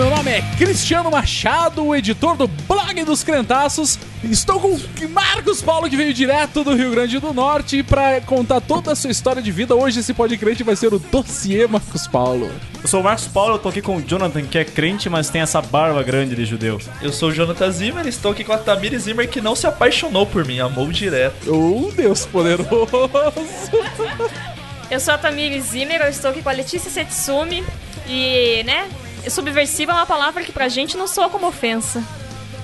meu nome é Cristiano Machado, o editor do blog dos Crentaços. Estou com o Marcos Paulo, que veio direto do Rio Grande do Norte para contar toda a sua história de vida. Hoje esse podcast vai ser o dossiê Marcos Paulo. Eu sou o Marcos Paulo, eu tô aqui com o Jonathan, que é crente, mas tem essa barba grande de judeu. Eu sou o Jonathan Zimmer, estou aqui com a Tamir Zimmer, que não se apaixonou por mim, amou direto. Oh, Deus poderoso! Eu sou a Tamir Zimmer, eu estou aqui com a Letícia Setsumi e, né, subversiva é uma palavra que pra gente não soa como ofensa.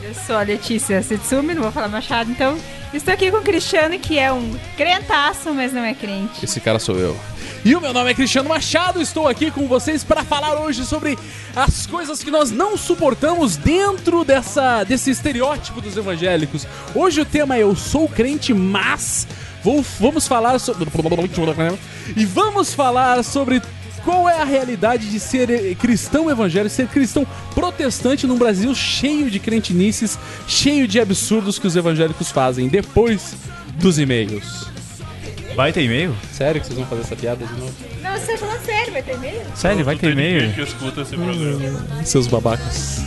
Eu sou a Letícia Setsumi, não vou falar Machado, então. Estou aqui com o Cristiano, que é um crentaço, mas não é crente. Esse cara sou eu. E o meu nome é Cristiano Machado, estou aqui com vocês para falar hoje sobre as coisas que nós não suportamos dentro dessa, desse estereótipo dos evangélicos. Hoje o tema é Eu sou crente, mas vou, vamos falar sobre. E vamos falar sobre qual é a realidade de ser cristão evangélico, ser cristão protestante num Brasil cheio de crentinices, cheio de absurdos que os evangélicos fazem depois dos e-mails. Vai ter e-mail? Sério que vocês vão fazer essa piada de novo? Não, você falando sério, vai ter e-mail? Sério, vai ter e-mail? que escuta esse programa. Seus babacas.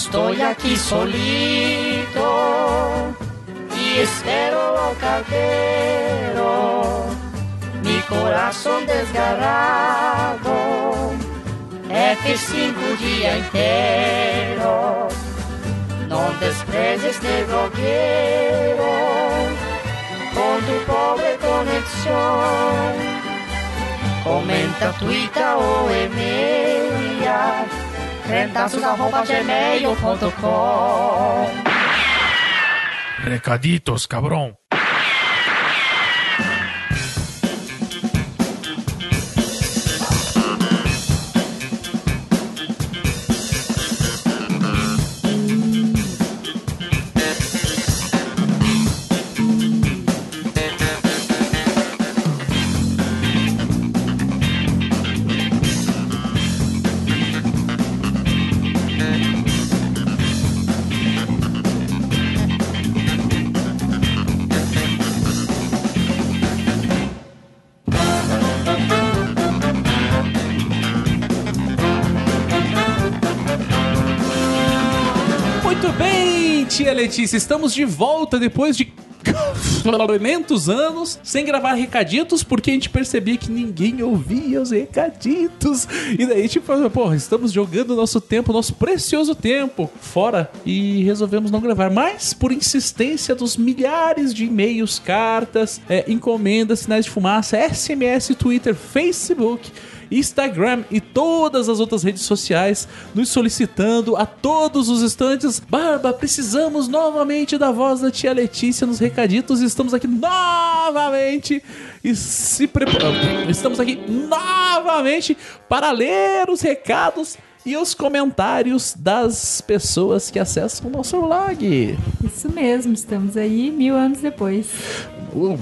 Estoy aquí solito y espero al cartero. Mi corazón desgarrado, F5 día entero. No desprecies este bloguero con tu pobre conexión. Comenta, tuita o e-mail crentaços.gmail.com Recaditos, cabrón. Estamos de volta depois de muitos anos sem gravar recaditos porque a gente percebia que ninguém ouvia os recaditos. E daí, tipo, porra, estamos jogando nosso tempo, nosso precioso tempo fora e resolvemos não gravar. Mas, por insistência dos milhares de e-mails, cartas, é, encomendas, sinais de fumaça, SMS, Twitter, Facebook. Instagram e todas as outras redes sociais, nos solicitando a todos os instantes. Barba, precisamos novamente da voz da tia Letícia nos recaditos. Estamos aqui novamente e se preparando. Estamos aqui novamente para ler os recados e os comentários das pessoas que acessam o nosso blog. Isso mesmo, estamos aí mil anos depois.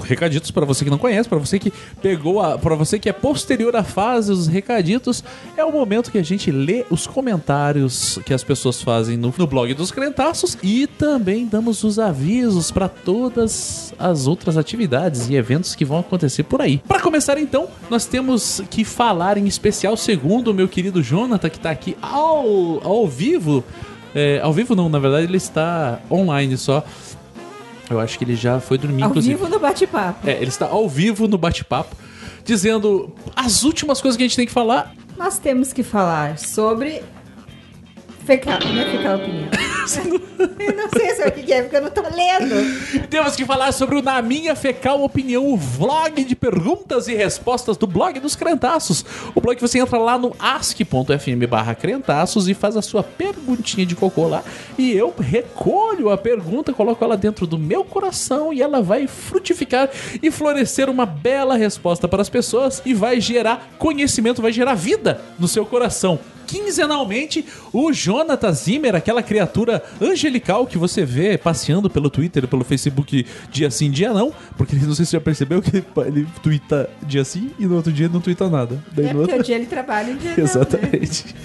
Recaditos para você que não conhece, para você que pegou a, para você que é posterior à fase dos recaditos, é o momento que a gente lê os comentários que as pessoas fazem no, no blog dos Crentaços e também damos os avisos para todas as outras atividades e eventos que vão acontecer por aí. Para começar então, nós temos que falar em especial segundo o meu querido Jonathan que tá aqui ao, ao vivo. É, ao vivo não, na verdade ele está online só. Eu acho que ele já foi dormir, Ao inclusive. vivo no bate-papo. É, ele está ao vivo no bate-papo, dizendo as últimas coisas que a gente tem que falar. Nós temos que falar sobre. Fecal... Não é fecal opinião. Eu não sei se é o que é, porque eu não tô lendo. Temos que falar sobre o Na Minha Fecal Opinião, o vlog de perguntas e respostas do blog dos Crentaços. O blog que você entra lá no ask.fm barra Crentaços e faz a sua perguntinha de cocô lá. E eu recolho a pergunta, coloco ela dentro do meu coração e ela vai frutificar e florescer uma bela resposta para as pessoas e vai gerar conhecimento, vai gerar vida no seu coração. Quinzenalmente o Jonathan Zimmer, aquela criatura angelical que você vê passeando pelo Twitter pelo Facebook dia sim, dia não, porque não sei se você já percebeu que ele, twitta dia sim e no outro dia não twitta nada. Daí É no outro... o dia ele trabalha e dia não, né? Exatamente.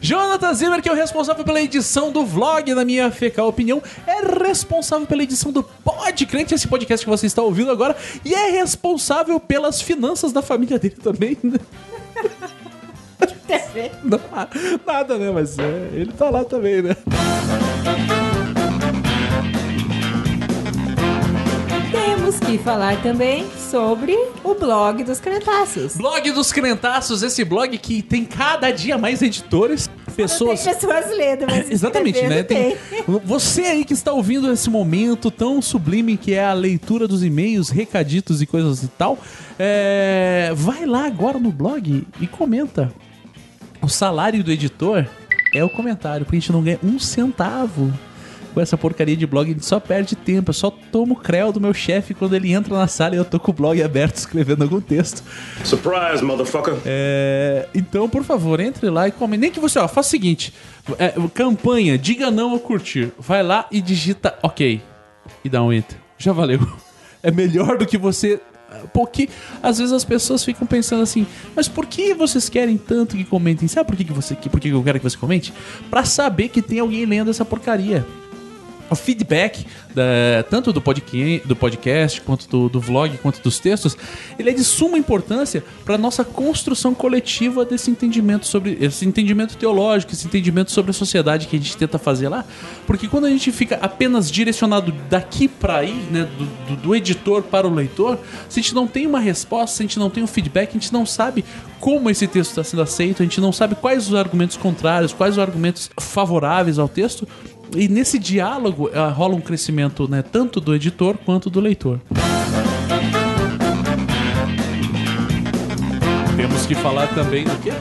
Jonathan Zimmer, que é o responsável pela edição do vlog, na minha fecal opinião, é responsável pela edição do Podcrente, esse podcast que você está ouvindo agora, e é responsável pelas finanças da família dele também. né? TV. Não, nada, né? Mas é, ele tá lá também, né? Temos que falar também sobre o blog dos crentaços. Blog dos Crentaços, esse blog que tem cada dia mais editores, pessoas. Tem pessoas lendo, mas Exatamente, né? Tem- Você aí que está ouvindo esse momento tão sublime que é a leitura dos e-mails, recaditos e coisas e tal, é, vai lá agora no blog e comenta. O salário do editor é o comentário, porque a gente não ganha um centavo com essa porcaria de blog, a gente só perde tempo. Eu só tomo creu do meu chefe quando ele entra na sala e eu tô com o blog aberto escrevendo algum texto. Surprise, motherfucker. É, então, por favor, entre lá e comente. Nem que você, ó, faça o seguinte: é, campanha, diga não ao curtir. Vai lá e digita ok. E dá um enter. Já valeu. É melhor do que você. Porque às vezes as pessoas ficam pensando assim, mas por que vocês querem tanto que comentem? Sabe por que, que você por que que eu quero que você comente? Pra saber que tem alguém lendo essa porcaria o feedback da- tanto do podcast, do podcast quanto do, do vlog, quanto dos textos, ele é de suma importância para nossa construção coletiva desse entendimento sobre esse entendimento teológico, esse entendimento sobre a sociedade que a gente tenta fazer lá, porque quando a gente fica apenas direcionado daqui para aí, né, do, do- do editor para o leitor, se a gente não tem uma resposta, se a gente não tem um feedback, a gente não sabe como esse texto está sendo aceito, a gente não sabe quais os argumentos contrários, quais os argumentos favoráveis ao texto. E nesse diálogo eh, rola um crescimento né, tanto do editor quanto do leitor. Temos que falar também do quê?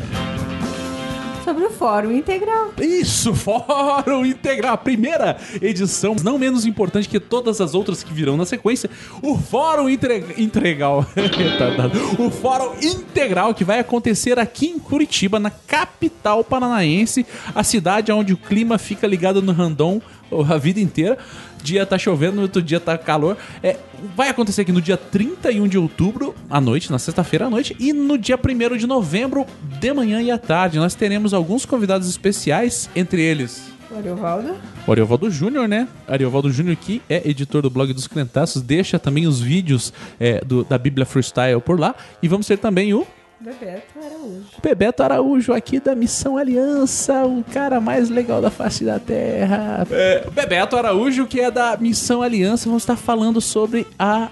Sobre o Fórum Integral. Isso, Fórum Integral, a primeira edição, não menos importante que todas as outras que virão na sequência, o Fórum Integral. O Fórum Integral que vai acontecer aqui em Curitiba, na capital paranaense, a cidade onde o clima fica ligado no random a vida inteira. Dia tá chovendo, no outro dia tá calor. É, vai acontecer aqui no dia 31 de outubro, à noite, na sexta-feira à noite, e no dia 1 de novembro, de manhã e à tarde. Nós teremos alguns convidados especiais, entre eles O Ariovaldo. o Ariovaldo Júnior, né? Ariovaldo Júnior, que é editor do blog dos Crentaços, deixa também os vídeos é, do- da Bíblia Freestyle por lá. E vamos ter também o Bebeto Araújo. Bebeto Araújo aqui da Missão Aliança, o cara mais legal da face da Terra. É, o Bebeto Araújo, que é da Missão Aliança, vamos estar falando sobre a.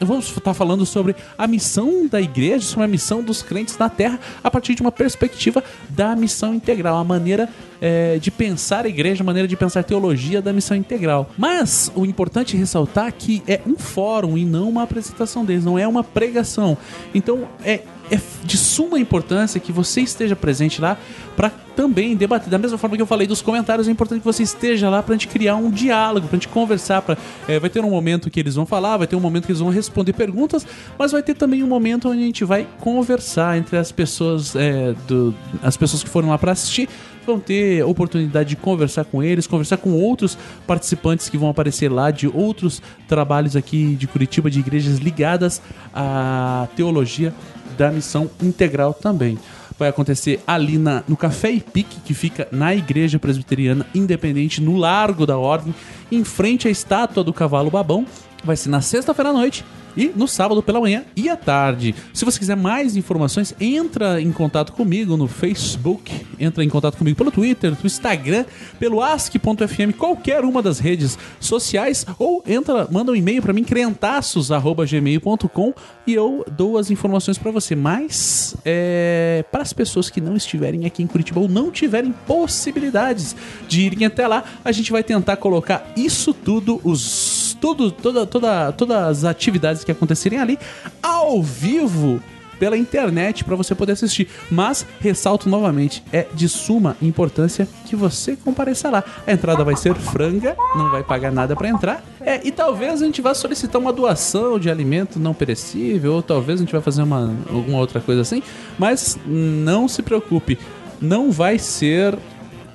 Vamos estar falando sobre a missão da igreja, sobre a missão dos crentes na Terra, a partir de uma perspectiva da missão integral, a maneira é, de pensar a igreja, a maneira de pensar a teologia da missão integral. Mas o importante é ressaltar que é um fórum e não uma apresentação deles, não é uma pregação. Então é é de suma importância que você esteja presente lá para também debater. Da mesma forma que eu falei dos comentários, é importante que você esteja lá para a gente criar um diálogo, para a gente conversar. Pra, é, vai ter um momento que eles vão falar, vai ter um momento que eles vão responder perguntas, mas vai ter também um momento onde a gente vai conversar entre as pessoas, é, do, as pessoas que foram lá para assistir. Vão ter oportunidade de conversar com eles, conversar com outros participantes que vão aparecer lá de outros trabalhos aqui de Curitiba, de igrejas ligadas à teologia da missão integral também. Vai acontecer ali na, no Café e Pique, que fica na Igreja Presbiteriana Independente, no Largo da Ordem, em frente à estátua do Cavalo Babão. Vai ser na sexta-feira à noite e no sábado pela manhã e à tarde. Se você quiser mais informações, entra em contato comigo no Facebook, entra em contato comigo pelo Twitter, no Instagram, pelo ask.fm, qualquer uma das redes sociais, ou entra, manda um e-mail para mim, crentaços@gmail.com e eu dou as informações para você. Mas é, para as pessoas que não estiverem aqui em Curitiba ou não tiverem possibilidades de irem até lá, a gente vai tentar colocar isso tudo, os tudo, toda, toda, todas as atividades que acontecerem ali ao vivo pela internet para você poder assistir. Mas ressalto novamente, é de suma importância que você compareça lá. A entrada vai ser franga, não vai pagar nada para entrar. É, e talvez a gente vá solicitar uma doação de alimento não perecível, ou talvez a gente vai fazer uma alguma outra coisa assim, mas não se preocupe. não vai ser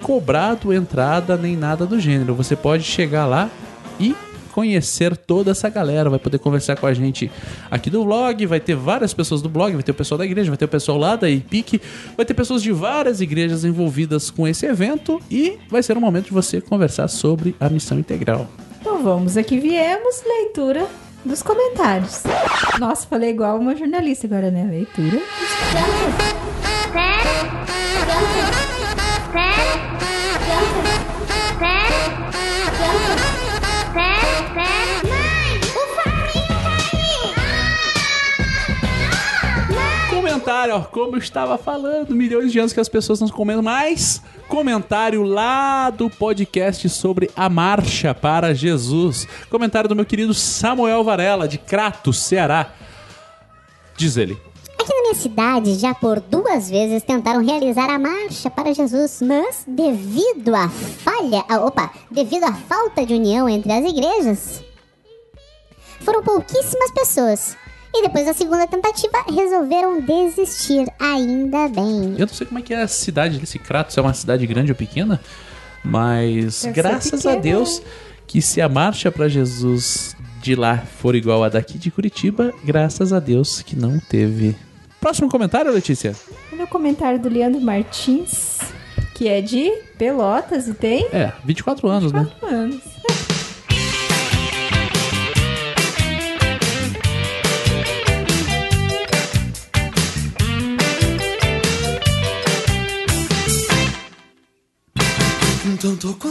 cobrado entrada nem nada do gênero. Você pode chegar lá e conhecer toda essa galera, vai poder conversar com a gente aqui do blog, vai ter várias pessoas do blog, vai ter o pessoal da igreja, vai ter o pessoal lá da IPIC, vai ter pessoas de várias igrejas envolvidas com esse evento e vai ser um momento de você conversar sobre a missão integral. Então vamos, aqui viemos, leitura dos comentários. Nossa, falei igual uma jornalista agora, né? Leitura. Comentário, ó, como eu estava falando, milhões de anos que as pessoas não comentam, mas comentário lá do podcast sobre a marcha para Jesus. Comentário do meu querido Samuel Varela, de Crato, Ceará. Diz ele. Aqui na minha cidade, já por duas vezes tentaram realizar a marcha para Jesus, mas devido à falha, ah, opa, devido à falta de união entre as igrejas, foram pouquíssimas pessoas. E depois da segunda tentativa, resolveram desistir, ainda bem. Eu não sei como é que é a cidade desse Crato, se é uma cidade grande ou pequena, mas Deve graças a Deus que se a marcha para Jesus de lá for igual a daqui de Curitiba, graças a Deus que não teve. Próximo comentário, Letícia? Olha o comentário do Leandro Martins, que é de Pelotas e tem É, 24 anos, né? 4 anos.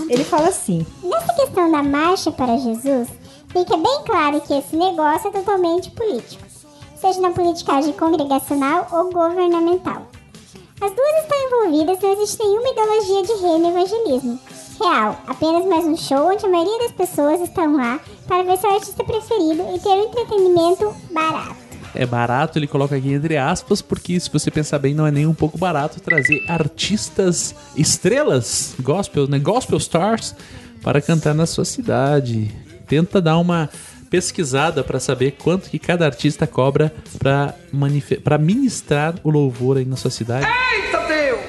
Ele fala assim: Nessa questão da marcha para Jesus, fica bem claro que esse negócio é totalmente político, seja na politicagem congregacional ou governamental. As duas estão envolvidas, não existe nenhuma ideologia de reino e evangelismo. Real, apenas mais um show onde a maioria das pessoas estão lá para ver seu artista preferido e ter um entretenimento barato. É barato, ele coloca aqui entre aspas, porque se você pensar bem, não é nem um pouco barato trazer artistas estrelas, gospel, né? Gospel stars, para cantar na sua cidade. Tenta dar uma pesquisada para saber quanto que cada artista cobra para para ministrar o louvor aí na sua cidade.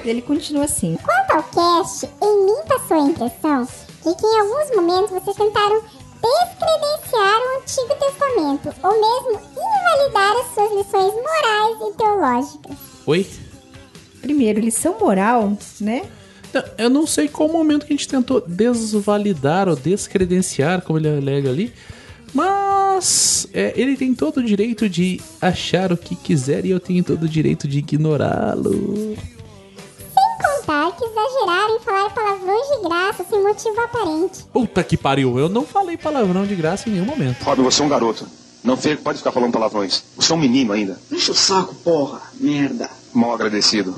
Ele continua assim: Quanto ao cast, em mim passou a impressão de que em alguns momentos vocês tentaram descredenciar o Antigo Testamento, ou mesmo invalidar as suas lições morais e teológicas. Oi? primeiro, lição moral, né? Não, Eu não sei qual momento que a gente tentou desvalidar ou descredenciar, como ele alega ali, mas é, ele tem todo o direito de achar o que quiser e eu tenho todo o direito de ignorá-lo. Sem contar que exageraram em falar palavrões de graça sem motivo aparente. Puta que pariu, eu não falei palavrão de graça em nenhum momento. Rob, você é um garoto. Não pode ficar falando palavrões. Você é um menino ainda. Enche o saco, porra. Merda. Mal agradecido.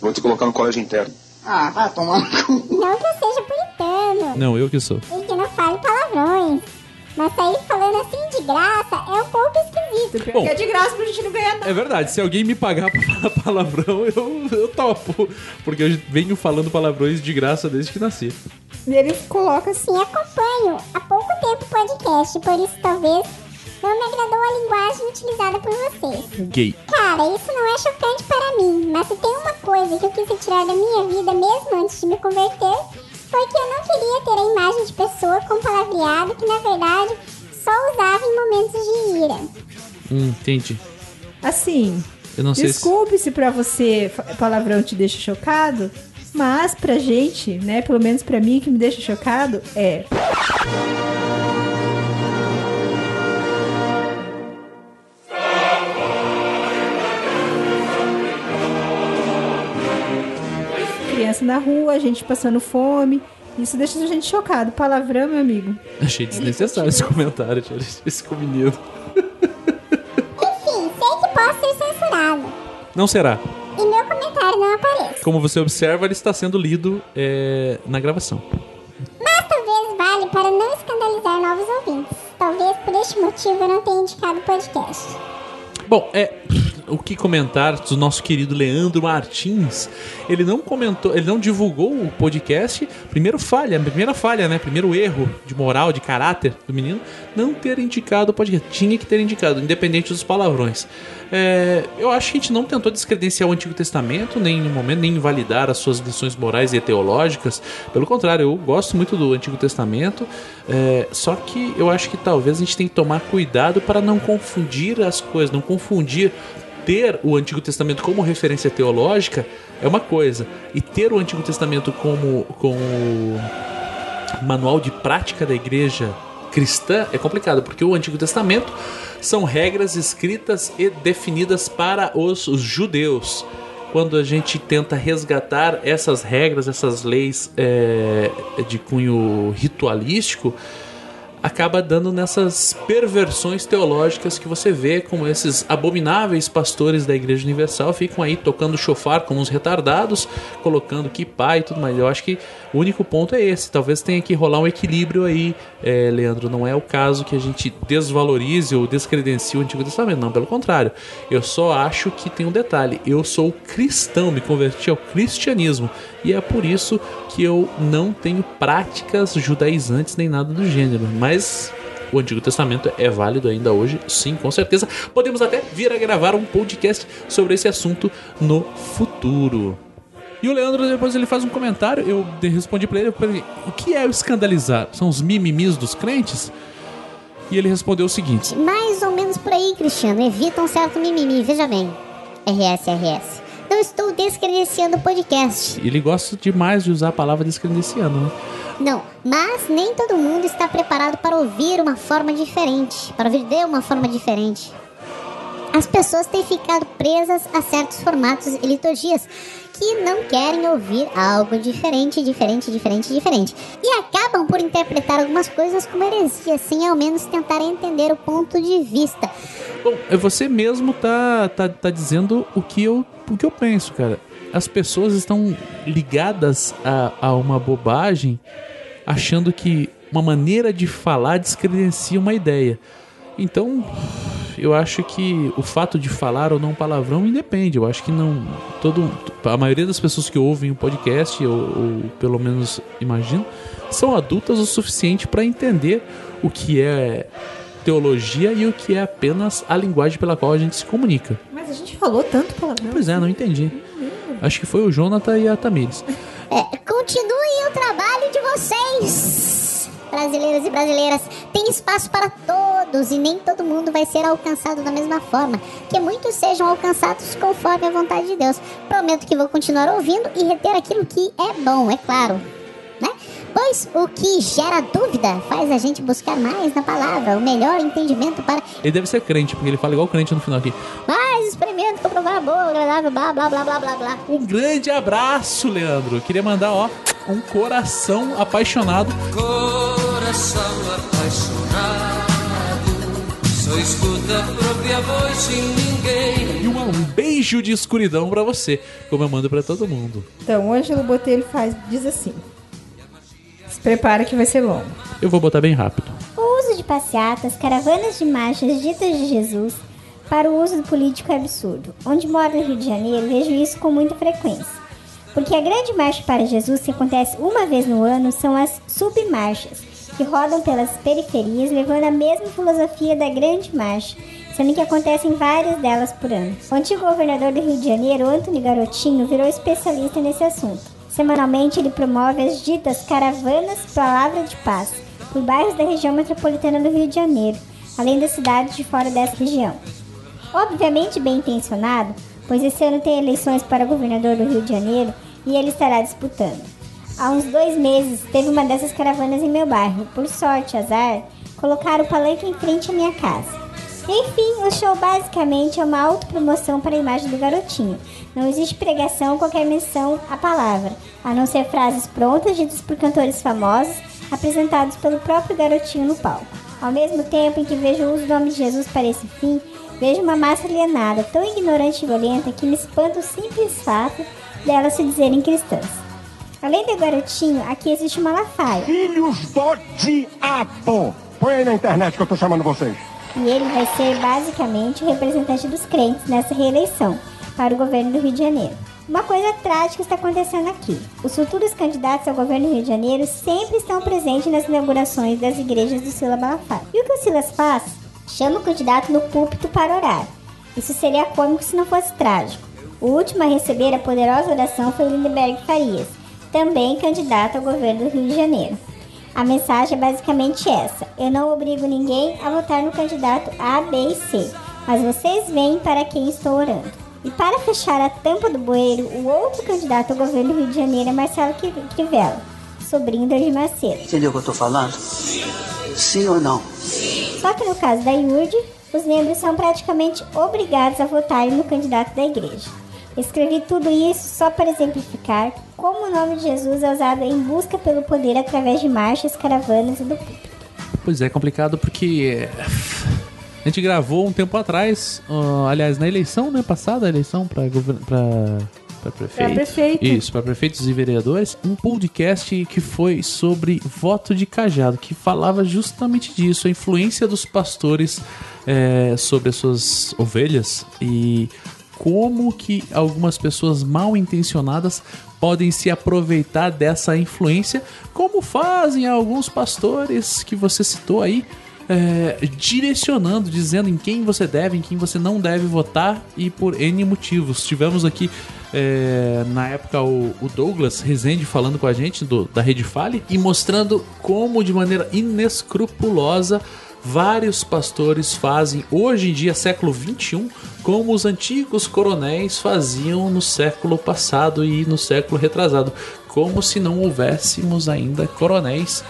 Vou te colocar no colégio interno. Ah, vai tomar no cu. Não que eu seja puritano Não, eu que sou. e que não fale palavrões. Mas sair falando assim de graça é um pouco esquisito. Bom, É de graça pra gente não ganhar nada. é verdade, se alguém me pagar pra falar palavrão, eu, eu topo. Porque eu venho falando palavrões de graça desde que nasci. E ele coloca assim: Sim, acompanho há pouco tempo o podcast, por isso talvez não me agradou a linguagem utilizada por vocês. Gay. Cara, isso não é chocante para mim, mas se tem uma coisa que eu quis retirar da minha vida mesmo antes de me converter, foi que eu não queria ter a imagem de pessoa com palavreado que na verdade só usava em momentos de ira. Hum, entendi. assim. Eu não sei se... Desculpe se pra você palavrão te deixa chocado, mas pra gente, né, pelo menos pra mim, que me deixa chocado é. Criança na rua, a gente passando fome. Isso deixa a gente chocado. Palavrão, meu amigo. Achei desnecessário esse comentário, esse menino. Enfim, sei que posso ser censurado. Não será. E meu comentário não aparece. Como você observa, ele está sendo lido é, na gravação. Mas talvez vale para não escandalizar novos ouvintes. Talvez por este motivo eu não tenha indicado o podcast. Bom, é. O que comentar do nosso querido Leandro Martins. Ele não comentou, ele não divulgou o podcast. Primeiro falha, primeira falha, né? Primeiro erro de moral, de caráter do menino, não ter indicado o podcast. Tinha que ter indicado, independente dos palavrões. É, eu acho que a gente não tentou descredenciar o Antigo Testamento, nem no momento, nem invalidar as suas lições morais e teológicas. Pelo contrário, eu gosto muito do Antigo Testamento. É, só que eu acho que talvez a gente tem que tomar cuidado para não confundir as coisas, não confundir ter o Antigo Testamento como referência teológica é uma coisa, e ter o Antigo Testamento como, como manual de prática da igreja cristã é complicado, porque o Antigo Testamento são regras escritas e definidas para os, os judeus. Quando a gente tenta resgatar essas regras, essas leis é, de cunho ritualístico, acaba dando nessas perversões teológicas que você vê, como esses abomináveis pastores da Igreja Universal ficam aí tocando chofar como uns retardados, colocando que pai e tudo mais. Eu acho que o único ponto é esse. Talvez tenha que rolar um equilíbrio aí, é, Leandro. Não é o caso que a gente desvalorize ou descredencie o Antigo Testamento. Não, pelo contrário. Eu só acho que tem um detalhe. Eu sou cristão, me converti ao cristianismo. E é por isso que eu não tenho práticas judaizantes nem nada do gênero. Mas o Antigo Testamento é válido ainda hoje, sim, com certeza. Podemos até vir a gravar um podcast sobre esse assunto no futuro. E o Leandro depois ele faz um comentário, eu respondi pra ele, falei, o que é o escandalizar? São os mimimis dos crentes? E ele respondeu o seguinte: Mais ou menos por aí, Cristiano. Evita um certo mimimi. Veja bem. RS, RS. Não estou descredenciando o podcast. Ele gosta demais de usar a palavra descredenciando, né? Não, mas nem todo mundo está preparado para ouvir uma forma diferente, para ouvir de uma forma diferente. As pessoas têm ficado presas a certos formatos e liturgias que não querem ouvir algo diferente, diferente, diferente, diferente. E acabam por interpretar algumas coisas como heresia, sem ao menos tentar entender o ponto de vista. Bom, é você mesmo tá, tá, tá dizendo o que, eu, o que eu penso, cara. As pessoas estão ligadas a, a uma bobagem, achando que uma maneira de falar descredencia uma ideia. Então, eu acho que o fato de falar ou não palavrão independe. Eu acho que não. Todo, a maioria das pessoas que ouvem o podcast, ou, ou pelo menos imagino, são adultas o suficiente para entender o que é teologia e o que é apenas a linguagem pela qual a gente se comunica. Mas a gente falou tanto palavrão. Pois é, não entendi. Acho que foi o Jonathan e a Tamires. É, continuem o trabalho de vocês, brasileiros e brasileiras. Tem espaço para todos e nem todo mundo vai ser alcançado da mesma forma. Que muitos sejam alcançados conforme a vontade de Deus. Prometo que vou continuar ouvindo e reter aquilo que é bom, é claro. Né? Pois o que gera dúvida faz a gente buscar mais na palavra, o melhor entendimento para Ele deve ser crente, porque ele fala igual crente no final aqui. mais experimento, comprovar boa, agradável, blá blá blá blá blá blá. Um grande abraço, Leandro. Queria mandar, ó, um coração apaixonado. Coração apaixonado, só escuta a própria voz sem ninguém. E um, um beijo de escuridão pra você, como eu mando pra todo mundo. Então, o Ângelo Botelho faz, diz assim. Se prepara que vai ser longo. Eu vou botar bem rápido. O uso de passeatas, caravanas de marchas ditas de Jesus para o uso do político é absurdo. Onde moro no Rio de Janeiro, vejo isso com muita frequência. Porque a grande marcha para Jesus, que acontece uma vez no ano, são as submarchas, que rodam pelas periferias levando a mesma filosofia da grande marcha, sendo que acontecem várias delas por ano. O antigo governador do Rio de Janeiro, Antônio Garotinho, virou especialista nesse assunto. Semanalmente ele promove as ditas Caravanas Palavra de Paz, por bairros da região metropolitana do Rio de Janeiro, além das cidades de fora dessa região. Obviamente bem intencionado, pois esse ano tem eleições para governador do Rio de Janeiro e ele estará disputando. Há uns dois meses teve uma dessas caravanas em meu bairro. Por sorte, azar, colocaram o palanque em frente à minha casa. Enfim, o show basicamente é uma autopromoção para a imagem do garotinho. Não existe pregação ou qualquer menção à palavra, a não ser frases prontas ditas por cantores famosos, apresentados pelo próprio garotinho no palco. Ao mesmo tempo em que vejo o uso do nome de Jesus para esse fim, vejo uma massa alienada, tão ignorante e violenta que me espanta o simples fato delas se dizerem cristãs. Além do garotinho, aqui existe uma Malafaia. Filhos do diabo! Põe aí na internet que eu tô chamando vocês. e ele vai ser basicamente o representante dos crentes nessa reeleição para o governo do Rio de Janeiro. Uma coisa trágica está acontecendo aqui. Os futuros candidatos ao governo do Rio de Janeiro sempre estão presentes nas inaugurações das igrejas do Silas Malafaia. E o que o Silas faz? Chama o candidato no púlpito para orar. Isso seria cômico se não fosse trágico. O último a receber a poderosa oração foi Lindeberg Farias, também candidato ao governo do Rio de Janeiro. A mensagem é basicamente essa: eu não obrigo ninguém a votar no candidato A, B e C, mas vocês veem para quem estou orando. E para fechar a tampa do bueiro, o outro candidato ao governo do Rio de Janeiro é Marcelo Crivella, sobrinho da Macedo. Entendeu o que eu tô falando? Sim ou não? Só que no caso da IURD, os membros são praticamente obrigados a votarem no candidato da igreja. Escrevi tudo isso só para exemplificar como o nome de Jesus é usado em busca pelo poder através de marchas, caravanas e do público. Pois é, complicado porque é, a gente gravou um tempo atrás, uh, aliás, na eleição né, passada, a eleição para para prefeito. Pra prefeito. Isso, para prefeitos e vereadores, um podcast que foi sobre voto de cajado, que falava justamente disso, a influência dos pastores é, sobre as suas ovelhas e como que algumas pessoas mal intencionadas podem se aproveitar dessa influência, como fazem alguns pastores que você citou aí, é, direcionando, dizendo em quem você deve, em quem você não deve votar e por N motivos. Tivemos aqui é, na época o, o, Douglas Rezende falando com a gente do, da Rede Fale e mostrando como de maneira inescrupulosa vários pastores fazem hoje em dia, século 21, como os antigos coronéis faziam no século passado e no século retrasado, como se não houvéssemos ainda coronéis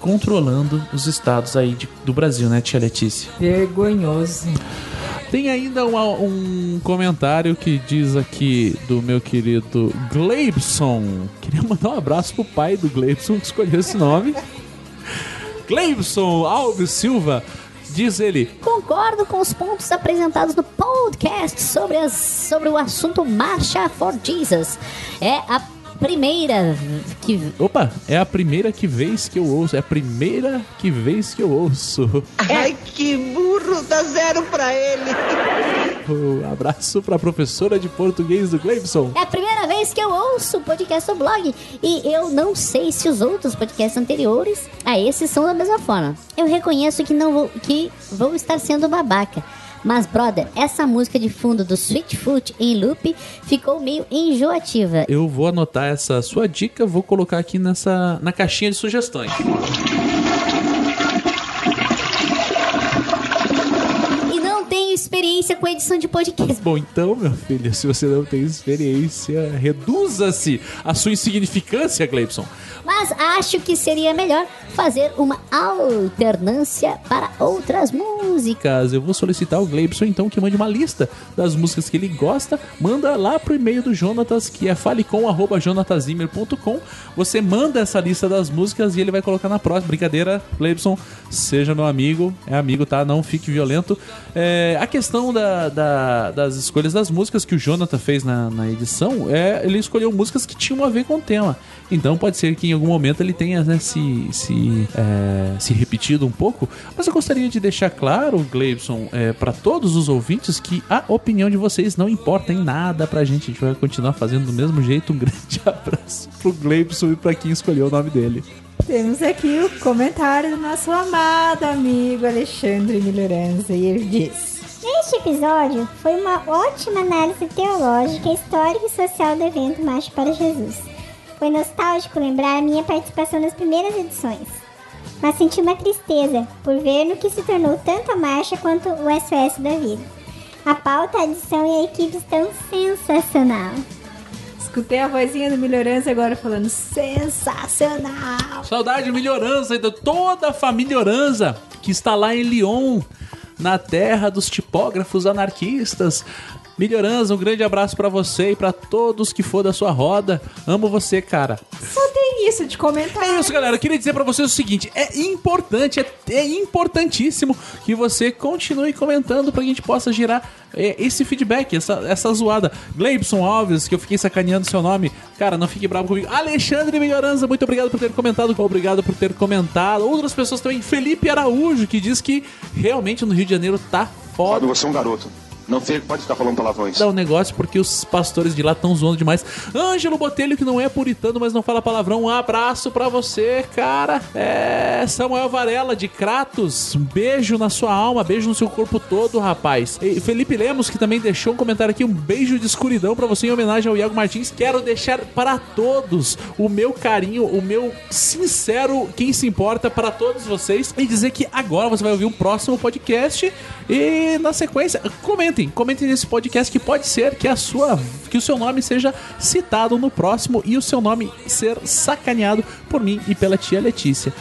controlando os estados aí de, do Brasil, né, tia Letícia? Vergonhoso. Tem ainda uma, um comentário que diz aqui do meu querido Gleibson. Queria mandar um abraço pro pai do Gleibson que escolheu esse nome. Gleibson Alves Silva. Diz ele: Concordo com os pontos apresentados no podcast sobre, as, sobre o assunto Marcha for Jesus. É a primeira que. Opa, é a primeira que vez que eu ouço. É a primeira que vez que eu ouço. Ai, que burro, dá zero pra ele. Um abraço pra professora de português do Gleibson. É a primeira vez que eu ouço o podcast do blog. E eu não sei se os outros podcasts anteriores a esses são da mesma forma. Eu reconheço que não vou, que vou estar sendo babaca. Mas, brother, essa música de fundo do Sweetfoot em loop ficou meio enjoativa. Eu vou anotar essa sua dica, vou colocar aqui nessa na caixinha de sugestões. E não tenho experiência com edição de podcast. Bom, então, meu filho, se você não tem experiência, reduza-se a sua insignificância, Gleibson. Mas acho que seria melhor fazer uma alternância para outras músicas. Eu vou solicitar ao Gleibson então que mande uma lista das músicas que ele gosta. Manda lá pro e-mail do Jonatas, que é falecom.jonatazimmer.com. Você manda essa lista das músicas e ele vai colocar na próxima. Brincadeira, Gleibson, seja meu amigo. É amigo, tá? Não fique violento. É, a questão da, da, das escolhas das músicas que o Jonathan fez na, na edição, é, ele escolheu músicas que tinham a ver com o tema. Então pode ser que em algum momento ele tenha né, se, se, é, se repetido um pouco. Mas eu gostaria de deixar claro, Gleibson, é, para todos os ouvintes, que a opinião de vocês não importa em nada pra gente. A gente vai continuar fazendo do mesmo jeito. Um grande abraço pro Gleibson e pra quem escolheu o nome dele. Temos aqui o comentário do nosso amado amigo Alexandre Melhorança e ele diz. Este episódio foi uma ótima análise teológica, histórica e social do evento Marcha para Jesus. Foi nostálgico lembrar a minha participação nas primeiras edições, mas senti uma tristeza por ver no que se tornou tanto a marcha quanto o SOS da vida. A pauta, a edição e a equipe estão sensacional. Escutei a vozinha do Melhorança agora falando sensacional. Saudade Melhorança e de toda a família Oranza que está lá em Lyon, na terra dos tipógrafos anarquistas. Melhorança, um grande abraço pra você e pra todos que for da sua roda. Amo você, cara. Só tem isso de comentar. É isso, galera. Eu queria dizer pra vocês o seguinte: é importante, é, é importantíssimo que você continue comentando pra gente possa gerar é, esse feedback, essa, essa zoada. Gleibson Alves, que eu fiquei sacaneando seu nome. Cara, não fique bravo comigo. Alexandre Melhoranza, muito obrigado por ter comentado. Obrigado por ter comentado. Outras pessoas também. Felipe Araújo, que diz que realmente no Rio de Janeiro tá foda. Fábio, você é um garoto. Não fica- pode ficar falando palavrões. Dá um negócio porque os pastores de lá estão zoando demais. Ângelo Botelho, que não é puritano, mas não fala palavrão. Um abraço pra você, cara. É. Samuel Varela, de Kratos. Um beijo na sua alma, beijo no seu corpo todo, rapaz. E Felipe Lemos, que também deixou um comentário aqui. Um beijo de escuridão pra você em homenagem ao Iago Martins. Quero deixar para todos o meu carinho, o meu sincero, quem se importa para todos vocês. E dizer que agora você vai ouvir um próximo podcast. E na sequência, comentem, comentem nesse podcast que pode ser que a sua, que o seu nome seja citado no próximo e o seu nome ser sacaneado por mim e pela tia Letícia.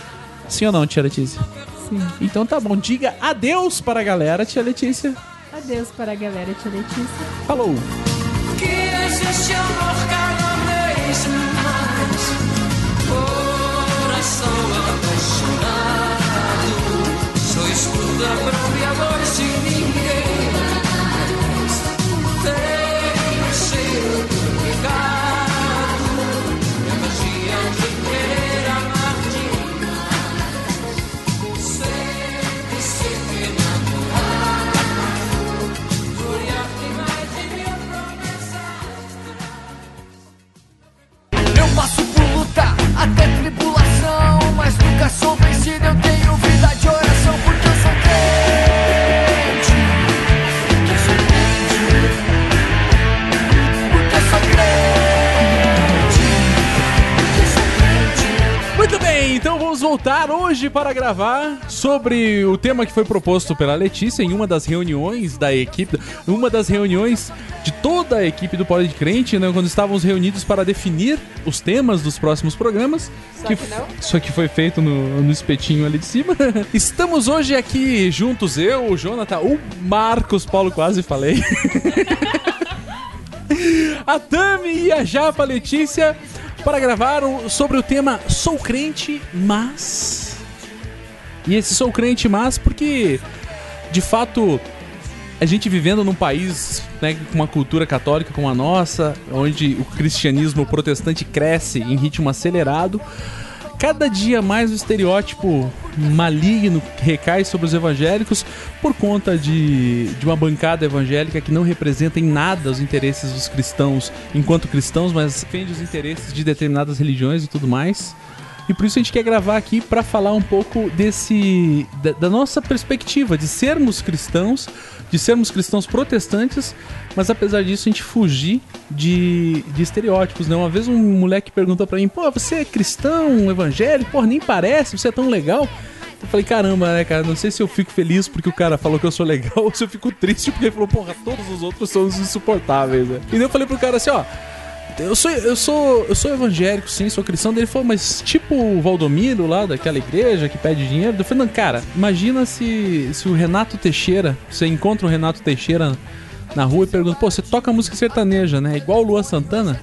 Sim ou não, tia Letícia? Sim. Então tá bom, diga adeus para a galera, tia Letícia. Adeus para a galera, tia Letícia. Falou! Que existe amor cada vez mais. Coração apaixonado. Só escuta nunca sou vencido, eu tenho vida de oração Porque eu sou crente então vamos voltar hoje para gravar sobre o tema que foi proposto pela Letícia em uma das reuniões da equipe, uma das reuniões de toda a equipe do Pode de Crente, né, quando estávamos reunidos para definir os temas dos próximos programas. Só que não. Isso aqui foi feito no, no espetinho ali de cima. Estamos hoje aqui juntos, eu, o Jonathan, o Marcos Paulo, quase falei. a Tami e a Japa Letícia para gravar sobre o tema Sou Crente, mas. E esse Sou Crente, mas porque, de fato, a gente vivendo num país né, com uma cultura católica como a nossa, onde o cristianismo protestante cresce em ritmo acelerado, cada dia mais o estereótipo maligno recai sobre os evangélicos por conta de, de uma bancada evangélica que não representa em nada os interesses dos cristãos enquanto cristãos, mas defende os interesses de determinadas religiões e tudo mais. E por isso a gente quer gravar aqui para falar um pouco desse da, da nossa perspectiva de sermos cristãos, de sermos cristãos protestantes, mas apesar disso a gente fugir de, de estereótipos, né? Uma vez um moleque perguntou para mim: "Pô, você é cristão, evangélico? Pô, nem parece, você é tão legal". Eu falei, caramba, né, cara? Não sei se eu fico feliz porque o cara falou que eu sou legal ou se eu fico triste porque ele falou, porra, todos os outros são insuportáveis, né? E daí eu falei pro cara assim, ó. Eu sou, eu sou, eu sou evangélico, sim, sou cristão. Ele falou, mas tipo o Valdomiro lá daquela igreja que pede dinheiro. Eu falei, não, cara, imagina se, se o Renato Teixeira, você encontra o Renato Teixeira na rua e pergunta, pô, você toca música sertaneja, né? Igual o Luan Santana?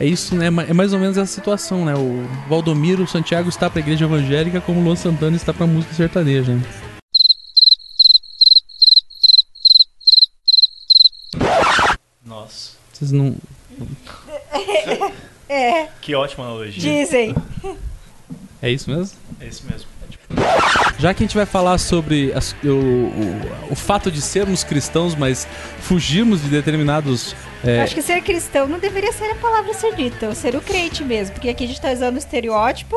É isso, né? É mais ou menos essa situação, né? O Valdomiro Santiago está pra igreja evangélica como o Luan Santana está pra música sertaneja. né? Nossa, Vocês não. É, que ótima analogia. dizem. É isso mesmo? É isso mesmo. Já que a gente vai falar sobre as- o, o, o fato de sermos cristãos, mas fugirmos de determinados. é, Acho que ser cristão não deveria ser a palavra a ser dita, ou ser o crente mesmo, porque aqui a gente tá usando o estereótipo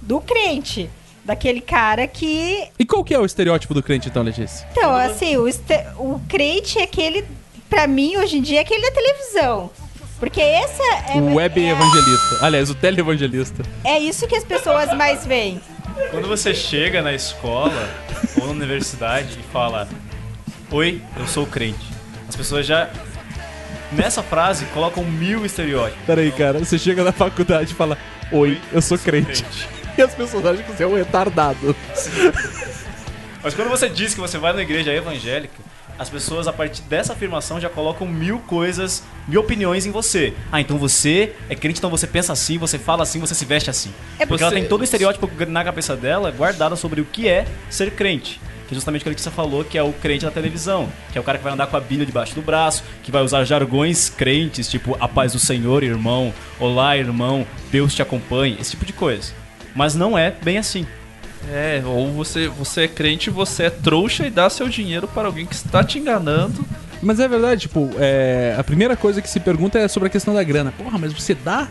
do crente, daquele cara que. E qual que é o estereótipo do crente, então, Letícia? Então, assim, o, este- o crente é aquele, pra mim, hoje em dia, é aquele da televisão. Porque essa é, o web é, evangelista. Aliás, o televangelista. é isso que as pessoas mais veem. Quando você chega na escola ou na universidade e fala: Oi, eu sou crente. As pessoas já, nessa frase, colocam mil estereótipos. Peraí, cara, você chega na faculdade e fala: Oi, eu sou crente. E as pessoas acham que você é um retardado. Mas quando você diz que você vai na igreja evangélica, as pessoas, a partir dessa afirmação, já colocam mil coisas, mil opiniões em você. Ah, então você é crente, então você pensa assim, você fala assim, você se veste assim. É Porque ela você- tem todo o estereótipo na cabeça dela guardado sobre o que é ser crente. Que é justamente o que a Letícia falou, que é o crente da televisão. Que é o cara que vai andar com a Bíblia debaixo do braço, que vai usar jargões crentes, tipo a paz do Senhor, irmão, olá, irmão, Deus te acompanhe, esse tipo de coisa. Mas não é bem assim. É, ou você, você é crente, você é trouxa e dá seu dinheiro para alguém que está te enganando. Mas é verdade, tipo, é, a primeira coisa que se pergunta é sobre a questão da grana. Porra, mas você dá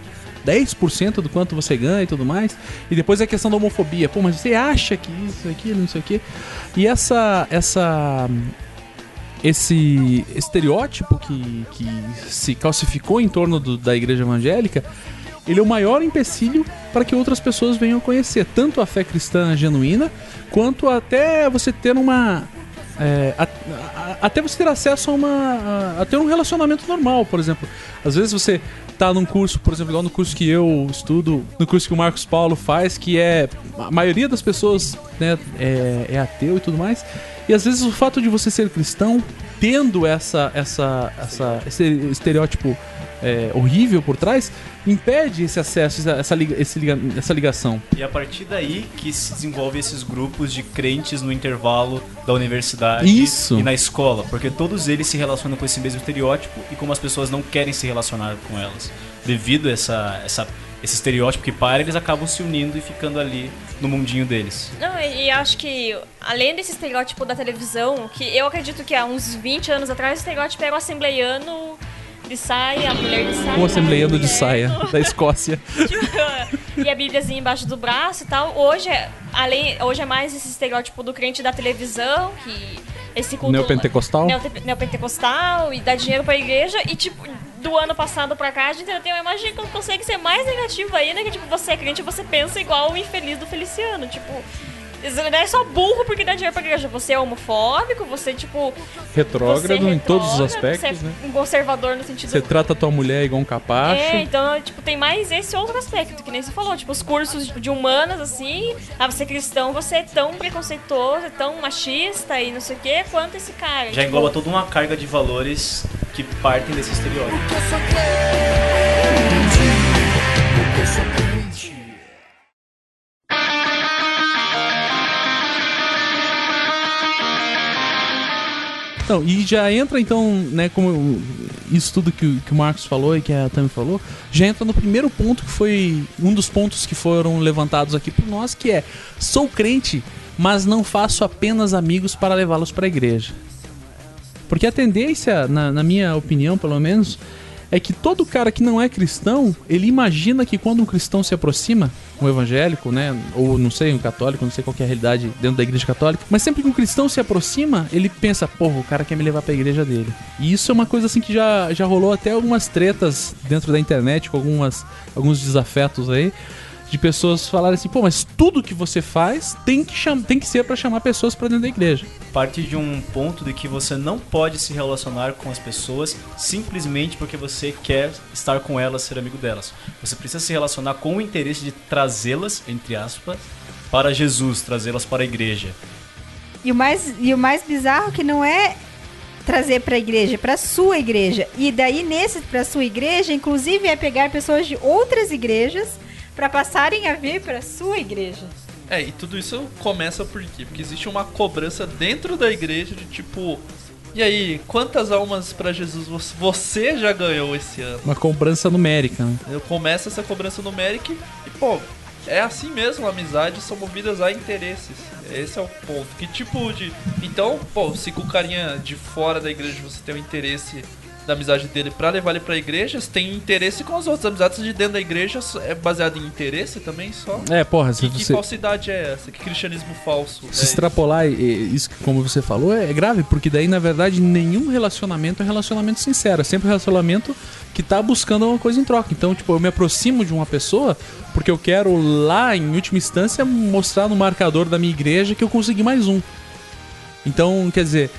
10% do quanto você ganha e tudo mais? E depois é a questão da homofobia. Pô, mas você acha que isso, aquilo, não sei o quê? E essa. essa esse estereótipo que, que se calcificou em torno do- da igreja evangélica, ele é o maior empecilho para que outras pessoas venham conhecer tanto a fé cristã genuína, quanto até você ter uma. é, a- a- até você ter acesso a uma. a, a ter um relacionamento normal, por exemplo. Às vezes você tá num curso, por exemplo, igual no curso que eu estudo, no curso que o Marcos Paulo faz, que é. A maioria das pessoas né, é, é ateu e tudo mais. E às vezes o fato de você ser cristão, tendo essa, essa, essa, esse estereótipo é, horrível por trás, impede esse acesso, essa, essa, ligação. E a partir daí que se desenvolve esses grupos de crentes no intervalo da universidade Isso. e na escola, porque todos eles se relacionam com esse mesmo estereótipo e como as pessoas não querem se relacionar com elas, devido a essa, essa, esse estereótipo que para, eles acabam se unindo e ficando ali no mundinho deles. Não, e, e acho que, além desse estereótipo da televisão, que eu acredito que há uns 20 anos atrás o estereótipo era o assembleiano de saia, a mulher de saia. Um assembleiano de saia, da Escócia. e a Bíbliazinha embaixo do braço e tal. Hoje é, além, hoje é mais esse estereótipo do crente da televisão, que esse culto Neopentecostal? Neopentecostal e dá dinheiro pra igreja e tipo do ano passado pra cá a gente ainda tem uma imagem que consegue ser mais negativa ainda que tipo você é crente você pensa igual o infeliz do Feliciano, tipo não é só burro porque dá dinheiro pra igreja. Você é homofóbico, você, tipo. Retrógrado você é em todos os aspectos, você é né? um conservador no sentido. Você trata a tua mulher igual um capacho. É, então, tipo, tem mais esse outro aspecto, que nem você falou, tipo, os cursos de humanas, assim, ah, você é cristão, você é tão preconceituoso, é tão machista e não sei o que, quanto esse cara. Já tipo, engloba toda uma carga de valores que partem desse estereótipo. Então, e já entra então, né, como isso tudo que, que o Marcos falou e que a Tami falou, já entra no primeiro ponto que foi um dos pontos que foram levantados aqui por nós, que é sou crente, mas não faço apenas amigos para levá-los para a igreja. Porque a tendência, na, na minha opinião, pelo menos, é que todo cara que não é cristão, ele imagina que quando um cristão se aproxima, um evangélico, né, ou não sei, um católico, não sei qual é a realidade dentro da igreja católica, mas sempre que um cristão se aproxima, ele pensa, porra, o cara quer me levar pra igreja dele. E isso é uma coisa assim que já, já rolou até algumas tretas dentro da internet, com algumas, alguns desafetos aí, de pessoas falarem assim, pô, mas tudo que você faz tem que, cham tem que ser pra chamar pessoas pra dentro da igreja. Parte de um ponto de que você não pode se relacionar com as pessoas simplesmente porque você quer estar com elas, ser amigo delas. Você precisa se relacionar com o interesse de trazê-las, entre aspas, para Jesus, trazê-las para a igreja. E o mais, e o mais bizarro é que não é trazer pra igreja, é pra sua igreja. E daí, nesse pra sua igreja, inclusive é pegar pessoas de outras igrejas pra passarem a vir pra sua igreja. É, e tudo isso começa por quê? Porque existe uma cobrança dentro da igreja de tipo. E aí, quantas almas pra Jesus vo- você já ganhou esse ano? Uma cobrança numérica, né? Eu começo essa cobrança numérica e, pô, é assim mesmo, amizades são movidas a interesses. Esse é o ponto. Que tipo de. Então, pô, se com o carinha de fora da igreja você tem o interesse da amizade dele pra levar ele pra igreja, você tem interesse com as outras amizades de dentro da igreja, é baseado em interesse também só? É, porra, se Que, que você- falsidade é essa? Que cristianismo falso? Se é extrapolar isso, que, como você falou, é grave, porque daí, na verdade, nenhum relacionamento é relacionamento sincero. É sempre um relacionamento que tá buscando uma coisa em troca. Então, tipo, eu me aproximo de uma pessoa porque eu quero lá, em última instância, mostrar no marcador da minha igreja que eu consegui mais um. Então, quer dizer, é,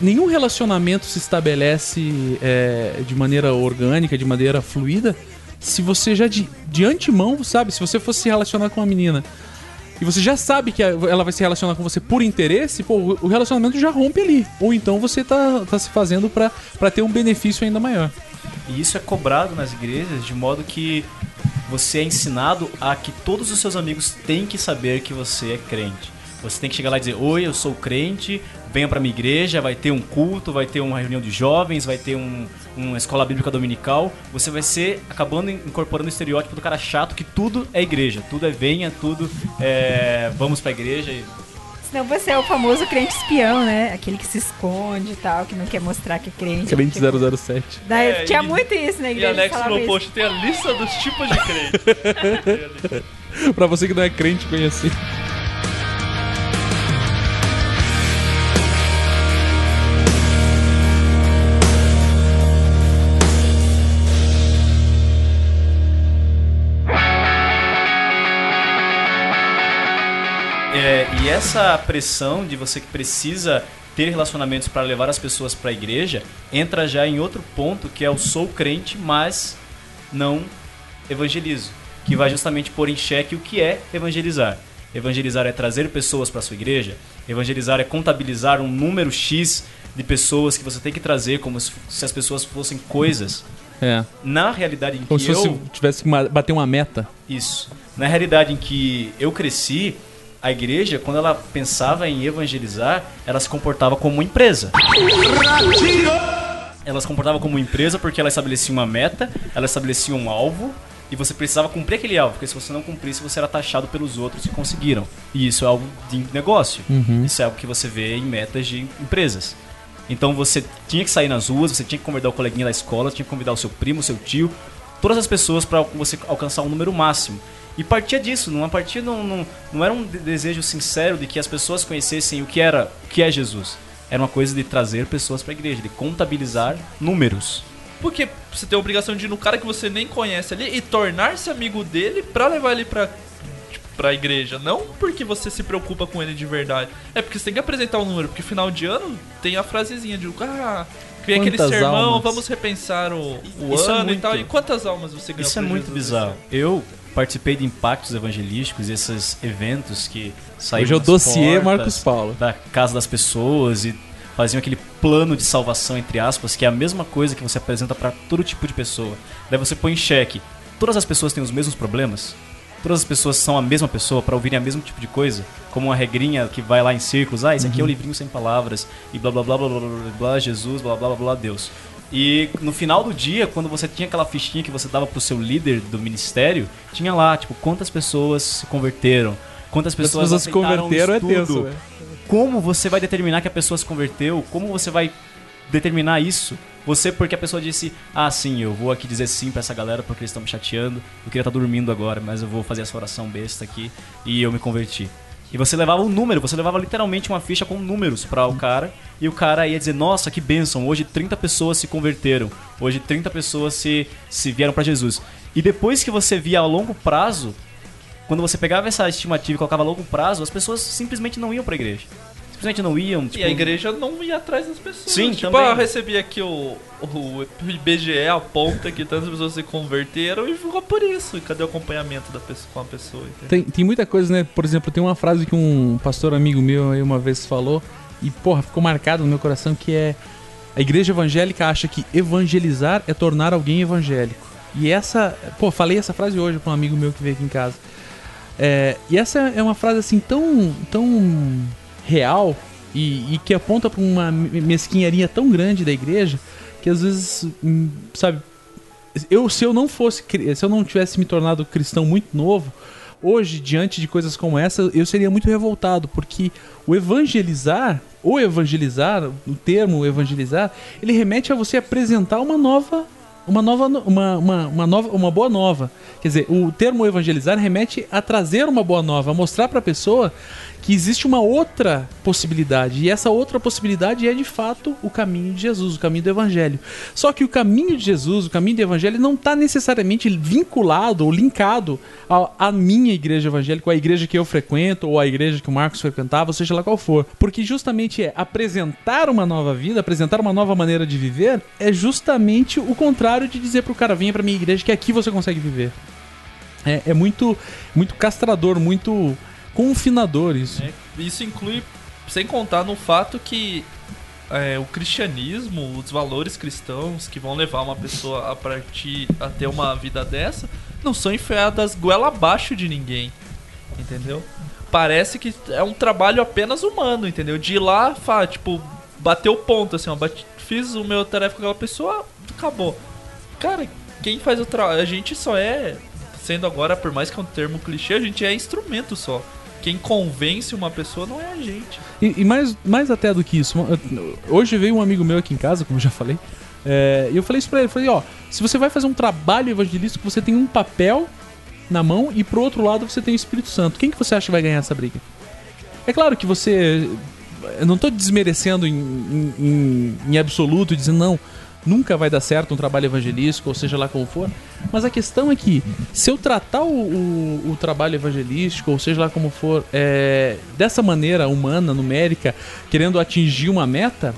nenhum relacionamento se estabelece é, de maneira orgânica, de maneira fluida, se você já de, de antemão, sabe, se você fosse se relacionar com uma menina e você já sabe que ela vai se relacionar com você por interesse, pô, o- relacionamento já rompe ali. Ou então você tá, tá se fazendo pra ter um benefício ainda maior. E isso é cobrado nas igrejas de modo que você é ensinado a que todos os seus amigos têm que saber que você é crente. Você tem que chegar lá e dizer: Oi, eu sou crente, venha pra minha igreja, vai ter um culto, vai ter uma reunião de jovens, vai ter um, uma escola bíblica dominical. Você vai ser acabando incorporando o estereótipo do cara chato que tudo é igreja, tudo é venha, tudo é vamos pra igreja. E Senão você é o famoso crente espião, né? Aquele que se esconde e tal, que não quer mostrar que é crente. Crente Tipo, 007. Daí, É, tinha e- muito isso na E igreja. anexo falava no post tem a lista dos tipos de crente. pra você que não é crente conhecer. E essa pressão de você que precisa ter relacionamentos para levar as pessoas para a igreja entra já em outro ponto que é o sou crente, mas não evangelizo, que vai justamente pôr em xeque o que é evangelizar. Evangelizar é trazer pessoas para sua igreja. Evangelizar é contabilizar um número X de pessoas que você tem que trazer como se as pessoas fossem coisas. É. Na realidade em Como que se eu tivesse que bater uma meta. isso. Na realidade em que eu cresci, a igreja, quando ela pensava em evangelizar, ela se comportava como uma empresa. Ela se comportava como uma empresa porque ela estabelecia uma meta, ela estabelecia um alvo e você precisava cumprir aquele alvo, porque se você não cumprisse, você era taxado pelos outros que conseguiram. E isso é algo de negócio. Uhum. Isso é algo que você vê em metas de empresas. Então você tinha que sair nas ruas, você tinha que convidar o coleguinha da escola, tinha que convidar o seu primo, o seu tio, todas as pessoas para você alcançar um número máximo. E partia disso, não partia não, não, não era um de- desejo sincero de que as pessoas conhecessem o que era, o que é Jesus. Era uma coisa de trazer pessoas para a igreja, de contabilizar números. Porque você tem a obrigação de ir no cara que você nem conhece ali e tornar-se amigo dele pra levar ele pra, tipo, pra igreja. Não porque você se preocupa com ele de verdade. É porque você tem que apresentar um número. Porque final de ano tem a frasezinha de ah, criei aquele sermão, almas? vamos repensar o, o é ano e muito- tal. E quantas almas você ganhou Isso é muito Jesus bizarro. Eu participei de impactos evangelísticos, esses eventos que saíam Hoje é o dossiê Marcos Paulo. da casa das pessoas e faziam aquele plano de salvação entre aspas, que é a mesma coisa que você apresenta para todo tipo de pessoa. Daí você põe em xeque: todas as pessoas têm os mesmos problemas? Todas as pessoas são a mesma pessoa para ouvirem o mesmo tipo de coisa? Como uma regrinha que vai lá em círculos, ah, esse aqui é o livrinho sem palavras, e blá blá blá blá blá blá, blá, blá Jesus, blá blá blá blá Deus. E no final do dia, quando você tinha aquela fichinha que você dava pro seu líder do ministério, tinha lá, tipo, quantas pessoas se converteram, quantas pessoas, pessoas se converteram é tenso, como você vai determinar que a pessoa se converteu? Como você vai determinar isso? Você, porque a pessoa disse, ah, sim, eu vou aqui dizer sim pra essa galera porque eles estão me chateando. Eu queria estar dormindo agora, mas eu vou fazer essa oração besta aqui e eu me converti. E você levava um número, você levava literalmente uma ficha com números para o cara, e o cara ia dizer: Nossa, que bênção, hoje 30 pessoas se converteram, hoje 30 pessoas se, se vieram para Jesus. E depois que você via a longo prazo, quando você pegava essa estimativa e colocava a longo prazo, as pessoas simplesmente não iam para a igreja. Simplesmente não iam. E tipo, a igreja não ia atrás das pessoas. Sim, tipo, também. ah, eu recebi aqui o, o IBGE aponta que tantas pessoas se converteram e ficou por isso. E cadê o acompanhamento da pessoa, com a pessoa? entendeu? Tem, tem muita coisa, né? Por exemplo, tem uma frase que um pastor amigo meu aí uma vez falou, e porra, ficou marcado no meu coração, que é a igreja evangélica acha que evangelizar é tornar alguém evangélico. E essa, pô, falei essa frase hoje pra um amigo meu que veio aqui em casa. É, e essa é uma frase assim tão, tão real e, e que aponta pra uma me- mesquinharia tão grande da igreja que às vezes, hum, sabe, eu se eu não fosse se eu não tivesse me tornado cristão muito novo hoje diante de coisas como essa eu seria muito revoltado porque o evangelizar ou evangelizar o termo evangelizar ele remete a você apresentar uma nova uma nova no- uma, uma, uma nova uma boa nova. Quer dizer o termo evangelizar remete a trazer uma boa nova a mostrar para a pessoa que existe uma outra possibilidade e essa outra possibilidade é de fato o caminho de Jesus, o caminho do Evangelho. Só que o caminho de Jesus, o caminho do Evangelho, não está necessariamente vinculado ou linkado à, minha igreja evangélica, à igreja que eu frequento, ou à igreja que o Marcos frequentava, seja lá qual for. Porque justamente é apresentar uma nova vida, apresentar uma nova maneira de viver, é justamente o contrário de dizer pro cara, venha pra minha igreja que aqui você consegue viver. É, é muito, muito castrador, muito confinador isso. É, isso inclui, sem contar no fato que é, o cristianismo, os valores cristãos que vão levar uma pessoa a partir a ter uma vida dessa, não são enfiadas goela abaixo de ninguém. Entendeu? Parece que é um trabalho apenas humano, entendeu? De ir lá, tipo, bater o ponto, assim, ó, bate- fiz o meu tarefa com aquela pessoa, acabou. Cara, quem faz o trabalho. A gente só é, sendo agora, por mais que é um termo clichê, a gente é instrumento só. Quem convence uma pessoa não é a gente. E, e mais, mais até do que isso, hoje veio um amigo meu aqui em casa, como já falei, é, e eu falei isso pra ele, falei, ó, se você vai fazer um trabalho evangelístico, você tem um papel na mão e pro outro lado você tem o Espírito Santo. Quem que você acha que vai ganhar essa briga? É claro que você. Eu não tô desmerecendo em, em- em absoluto, dizendo não, nunca vai dar certo um trabalho evangelístico, ou seja lá como for. Mas a questão é que, se eu tratar o, o- o trabalho evangelístico, ou seja lá como for, é, dessa maneira humana, numérica, querendo atingir uma meta,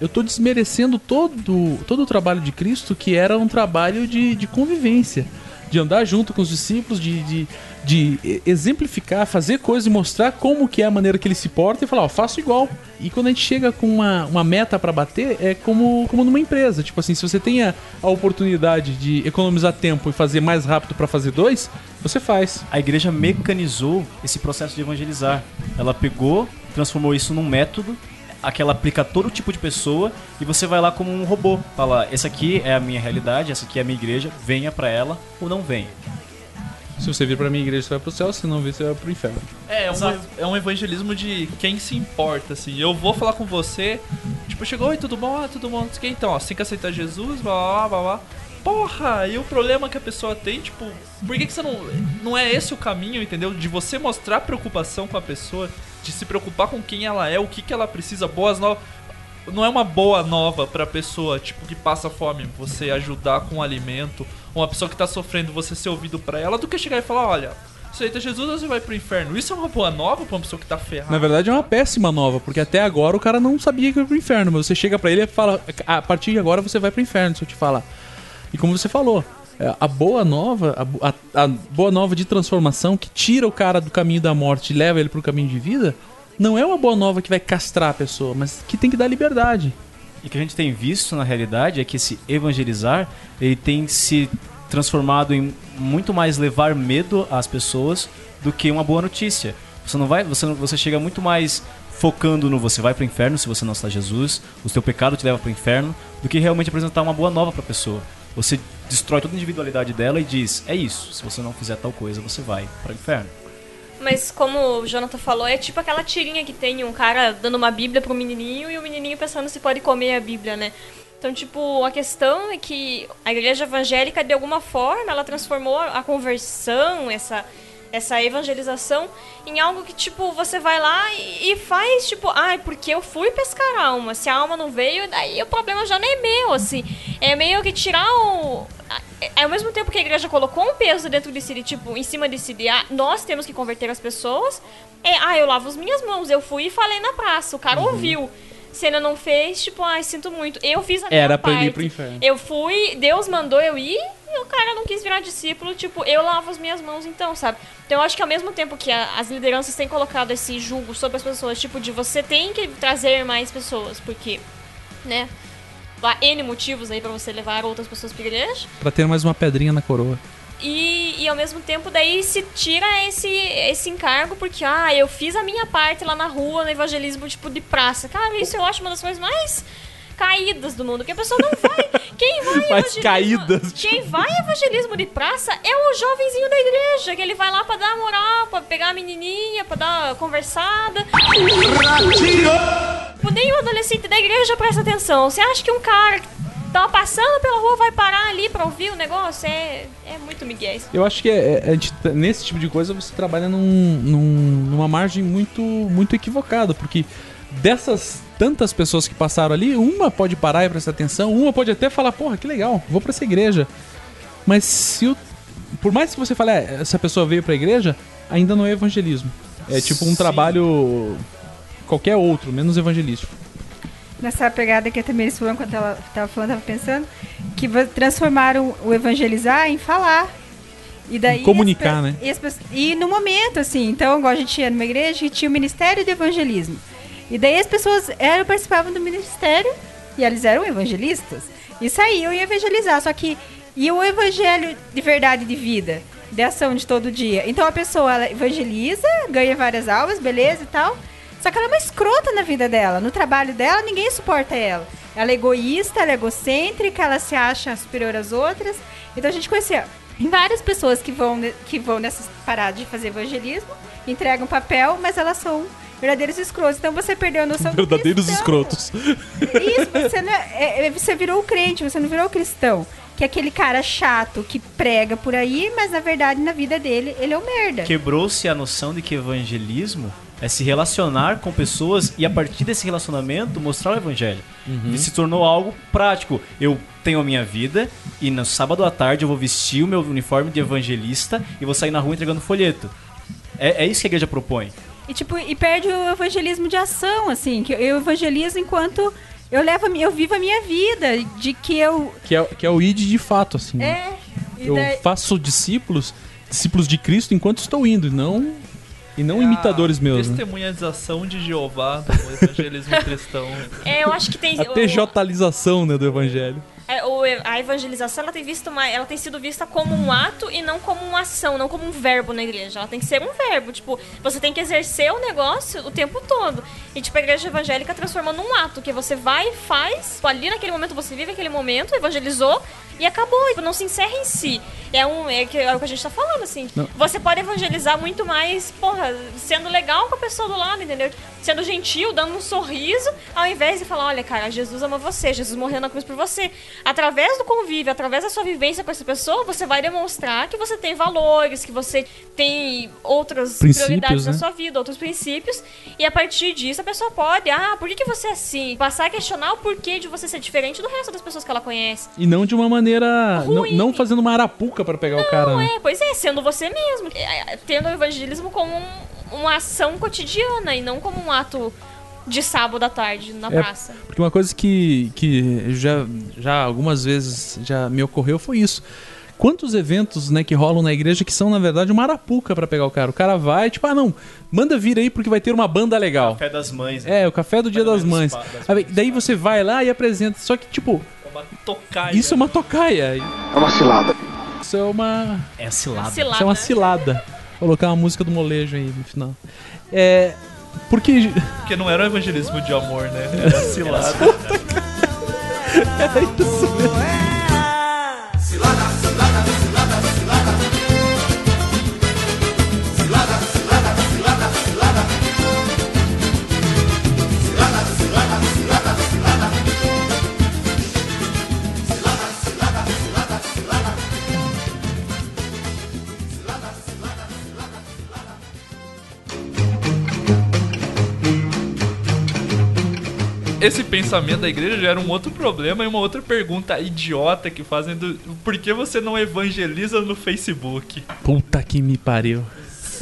eu tô desmerecendo todo, todo o trabalho de Cristo, que era um trabalho de, de convivência. De andar junto com os discípulos, de, de, de exemplificar, fazer coisas e mostrar como que é a maneira que ele se porta e falar, ó, faço igual. E quando a gente chega com uma, uma meta pra bater, é como, como numa empresa. Tipo assim, se você tem a, a oportunidade de economizar tempo e fazer mais rápido pra fazer dois, você faz. A igreja mecanizou esse processo de evangelizar. Ela pegou, transformou isso num método, a que ela aplica a todo tipo de pessoa, e você vai lá como um robô. Fala, essa aqui é a minha realidade, essa aqui é a minha igreja, venha pra ela ou não venha. Se você vir pra minha igreja, você vai pro céu, se não vir, você vai pro inferno. É, é um, é um evangelismo de quem se importa, assim. Eu vou falar com você, tipo, chegou, oi, tudo bom? Ah, tudo bom? Não sei o que. Então, ó, você tem que aceitar Jesus, blá, blá, blá, blá. Porra, e o problema que a pessoa tem, tipo, por que, que você não. Não é esse o caminho, entendeu? De você mostrar preocupação com a pessoa, de se preocupar com quem ela é, o que, que ela precisa, boas novas. Não é uma boa nova pra pessoa, tipo, que passa fome, você ajudar com alimento, uma pessoa que tá sofrendo, você ser ouvido pra ela, do que chegar e falar, olha, aceita Jesus ou você vai pro inferno. Isso é uma boa nova pra uma pessoa que tá ferrada. Na verdade é uma péssima nova, porque até agora o cara não sabia que ia pro inferno, mas você chega pra ele e fala, a partir de agora você vai pro inferno, se eu te falar. E como você falou, é, a boa nova, a, a- a boa nova de transformação que tira o cara do caminho da morte e leva ele pro caminho de vida, não é uma boa nova que vai castrar a pessoa, mas que tem que dar liberdade. E o que a gente tem visto na realidade é que esse evangelizar, ele tem se transformado em muito mais levar medo às pessoas do que uma boa notícia. Você não vai, você, você chega muito mais focando no você vai pro inferno se você não está Jesus, o seu pecado te leva pro inferno, do que realmente apresentar uma boa nova pra pessoa. Você destrói toda a individualidade dela e diz: "É isso, se você não fizer tal coisa, você vai para o inferno". Mas como o Jonathan falou, é tipo aquela tirinha que tem um cara dando uma bíblia pro menininho e o menininho pensando se pode comer a bíblia, né? Então, tipo, a questão é que a igreja evangélica, de alguma forma, ela transformou a conversão, essa, essa evangelização, em algo que, tipo, você vai lá e, e faz, tipo, ai, porque eu fui pescar a alma. Se a alma não veio, daí o problema já não é meu, assim. É meio que tirar o. É ao mesmo tempo que a igreja colocou um peso dentro de si, de, tipo, em cima de si, de, ah, nós temos que converter as pessoas. É, ah, eu lavo as minhas mãos, eu fui e falei na praça, o cara Uhum. ouviu. Se ele não fez, tipo, ai, sinto muito. Eu fiz a minha Era pra parte. ele ir pro inferno. Eu fui, Deus mandou eu ir e o cara não quis virar discípulo, tipo, eu lavo as minhas mãos então, sabe? Então eu acho que ao mesmo tempo que a- as lideranças têm colocado esse julgo sobre as pessoas, tipo, de você tem que trazer mais pessoas, porque, né? Há N motivos aí pra você levar outras pessoas pra igreja. Pra ter mais uma pedrinha na coroa. E, e ao mesmo tempo daí se tira esse, esse encargo porque, ah, eu fiz a minha parte lá na rua, no evangelismo tipo de praça. Cara, isso eu acho uma das coisas mais caídas do mundo, porque a pessoa não vai. Quem vai Mais evangelismo- caídas. Quem vai evangelismo de praça é o jovenzinho da igreja, que ele vai lá pra dar moral, pra pegar a menininha, pra dar conversada. Tipo, Nem o adolescente da igreja presta atenção. Você acha que um cara que tava passando pela rua vai parar ali pra ouvir o negócio? É, é muito miguel. Eu acho que é, é, gente tá- nesse tipo de coisa você trabalha num, num- numa margem muito, muito equivocada, porque dessas tantas pessoas que passaram ali, uma pode parar e prestar atenção, uma pode até falar, porra, que legal, vou pra essa igreja. Mas se o, por mais que você fale, "Ah, essa pessoa veio pra igreja, ainda não é evangelismo. É tipo um Sim. trabalho qualquer outro, menos evangelístico. Nessa pegada que também eles foram, quando ela tava falando, tava pensando, que transformaram o evangelizar em falar. E daí Comunicar, as pe- né? E, no momento, assim, então, igual a gente ia numa igreja que tinha o Ministério do Evangelismo. E daí as pessoas eram, participavam do ministério e eles eram evangelistas. E saíam e evangelizar. Só que. E o evangelho de verdade de vida? De ação de todo dia. Então a pessoa ela evangeliza, ganha várias almas, beleza e tal. Só que ela é uma escrota na vida dela. No trabalho dela, ninguém suporta ela. Ela é egoísta, ela é egocêntrica, ela se acha superior às outras. Então a gente conhecia várias pessoas que vão, que vão nessas paradas de fazer evangelismo, entregam papel, mas elas são verdadeiros escrotos. Então você perdeu a noção Verdadeiros cristão. escrotos. Isso, você, não é, é- você virou crente, você não virou cristão. Que é aquele cara chato que prega por aí, mas na verdade, na vida dele, ele é o merda. Quebrou-se a noção de que evangelismo é se relacionar com pessoas e a partir desse relacionamento mostrar o evangelho. E se tornou algo prático. Eu tenho a minha vida e no sábado à tarde eu vou vestir o meu uniforme de evangelista e vou sair na rua entregando folheto. É, é isso que a igreja propõe. E tipo, e perde o evangelismo de ação, assim, que eu evangelizo enquanto eu levo eu vivo a minha vida, de que eu Que é, que é o id de fato, assim. é e Eu daí- faço discípulos, discípulos de Cristo enquanto estou indo, e não, e não imitadores meus. Né? Testemunhalização de Jeová do evangelismo cristão. É, eu acho que tem. A o- PJalização né, do evangelho. É, a evangelização ela tem, visto uma, ela tem sido vista como um ato e não como uma ação, não como um verbo na igreja. Ela tem que ser um verbo. Tipo, você tem que exercer o negócio o tempo todo. E, tipo, a igreja evangélica transformou num ato, que você vai e faz. Tipo, ali naquele momento você vive aquele momento, evangelizou e acabou. Tipo, não se encerra em si. É, um, é, que- é o que a gente tá falando, assim. Não. Você pode evangelizar muito mais, porra, sendo legal com a pessoa do lado, entendeu? Sendo gentil, dando um sorriso, ao invés de falar, olha, cara, Jesus ama você, Jesus morreu na cruz por você. Através do convívio, através da sua vivência com essa pessoa, você vai demonstrar que você tem valores, que você tem outras Princípios, prioridades né? na sua vida, outros princípios. E a partir disso, a pessoa pode, ah, por que, que você é assim? Passar a questionar o porquê de você ser diferente do resto das pessoas que ela conhece. E não de uma maneira. Não, Ruim. não fazendo uma arapuca pra pegar o cara. Não, né? é, pois é, sendo você mesmo. É, é, Tendo o evangelismo como um- uma ação cotidiana e não como um ato de sábado à tarde na É, praça. Porque uma coisa que, que já, já algumas vezes já me ocorreu foi isso. Quantos eventos né, que rolam na igreja que são, na verdade, uma arapuca pra pegar o cara? O cara vai, tipo, ah, não, manda vir aí porque vai ter uma banda legal. Fé das mães. né? É, o café do Dia Café das das Mães. das Aí, daí você vai lá e apresenta. Só que, tipo, É uma tocaia. isso é uma tocaia. É uma cilada. Isso é uma. É a cilada. Cilada. Isso é uma cilada. Colocar uma música do molejo aí no final. É. Porque. Porque não era um evangelismo de amor, né? Era cilada. É isso mesmo. Esse pensamento da igreja gera um outro problema e uma outra pergunta idiota que fazem do por que você não evangeliza no Facebook? Puta que me pariu.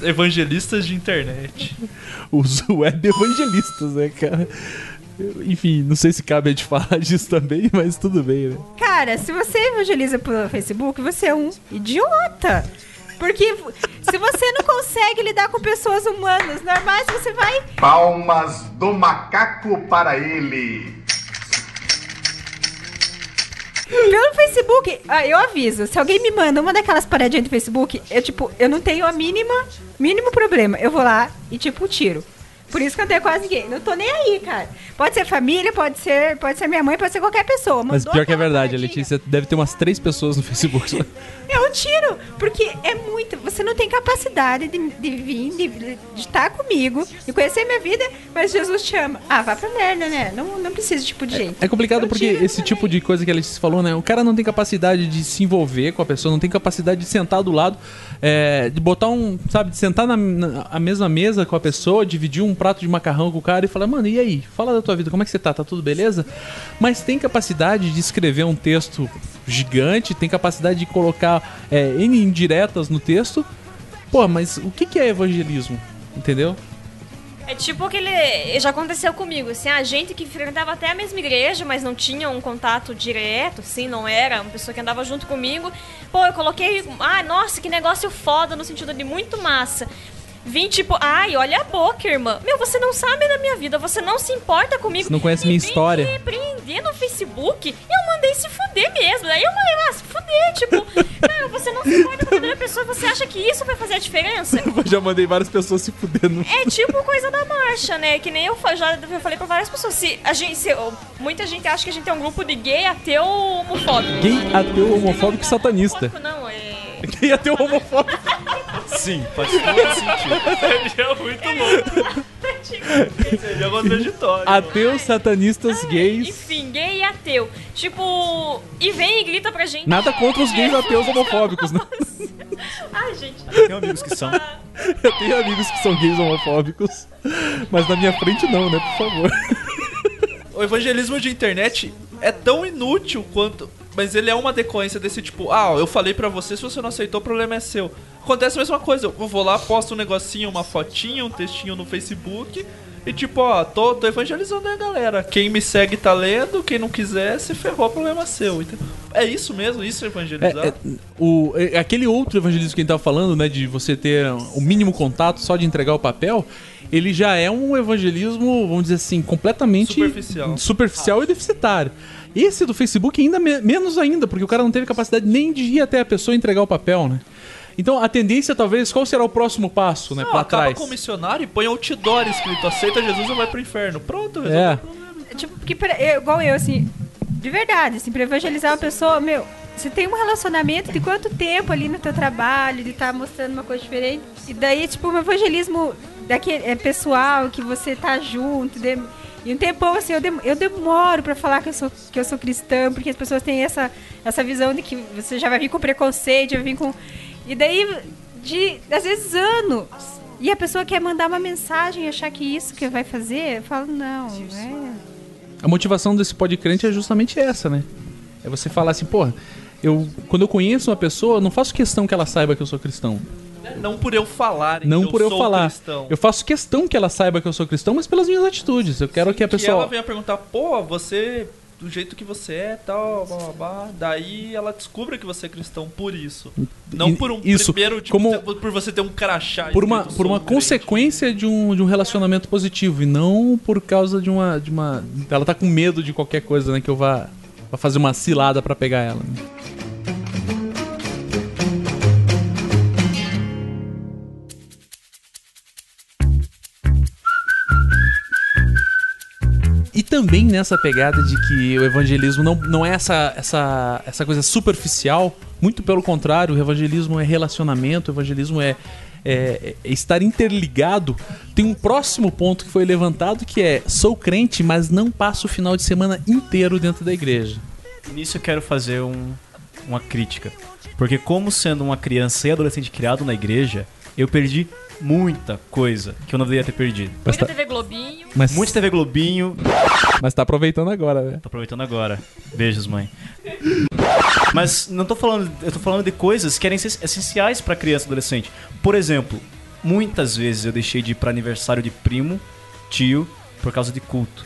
Evangelistas de internet. Os web evangelistas, né, cara? Enfim, não sei se cabe a gente falar disso também, mas tudo bem, né? Cara, se você evangeliza pelo Facebook, você é um idiota. Porque se você não consegue lidar com pessoas humanas normais, você vai. Palmas do macaco para ele. Pelo Facebook, ah, eu aviso, se alguém me manda uma daquelas paradinhas do Facebook, eu tipo, eu não tenho a mínima, mínimo problema. Eu vou lá e tipo tiro. Por isso que eu não tenho quase ninguém. Não tô nem aí, cara. Pode ser família, pode ser, pode ser minha mãe, pode ser qualquer pessoa. Mas Mandou pior que é verdade, a Letícia deve ter umas três pessoas no Facebook. só. Eu tiro, porque é muito. Você não tem capacidade de, de vir, de estar comigo, de conhecer minha vida, mas Jesus te ama. Ah, vá pra merda, né? Não, não precisa tipo de gente. É complicado Eu porque esse tipo de coisa que a Letícia falou, né? O cara não tem capacidade de se envolver com a pessoa, não tem capacidade de sentar do lado, é, de botar um, sabe, de sentar na, na a mesma mesa com a pessoa, dividir um prato de macarrão com o cara e falar, mano, e aí? Fala da tua vida, como é que você tá? Tá tudo beleza? Mas tem capacidade de escrever um texto gigante, tem capacidade de colocar é, indiretas no texto. Pô, mas o que, que é evangelismo? Entendeu? É tipo aquele. Já aconteceu comigo, assim, a gente que frequentava até a mesma igreja, mas não tinha um contato direto, assim, não era uma pessoa que andava junto comigo. Pô, eu coloquei. Ah, nossa, que negócio foda, no sentido de muito massa. Vim tipo, ai, olha a boca, irmã. Meu, você não sabe da minha vida, você não se importa comigo. Você não conhece minha história. me repreender no Facebook, eu mandei se fuder mesmo. Daí eu mandei, ah, se fuder, tipo, cara, você não se importa com a outra pessoa, você acha que isso vai fazer a diferença? Eu já mandei várias pessoas se fudendo. É tipo coisa da marcha, né? Que nem eu já eu falei pra várias pessoas. Se a gente, se, muita gente acha que a gente é um grupo de gay, ateu, homofóbico. Gay, ateu, homofóbico e satanista. Não, é. Gay, ateu, homofóbico. Sim, faz todo sentido. Seria muito louco. Seria contraditório. Ateus, satanistas, gays. Enfim, gay e ateu. Tipo, e vem e grita pra gente. Nada contra os gays ateus homofóbicos, né? Ai, gente. Tenho amigos que são. Eu tenho amigos que são gays homofóbicos, mas na minha frente não, né? Por favor. O evangelismo de internet é tão inútil quanto. Mas ele é uma decorrência desse tipo, ah, eu falei pra você, se você não aceitou, o problema é seu. Acontece a mesma coisa, eu vou lá, posto um negocinho, uma fotinha, um textinho no Facebook. E tipo, ó, tô, tô evangelizando a galera. Quem me segue tá lendo, quem não quiser, se ferrou, problema é seu. entendeu? É isso mesmo, isso é evangelizar. É, é, o, é, aquele outro evangelismo que a gente tava falando, né? De você ter o mínimo contato só de entregar o papel, ele já é um evangelismo, vamos dizer assim, completamente Superficial. superficial e deficitário. Esse do Facebook ainda me- menos ainda, porque o cara não teve capacidade nem de ir até a pessoa e entregar o papel, né? Então a tendência talvez, qual será o próximo passo, né? Não, pra acaba trás? com o missionário e põe outdoor escrito aceita Jesus ou vai pro inferno. Pronto, resolveu É. o problema. Tipo, que pra- eu- igual eu, assim, de verdade, assim, pra evangelizar uma pessoa, meu, você tem um relacionamento de quanto tempo ali no teu trabalho, de estar mostrando uma coisa diferente. E daí, tipo, um evangelismo daquele, é pessoal, que você tá junto, de- e um tempão, assim, eu, dem- eu demoro pra falar que eu, sou, que eu sou cristã, porque as pessoas têm essa, essa visão de que você já vai vir com preconceito, já vai vir com... E daí, de, às vezes, anos... E a pessoa quer mandar uma mensagem e achar que isso que vai fazer, eu falo, não, é... A motivação desse podcrente é justamente essa, né? É você falar assim, porra, eu, quando eu conheço uma pessoa, não faço questão que ela saiba que eu sou cristão. Não por eu falar, Não por eu sou falar. cristão. Eu faço questão que ela saiba que eu sou cristão, mas pelas minhas atitudes. Eu quero que a Que ela pessoa. venha perguntar, pô, você, do jeito que você é, tal, blá, blá, blá. Daí ela descubra que você é cristão por isso. Não E- por um isso, primeiro, tipo, como- por você ter um crachá. Por uma, por "Sou uma um crente". consequência de um, de um relacionamento positivo e não por causa de uma, de uma. Ela tá com medo de qualquer coisa, né? Que eu vá, vá fazer uma cilada pra pegar ela. né? Também nessa pegada de que o evangelismo não, não é essa, essa, essa coisa superficial, muito pelo contrário, o evangelismo é relacionamento, o evangelismo é, é- é estar interligado. Tem um próximo ponto que foi levantado que é: sou crente, mas não passo o final de semana inteiro dentro da igreja. Nisso eu quero fazer um- uma crítica. Porque como sendo uma criança e adolescente criado na igreja, eu perdi muita coisa que eu não deveria ter perdido. Mas Muita tá, TV Globinho. mas, Muito TV Globinho. mas tá aproveitando agora, né? Tô aproveitando agora. Beijos, mãe. Mas não tô falando, eu tô falando de coisas que eram essen- essenciais pra criança e adolescente. Por exemplo, muitas vezes eu deixei de ir pra aniversário de primo, tio, por causa de culto.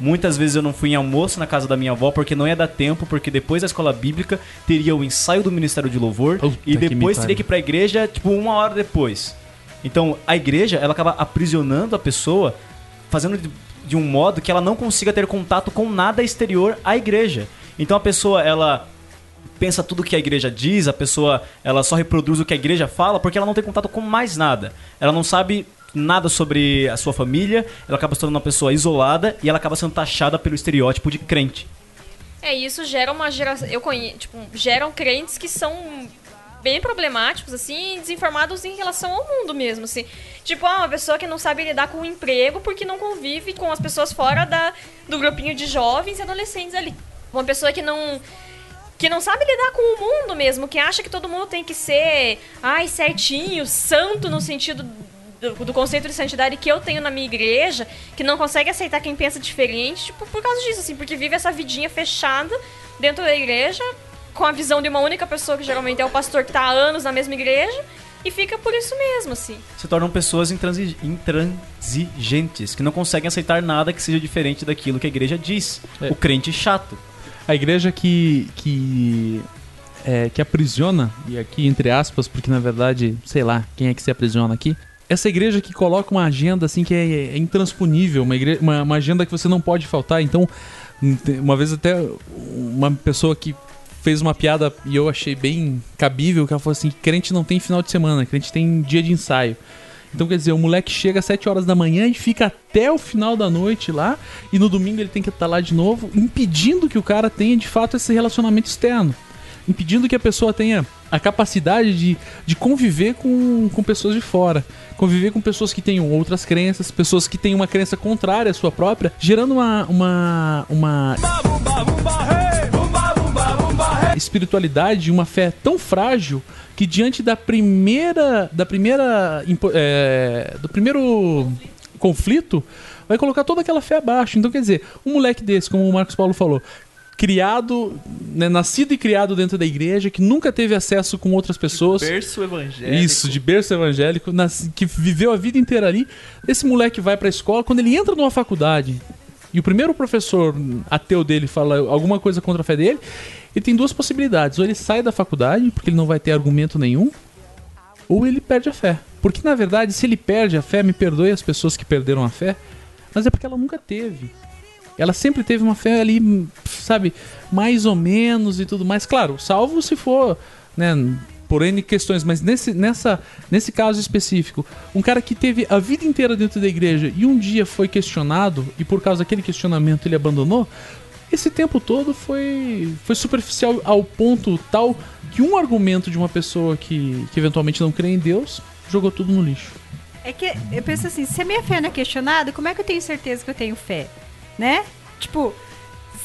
Muitas vezes eu não fui em almoço na casa da minha avó porque não ia dar tempo, porque depois da escola bíblica teria o ensaio do Ministério de Louvor Puta e que me depois pariu. teria que ir pra igreja, tipo, uma hora depois. Então, a igreja, ela acaba aprisionando a pessoa, fazendo de, um modo que ela não consiga ter contato com nada exterior à igreja. Então, a pessoa, ela pensa tudo que a igreja diz, a pessoa, ela só reproduz o que a igreja fala porque ela não tem contato com mais nada. Ela não sabe nada sobre a sua família, ela acaba se tornando uma pessoa isolada e ela acaba sendo taxada pelo estereótipo de crente. É, isso gera uma geração. Eu conheço, tipo, geram crentes que são bem problemáticos, assim, desinformados em relação ao mundo mesmo, assim. Tipo, ah, uma pessoa que não sabe lidar com o emprego porque não convive com as pessoas fora da, do grupinho de jovens e adolescentes ali. Uma pessoa que não. Que não sabe lidar com o mundo mesmo, que acha que todo mundo tem que ser, ai, certinho, santo no sentido do, do conceito de santidade que eu tenho na minha igreja, que não consegue aceitar quem pensa diferente, tipo, por causa disso, assim, porque vive essa vidinha fechada dentro da igreja, com a visão de uma única pessoa, que geralmente é o pastor que tá há anos na mesma igreja, E fica por isso mesmo, assim. Se tornam pessoas intransi- intransigentes, que não conseguem aceitar nada que seja diferente daquilo que a igreja diz. É. O crente chato. A igreja que. que. É, que aprisiona, e aqui entre aspas, porque na verdade, sei lá, quem é que se aprisiona aqui? Essa igreja que coloca uma agenda assim que é, é intransponível, uma, igre- uma, uma agenda que você não pode faltar. Então, uma vez até uma pessoa que fez uma piada e eu achei bem cabível, que ela falou assim, crente não tem final de semana, crente tem dia de ensaio. Então, quer dizer, o moleque chega às 7 horas da manhã e fica até o final da noite lá, e no domingo ele tem que estar lá de novo, impedindo que o cara tenha de fato esse relacionamento externo. Impedindo que a pessoa tenha a capacidade de, de conviver com, com pessoas de fora. Conviver com pessoas que tenham outras crenças, pessoas que têm uma crença contrária à sua própria, gerando uma, uma, uma espiritualidade, uma fé tão frágil que diante da primeira, da primeira, é, do primeiro conflito, vai colocar toda aquela fé abaixo. Então quer dizer, um moleque desse, como o Marcos Paulo falou, criado, né, nascido e criado dentro da igreja, que nunca teve acesso com outras pessoas. Berço evangélico. Isso, de berço evangélico, nas- que viveu a vida inteira ali. Esse moleque vai pra escola, quando ele entra numa faculdade e o primeiro professor ateu dele fala alguma coisa contra a fé dele, ele tem duas possibilidades. Ou ele sai da faculdade, porque ele não vai ter argumento nenhum, ou ele perde a fé. Porque na verdade, se ele perde a fé, me perdoe as pessoas que perderam a fé, mas é porque ela nunca teve. Ela sempre teve uma fé ali, sabe, mais ou menos e tudo mais. Claro, salvo se for, né, por N questões, mas nesse, nessa, nesse caso específico, um cara que teve a vida inteira dentro da igreja e um dia foi questionado e por causa daquele questionamento ele abandonou, esse tempo todo foi, foi superficial ao ponto tal que um argumento de uma pessoa que, que eventualmente não crê em Deus jogou tudo no lixo. É que eu penso assim, se a minha fé não é questionada, como é que eu tenho certeza que eu tenho fé? Né? Tipo,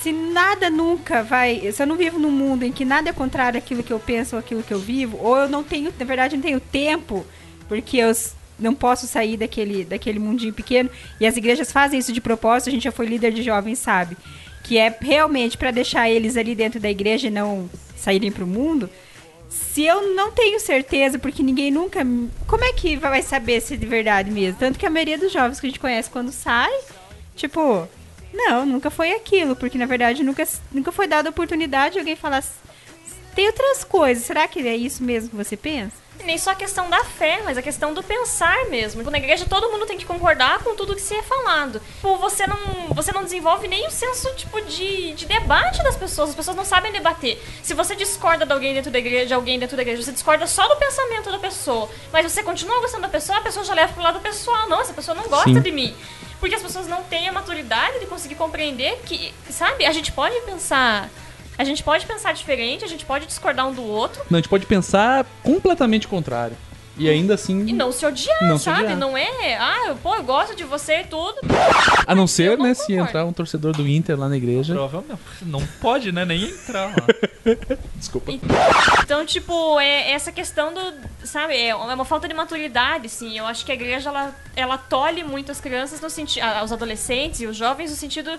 se nada nunca vai. Se eu não vivo num mundo em que nada é contrário àquilo que eu penso ou àquilo que eu vivo, ou eu não tenho, na verdade, não tenho tempo, porque eu não posso sair daquele, daquele mundinho pequeno, e as igrejas fazem isso de propósito, a gente já foi líder de jovens, sabe? Que é realmente para deixar eles ali dentro da igreja e não saírem pro mundo. Se eu não tenho certeza, porque ninguém nunca. Como é que vai saber se é de verdade mesmo? Tanto que a maioria dos jovens que a gente conhece quando sai, tipo, não, nunca foi aquilo, porque na verdade nunca, nunca foi dada a oportunidade de alguém falar. "S- Tem outras coisas, será que é isso mesmo que você pensa? Nem só a questão da fé, mas a questão do pensar mesmo. Tipo, Na igreja todo mundo tem que concordar com tudo que se é falado. Tipo, você não, você não desenvolve nem o senso tipo de, de debate das pessoas. As pessoas não sabem debater. Se você discorda de alguém dentro da igreja, de alguém dentro da igreja, você discorda só do pensamento da pessoa. Mas você continua gostando da pessoa, a pessoa já leva pro lado pessoal. Não, essa pessoa não gosta Sim. de mim. Porque as pessoas não têm a maturidade de conseguir compreender que, sabe, a gente pode pensar. A gente pode pensar diferente, a gente pode discordar um do outro Não, a gente pode pensar completamente contrário. E ainda assim. e não se odiar, Não se sabe? odiar. Não é, ah, eu, pô, eu gosto de você e tudo. A não ser, né, se entrar um torcedor do Inter lá na igreja. Provavelmente. Não pode, né? Nem entrar lá. Desculpa. Então, tipo, é essa questão do, sabe, é uma falta de maturidade, sim. Eu acho que a igreja, ela, ela tolhe muito as crianças no sentido, os adolescentes e os jovens no sentido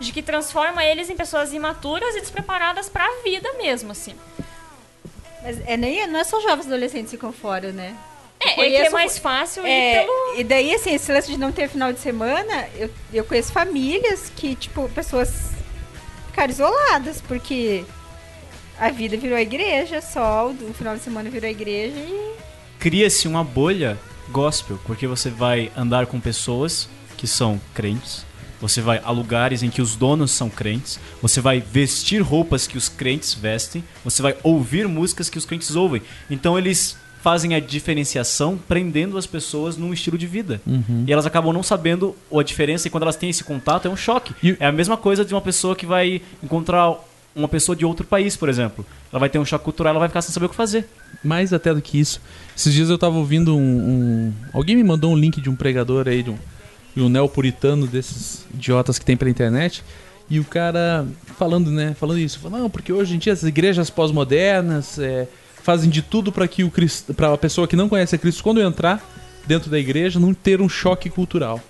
de que transforma eles em pessoas imaturas e despreparadas pra vida mesmo, assim. Mas é, nem, não é só jovens e adolescentes que ficam fora, né? É, é que é conheço- mais fácil ir É, pelo... E daí, assim, esse lance de não ter final de semana, eu, eu conheço famílias que, tipo, pessoas ficaram isoladas, porque a vida virou a igreja só, o final de semana virou a igreja e. Cria-se uma bolha gospel, porque você vai andar com pessoas que são crentes, você vai a lugares em que os donos são crentes, você vai vestir roupas que os crentes vestem, você vai ouvir músicas que os crentes ouvem. Então eles fazem a diferenciação prendendo as pessoas num estilo de vida. Uhum. E elas acabam não sabendo a diferença e quando elas têm esse contato é um choque. É a mesma coisa de uma pessoa que vai encontrar uma pessoa de outro país, por exemplo. Ela vai ter um choque cultural, ela vai ficar sem saber o que fazer. Mais até do que isso. Esses dias eu tava ouvindo um. um- Alguém me mandou um link de um pregador aí, de um, de um neopuritano desses idiotas que tem pela internet. E o cara falando, né? Falando isso. Falando, não, porque hoje em dia as igrejas pós-modernas é, fazem de tudo para que o para a pessoa que não conhece a Cristo, quando entrar dentro da igreja, não ter um choque cultural.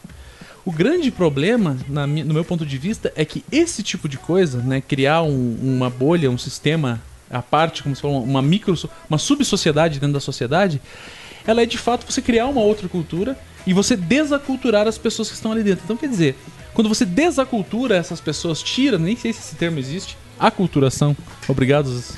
O grande problema, na no meu ponto de vista, é que esse tipo de coisa, né, criar um- uma bolha, um sistema à parte, como se fosse uma micro, uma subsociedade dentro da sociedade, ela é de fato você criar uma outra cultura e você desaculturar as pessoas que estão ali dentro. Então quer dizer, quando você desacultura essas pessoas, tira, nem sei se esse termo existe, aculturação. Obrigado, os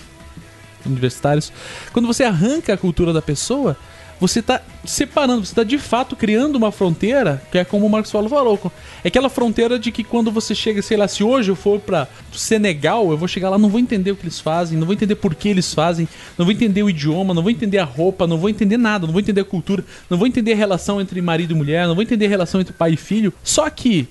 universitários. Quando você arranca a cultura da pessoa, você está separando, você está de fato criando uma fronteira, que é como o Marcos Paulo falou. É aquela fronteira de que quando você chega, sei lá, se hoje eu for para Senegal, eu vou chegar lá, não vou entender o que eles fazem, não vou entender por que eles fazem, não vou entender o idioma, não vou entender a roupa, não vou entender nada, não vou entender a cultura, não vou entender a relação entre marido e mulher, não vou entender a relação entre pai e filho. Só que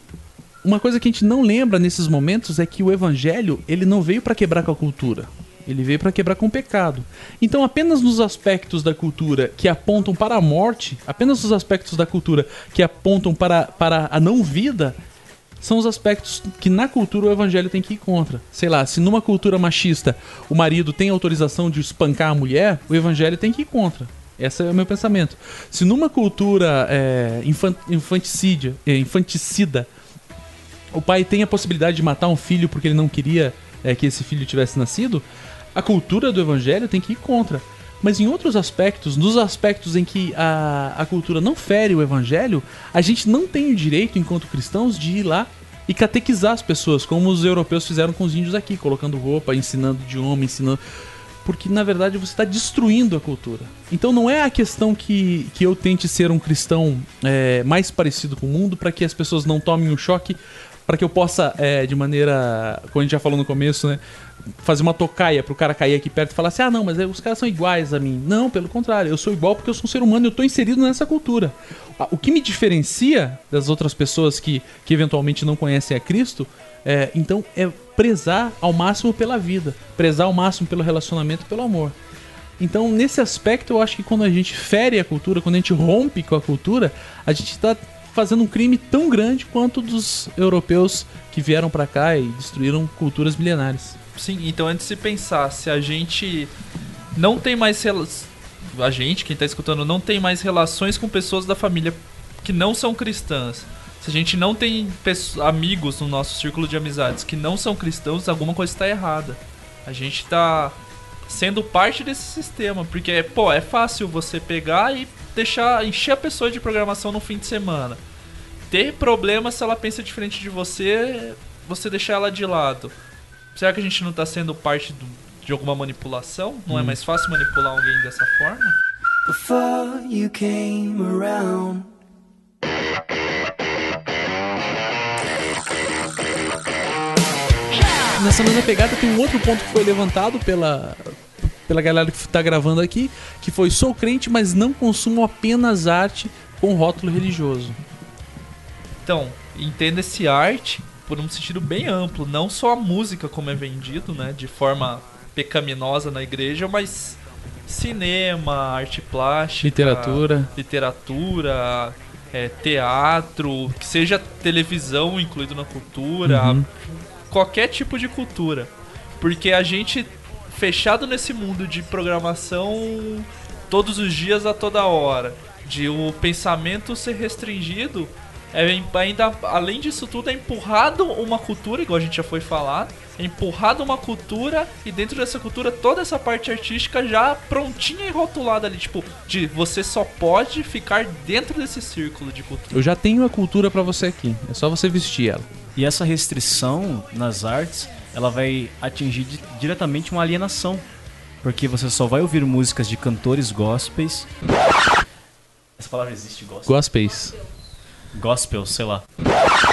uma coisa que a gente não lembra nesses momentos é que o evangelho, ele não veio para quebrar com a cultura. Ele veio para quebrar com o pecado. Então, apenas nos aspectos da cultura que apontam para a morte, apenas os aspectos da cultura que apontam para, para a não vida, são os aspectos que na cultura o evangelho tem que ir contra. Sei lá, se numa cultura machista o marido tem autorização de espancar a mulher, o evangelho tem que ir contra. Esse é o meu pensamento. Se numa cultura é, infan- infanticídia, é, infanticida o pai tem a possibilidade de matar um filho porque ele não queria é, que esse filho tivesse nascido, a cultura do evangelho tem que ir contra. Mas em outros aspectos, nos aspectos em que a, a cultura não fere o evangelho, a gente não tem o direito, enquanto cristãos, de ir lá e catequizar as pessoas, como os europeus fizeram com os índios aqui, colocando roupa, ensinando idioma, ensinando. Porque na verdade você está destruindo a cultura. Então não é a questão que, que eu tente ser um cristão é, mais parecido com o mundo para que as pessoas não tomem um choque, para que eu possa, é, de maneira. Como a gente já falou no começo, né? Fazer uma tocaia pro cara cair aqui perto e falar assim: ah, não, mas os caras são iguais a mim. Não, pelo contrário, eu sou igual porque eu sou um ser humano e eu tô inserido nessa cultura. O que me diferencia das outras pessoas que, que eventualmente não conhecem a Cristo, é, então, é prezar ao máximo pela vida, prezar ao máximo pelo relacionamento, pelo amor. Então, nesse aspecto, eu acho que quando a gente fere a cultura, quando a gente rompe com a cultura, a gente está fazendo um crime tão grande quanto dos europeus que vieram para cá e destruíram culturas milenares. Sim, então antes de pensar se a gente não tem mais a gente, quem tá escutando, não tem mais relações com pessoas da família que não são cristãs. Se a gente não tem amigos no nosso círculo de amizades que não são cristãos, alguma coisa está errada. A gente tá sendo parte desse sistema, porque pô, é fácil você pegar e deixar encher a pessoa de programação no fim de semana. Ter problema se ela pensa diferente de você, você deixar ela de lado. Será que a gente não tá sendo parte do- de alguma manipulação? Não é Hum. mais fácil manipular alguém dessa forma? Before you came around. Nessa mesma pegada tem um outro ponto que foi levantado pela, pela galera que tá gravando aqui, que foi sou crente, mas não consumo apenas arte com rótulo religioso. Então, entenda esse arte por um sentido bem amplo, não só a música como é vendido, né, de forma pecaminosa na igreja, mas cinema, arte plástica, Literatura. literatura, é, teatro, que seja televisão incluído na cultura, Uhum. Qualquer tipo de cultura, porque a gente fechado nesse mundo de programação todos os dias a toda hora, de o pensamento ser restringido, é ainda além disso tudo é empurrado uma cultura, igual a gente já foi falar, é empurrado uma cultura e dentro dessa cultura toda essa parte artística já prontinha e rotulada ali, tipo, de você só pode ficar dentro desse círculo de cultura. Eu já tenho a cultura pra você aqui, é só você vestir ela. E essa restrição nas artes, ela vai atingir di- diretamente uma alienação. Porque você só vai ouvir músicas de cantores gospels. Essa palavra existe, gospel? Gospels. Gospel, sei lá.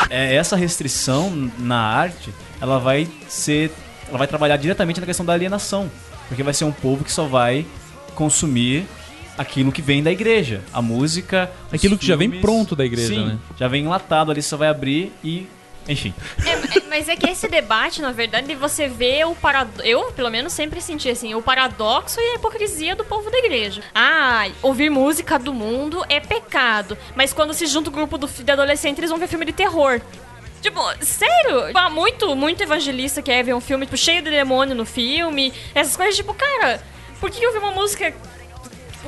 É, essa restrição na arte, ela vai ser. Ela vai trabalhar diretamente na questão da alienação. Porque vai ser um povo que só vai consumir aquilo que vem da igreja. A música. Aquilo que já vem pronto da igreja, Sim, né? Já vem enlatado ali, só vai abrir e. Enfim. É, é, mas é que esse debate, na verdade, você vê o paradoxo. Eu, pelo menos, sempre senti assim: o paradoxo e a hipocrisia do povo da igreja. Ah, ouvir música do mundo é pecado. Mas quando se junta o grupo do, de adolescentes, eles vão ver filme de terror. Tipo, sério? Tipo, há muito, muito evangelista que é ver um filme tipo, cheio de demônio no filme. Essas coisas, tipo, cara, por que ouvir uma música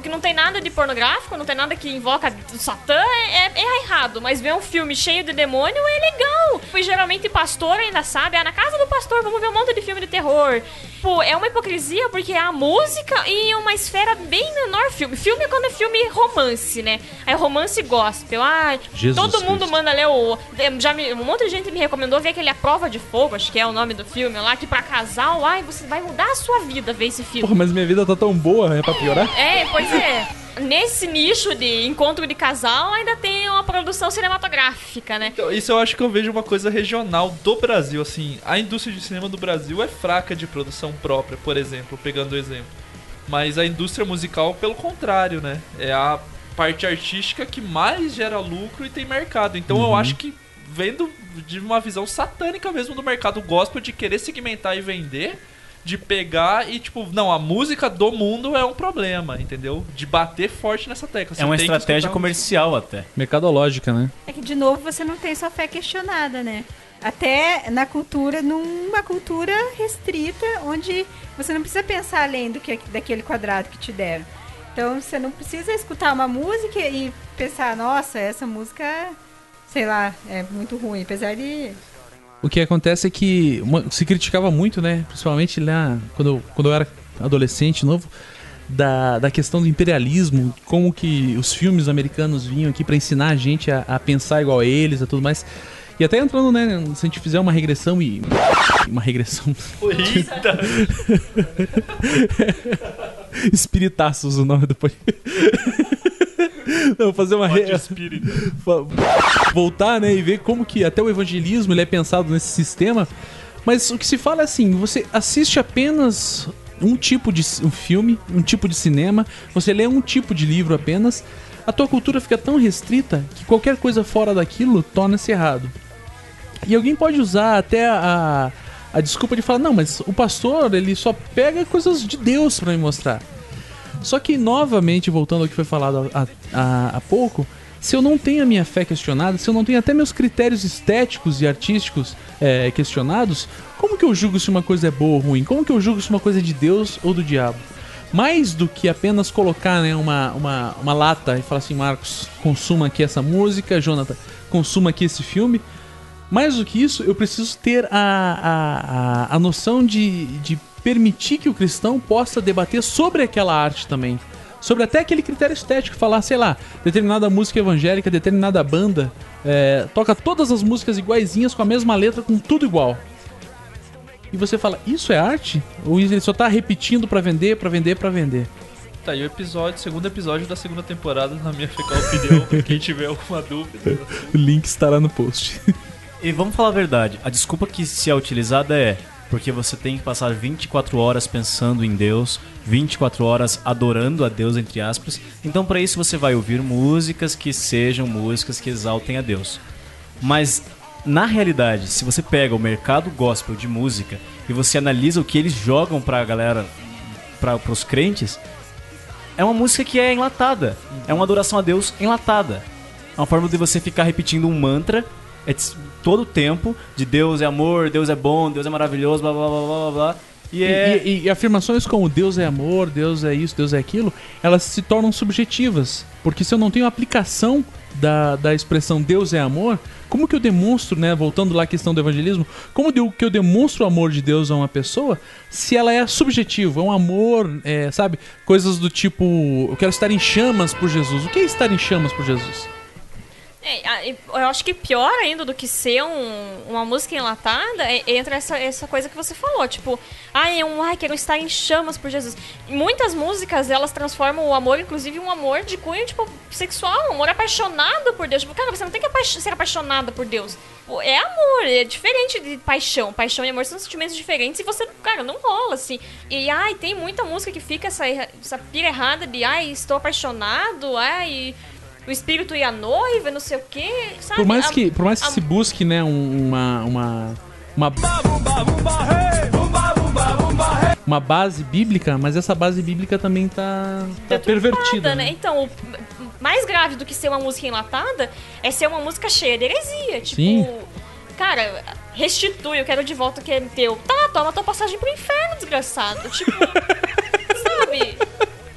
que não tem nada de pornográfico, não tem nada que invoca o Satã, é, é errado. Mas ver um filme cheio de demônio é legal. E geralmente pastor ainda sabe, ah, na casa do pastor vamos ver um monte de filme de terror. Tipo, é uma hipocrisia porque é a música e uma esfera bem menor filme. Filme é quando é filme romance, né? Aí romance gospel. Ah, Jesus todo mundo Cristo. manda ler o. Já me, um monte de gente me recomendou ver aquele A Prova de Fogo, acho que é o nome do filme lá, que pra casal, ai, você vai mudar a sua vida ver esse filme. Porra, mas minha vida tá tão boa, é pra piorar? É, pois é. Nesse nicho de encontro de casal, ainda tem uma produção cinematográfica, né? Então, isso eu acho que eu vejo uma coisa regional do Brasil, assim. A indústria de cinema do Brasil é fraca de produção própria, por exemplo, pegando o exemplo. Mas a indústria musical, pelo contrário, né? É a parte artística que mais gera lucro e tem mercado. Então eu Uhum. acho que vendo de uma visão satânica mesmo do mercado gospel de querer segmentar e vender, de pegar e tipo, não, a música do mundo é um problema, entendeu? De bater forte nessa tecla. Você É uma estratégia comercial até. Mercadológica, né? É que, de novo, você não tem sua fé questionada, né? Até na cultura, numa cultura restrita, onde você não precisa pensar além do que daquele quadrado que te deram. Então, você não precisa escutar uma música e pensar, nossa, essa música, sei lá, é muito ruim. Apesar de... O que acontece é que uma- se criticava muito, né? Principalmente lá quando, eu- quando eu era adolescente, novo, da, da questão do imperialismo, como que os filmes americanos vinham aqui pra ensinar a gente a, a pensar igual a eles e tudo mais. E até entrando, né? Se a gente fizer uma regressão e. Uma regressão. Eita! Espiritaços o nome do podcast. Não, fazer uma re... Fa- voltar, né, e ver como que até o evangelismo ele é pensado nesse sistema. Mas o que se fala é assim, você assiste apenas um tipo de um filme, um tipo de cinema, você lê um tipo de livro apenas, a tua cultura fica tão restrita que qualquer coisa fora daquilo torna-se errado. E alguém pode usar até a, a desculpa de falar, não, mas o pastor, ele só pega coisas de Deus pra me mostrar. Só que, novamente, voltando ao que foi falado há, pouco, se eu não tenho a minha fé questionada, se eu não tenho até meus critérios estéticos e artísticos é, questionados, como que eu julgo se uma coisa é boa ou ruim? Como que eu julgo se uma coisa é de Deus ou do diabo? Mais do que apenas colocar né, uma, uma, uma lata e falar assim, Marcos, consuma aqui essa música, Jonathan, consuma aqui esse filme. Mais do que isso, eu preciso ter a, a, a, a noção de, de permitir que o cristão possa debater sobre aquela arte também. Sobre até aquele critério estético, falar, sei lá, determinada música evangélica, determinada banda, é, toca todas as músicas iguaizinhas, com a mesma letra, com tudo igual. E você fala, isso é arte? Ou ele só tá repetindo pra vender, pra vender, pra vender? Tá aí o episódio, segundo episódio da segunda temporada, na minha fecal opinião, pra quem tiver alguma dúvida. O link estará no post. E vamos falar a verdade, a desculpa que se é utilizada é porque você tem que passar 24 horas pensando em Deus, 24 horas adorando a Deus, entre aspas. Então, para isso, você vai ouvir músicas que sejam músicas que exaltem a Deus. Mas, na realidade, se você pega o mercado gospel de música e você analisa o que eles jogam pra galera, para os crentes, é uma música que é enlatada. É uma adoração a Deus enlatada. É uma forma de você ficar repetindo um mantra todo o tempo de Deus é amor, Deus é bom, Deus é maravilhoso, blá blá blá blá blá. E E, é. e- e afirmações como Deus é amor, Deus é isso, Deus é aquilo, elas se tornam subjetivas. Porque se eu não tenho aplicação da, da expressão Deus é amor, como que eu demonstro, né? Voltando lá à questão do evangelismo, como que eu demonstro o amor de Deus a uma pessoa se ela é subjetiva, é um amor, é, sabe? Coisas do tipo, eu quero estar em chamas por Jesus. O que é estar em chamas por Jesus? É, eu acho que pior ainda do que ser um- uma música enlatada é, entra essa, essa coisa que você falou, tipo, ai, é um ai, quero estar em chamas por Jesus. Muitas músicas, elas transformam o amor, inclusive, um amor de cunho, tipo, sexual, um amor apaixonado por Deus. Tipo, cara, você não tem que apa- ser apaixonada por Deus. É amor, é diferente de paixão. Paixão e amor são sentimentos diferentes e você, cara, não rola, assim. E, ai, tem muita música que fica essa, essa pira errada de, ai, estou apaixonado, ai o espírito e a noiva, não sei o quê, sabe? Por mais A- que, por mais que a- se busque, né, um- uma, uma, uma, uma base bíblica, mas essa base bíblica também tá, tá pervertida. né? né? Então, o mais grave do que ser uma música enlatada é ser uma música cheia de heresia. Tipo, Sim. cara, restitui, eu quero de volta o que é teu. Tá, toma tua passagem pro inferno, desgraçado. Tipo, sabe?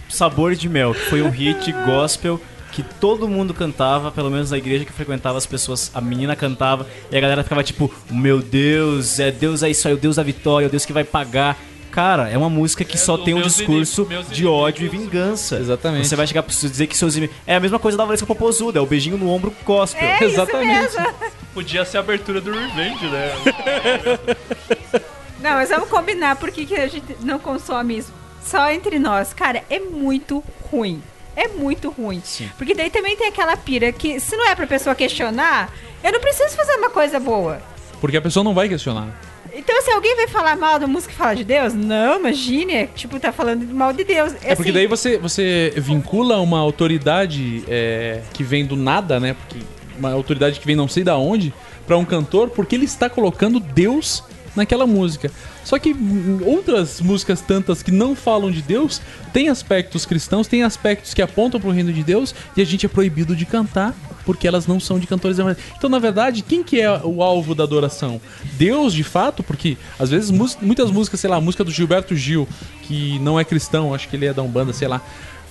Sabor de Mel, que foi um hit gospel que todo mundo cantava, pelo menos na igreja que frequentava, as pessoas, a menina cantava e a galera ficava tipo, meu Deus, é Deus é isso aí, o Deus da vitória, o Deus que vai pagar. Cara, é uma música que só do tem um discurso inimigos- de ódio e vingança. Exatamente. Você vai chegar pra dizer que seus inimigos. É a mesma coisa da Valesca Popozuda, é o beijinho no ombro gospel. É isso mesmo. Podia ser a abertura do Revenge, né? Não, mas vamos combinar porque que a gente não consome isso. Só entre nós. Cara, é muito ruim. É muito ruim. Porque daí também tem aquela pira que, se não é pra pessoa questionar, eu não preciso fazer uma coisa boa. Porque a pessoa não vai questionar. Então, se alguém vai falar mal da música e falar de Deus, não, imagine, é, tipo, tá falando mal de Deus. É porque assim, daí você, você vincula uma autoridade é, que vem do nada, né? Porque uma autoridade que vem não sei da onde, pra um cantor, porque ele está colocando Deus naquela música. Só que outras músicas tantas que não falam de Deus têm aspectos cristãos, têm aspectos que apontam pro reino de Deus e a gente é proibido de cantar porque elas não são de cantores evangélicos. Então, na verdade, quem que é o alvo da adoração? Deus, de fato, porque às vezes muitas músicas, sei lá, a música do Gilberto Gil, que não é cristão, acho que ele é da Umbanda, sei lá.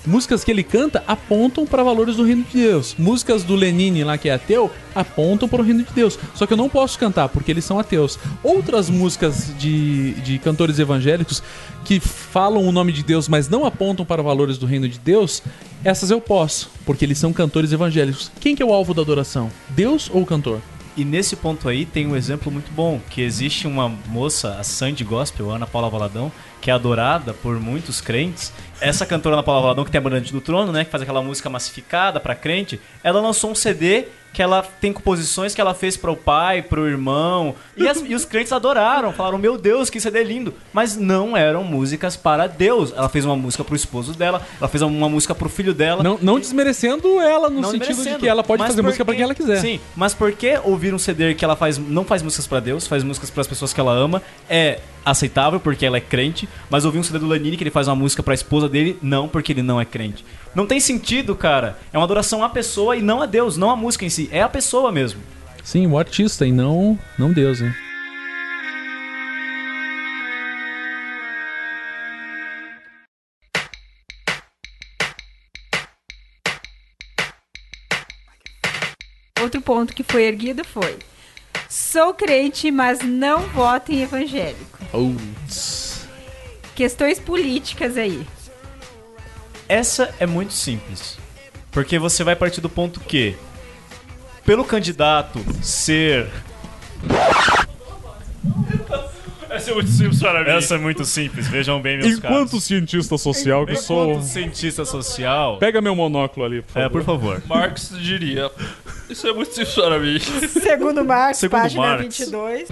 Músicas que ele canta apontam para valores do reino de Deus. Músicas do Lenine lá que é ateu apontam para o reino de Deus. Só que eu não posso cantar porque eles são ateus. Outras músicas de, de cantores evangélicos que falam o nome de Deus, mas não apontam para valores do reino de Deus, essas eu posso, porque eles são cantores evangélicos. Quem que é o alvo da adoração? Deus ou o cantor? E nesse ponto aí tem um exemplo muito bom, que existe uma moça, a Sandy Gospel, Ana Paula Valadão, que é adorada por muitos crentes. Essa cantora Ana Paula Valadão, que tem a do Trono, né, que faz aquela música massificada pra crente, ela lançou um CD que ela tem composições que ela fez pro pai, pro irmão, e, as- e os crentes adoraram, falaram, meu Deus, que CD lindo. Mas não eram músicas para Deus. Ela fez uma música pro esposo dela, ela fez uma música pro filho dela. Não, não desmerecendo ela no Não sentido de que ela pode fazer música porque- para quem ela quiser. Sim, mas por que ouvir um CD que ela faz não faz músicas pra Deus, faz músicas para as pessoas que ela ama, é aceitável porque ela é crente, mas ouvir um CD do Lanini que ele faz uma música pra esposa dele, não, porque ele não é crente. Não tem sentido, cara. É uma adoração à pessoa e não a Deus, não a música em si, é a pessoa mesmo. Sim, o artista e não, não Deus, né? Outro ponto que foi erguido foi: sou crente, mas não voto em evangélico. Putz. Questões políticas aí. Essa é muito simples. Porque você vai partir do ponto que, pelo candidato ser. Essa é muito simples para mim. Essa é muito simples, vejam bem meus Enquanto caros. cientista social que sou. Enquanto cientista social. Pega meu monóculo ali, por favor. É, por favor. Marx diria. Isso é muito simples para mim. Segundo Marx, Segundo página Marx. 22.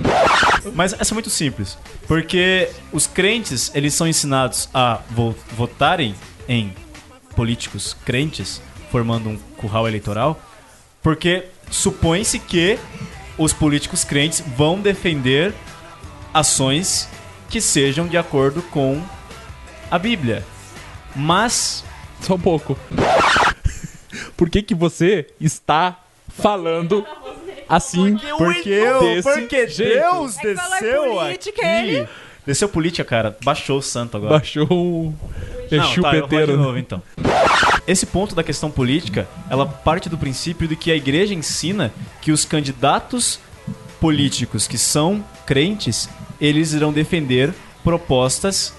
Mas essa é muito simples. Porque os crentes, eles são ensinados a vo- votarem em políticos crentes, formando um curral eleitoral, porque supõe-se que os políticos crentes vão defender ações que sejam de acordo com a Bíblia. Mas Só um pouco. Por que que você está falando assim? Porque porque jeito? Deus É em desceu política, aqui. ele. Desceu política, cara. Baixou o santo agora. Baixou o tá, eu vou de peteiro. novo, então. Esse ponto da questão política, ela parte do princípio de que a igreja ensina que os candidatos políticos que são crentes, eles irão defender propostas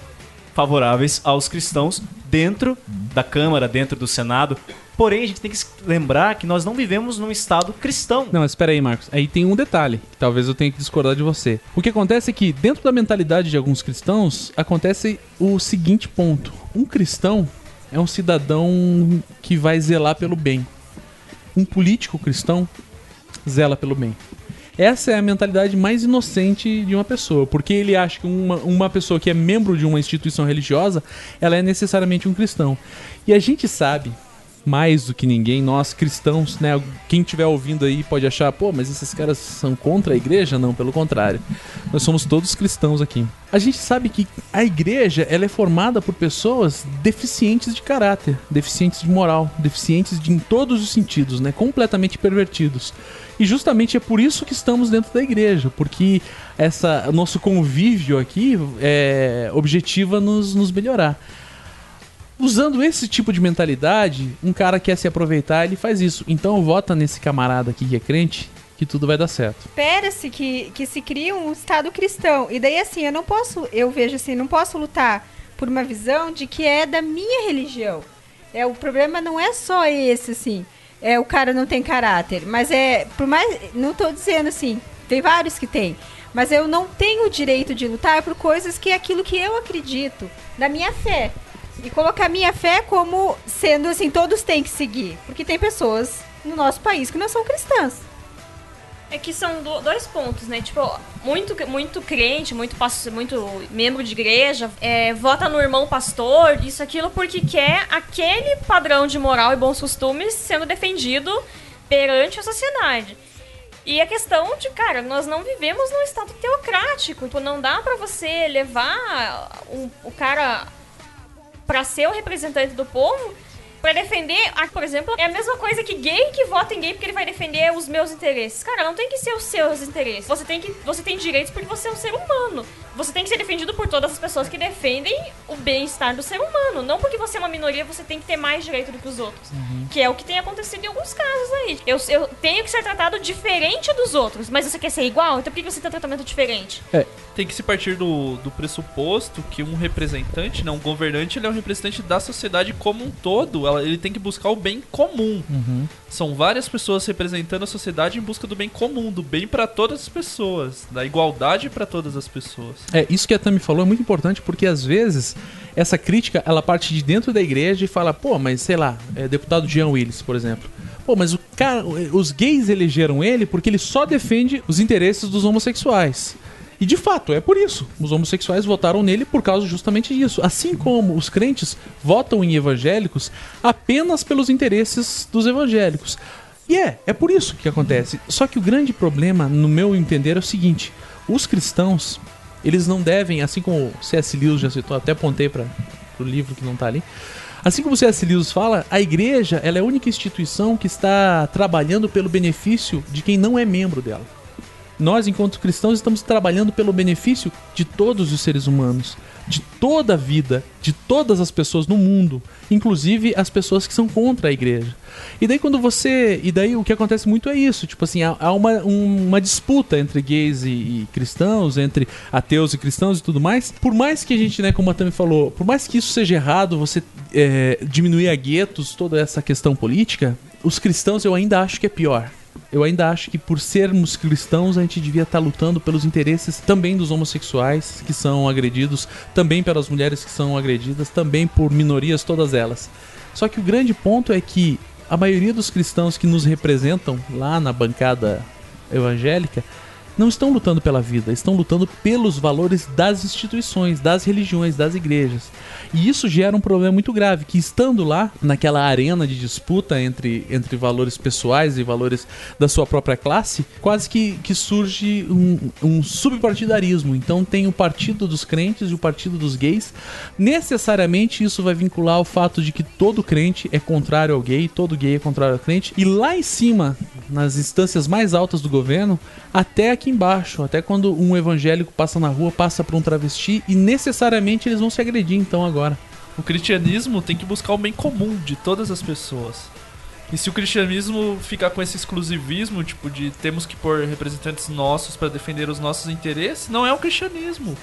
favoráveis aos cristãos dentro da Câmara, dentro do Senado. Porém, a gente tem que lembrar que nós não vivemos num estado cristão. Não, espera aí, Marcos. Aí tem um detalhe, que talvez eu tenha que discordar de você. O que acontece é que, dentro da mentalidade de alguns cristãos, acontece o seguinte ponto. Um cristão é um cidadão que vai zelar pelo bem. Um político cristão zela pelo bem. Essa é a mentalidade mais inocente de uma pessoa, porque ele acha que uma, uma pessoa que é membro de uma instituição religiosa, ela é necessariamente um cristão. E a gente sabe, mais do que ninguém, nós cristãos, né? Quem estiver ouvindo aí pode achar, pô, mas esses caras são contra a igreja? Não, pelo contrário. Nós somos todos cristãos aqui. A gente sabe que a igreja ela é formada por pessoas deficientes de caráter, deficientes de moral, deficientes de, em todos os sentidos, né? Completamente pervertidos. E justamente é por isso que estamos dentro da igreja, porque essa nosso convívio aqui é objetiva nos, nos melhorar. Usando esse tipo de mentalidade, um cara quer se aproveitar, ele faz isso. Então vota nesse camarada aqui que é crente, que tudo vai dar certo. espera-se que, que se crie um Estado cristão. E daí, assim, eu não posso, eu vejo assim, não posso lutar por uma visão de que é da minha religião. É, o problema não é só esse, assim. É, o cara não tem caráter. Mas é, por mais. Não tô dizendo assim, tem vários que tem. Mas eu não tenho o direito de lutar por coisas que é aquilo que eu acredito, da minha fé. E colocar minha fé como sendo assim, todos têm que seguir. Porque tem pessoas no nosso país que não são cristãs. É que são do- dois pontos, né? Tipo, muito, muito crente, muito, muito membro de igreja, é, vota no irmão pastor, isso, aquilo, porque quer aquele padrão de moral e bons costumes sendo defendido perante a sociedade. E a questão de, cara, nós não vivemos num estado teocrático. Tipo, não dá pra você levar um- o cara pra ser o representante do povo pra defender, ah, por exemplo, é a mesma coisa que gay que vota em gay porque ele vai defender os meus interesses. Cara, não tem que ser os seus interesses. Você tem que você tem direitos porque você é um ser humano. Você tem que ser defendido por todas as pessoas que defendem o bem-estar do ser humano. Não porque você é uma minoria, você tem que ter mais direito do que os outros. Que é o que tem acontecido em alguns casos aí. Eu, eu tenho que ser tratado diferente dos outros, mas você quer ser igual? Então por que você tem tratamento diferente? Tem que se partir do, do pressuposto que um representante, não, um governante, ele é um representante da sociedade como um todo. Ela- Ele tem que buscar o bem comum. São várias pessoas representando a sociedade em busca do bem comum, do bem pra todas as pessoas, da igualdade pra todas as pessoas. É, isso que a Tami falou é muito importante porque às vezes essa crítica ela parte de dentro da igreja e fala, pô, mas sei lá, é, deputado Jean Willis, por exemplo. Pô, mas o cara, os gays elegeram ele porque ele só defende os interesses dos homossexuais. E de fato, é por isso. Os homossexuais votaram nele por causa justamente disso. Assim como os crentes votam em evangélicos apenas pelos interesses dos evangélicos. E é, é por isso que acontece. Só que o grande problema, no meu entender, é o seguinte: os cristãos, eles não devem, assim como o C.S. Lewis já citou, até apontei para o livro que não tá ali. Assim como o C.S. Lewis fala, a igreja ela é a única instituição que está trabalhando pelo benefício de quem não é membro dela. Nós, enquanto cristãos, estamos trabalhando pelo benefício de todos os seres humanos, de toda a vida, de todas as pessoas no mundo, inclusive as pessoas que são contra a igreja. E daí quando você, e daí o que acontece muito é isso, tipo assim, há, uma, um- uma disputa entre gays e, e cristãos, entre ateus e cristãos e tudo mais. Por mais que a gente, né, como a Tami falou, por mais que isso seja errado, você é, diminuir a guetos, toda essa questão política, os cristãos eu ainda acho que é pior. Eu ainda acho que por sermos cristãos a gente devia estar lutando pelos interesses também dos homossexuais que são agredidos, também pelas mulheres que são agredidas, também por minorias todas elas. Só que o grande ponto é que a maioria dos cristãos que nos representam lá na bancada evangélica não estão lutando pela vida, estão lutando pelos valores das instituições, das religiões, das igrejas. E isso gera um problema muito grave, que estando lá, naquela arena de disputa entre, entre valores pessoais e valores da sua própria classe, quase que, que surge um, um subpartidarismo. Então tem o partido dos crentes e o partido dos gays. Necessariamente isso vai vincular ao fato de que todo crente é contrário ao gay, todo gay é contrário ao crente. E lá em cima, nas instâncias mais altas do governo, até aqui embaixo, até quando um evangélico passa na rua, passa por um travesti e necessariamente eles vão se agredir então agora. O cristianismo tem que buscar o bem comum de todas as pessoas. E se o cristianismo ficar com esse exclusivismo, tipo, de temos que pôr representantes nossos para defender os nossos interesses, não é o cristianismo.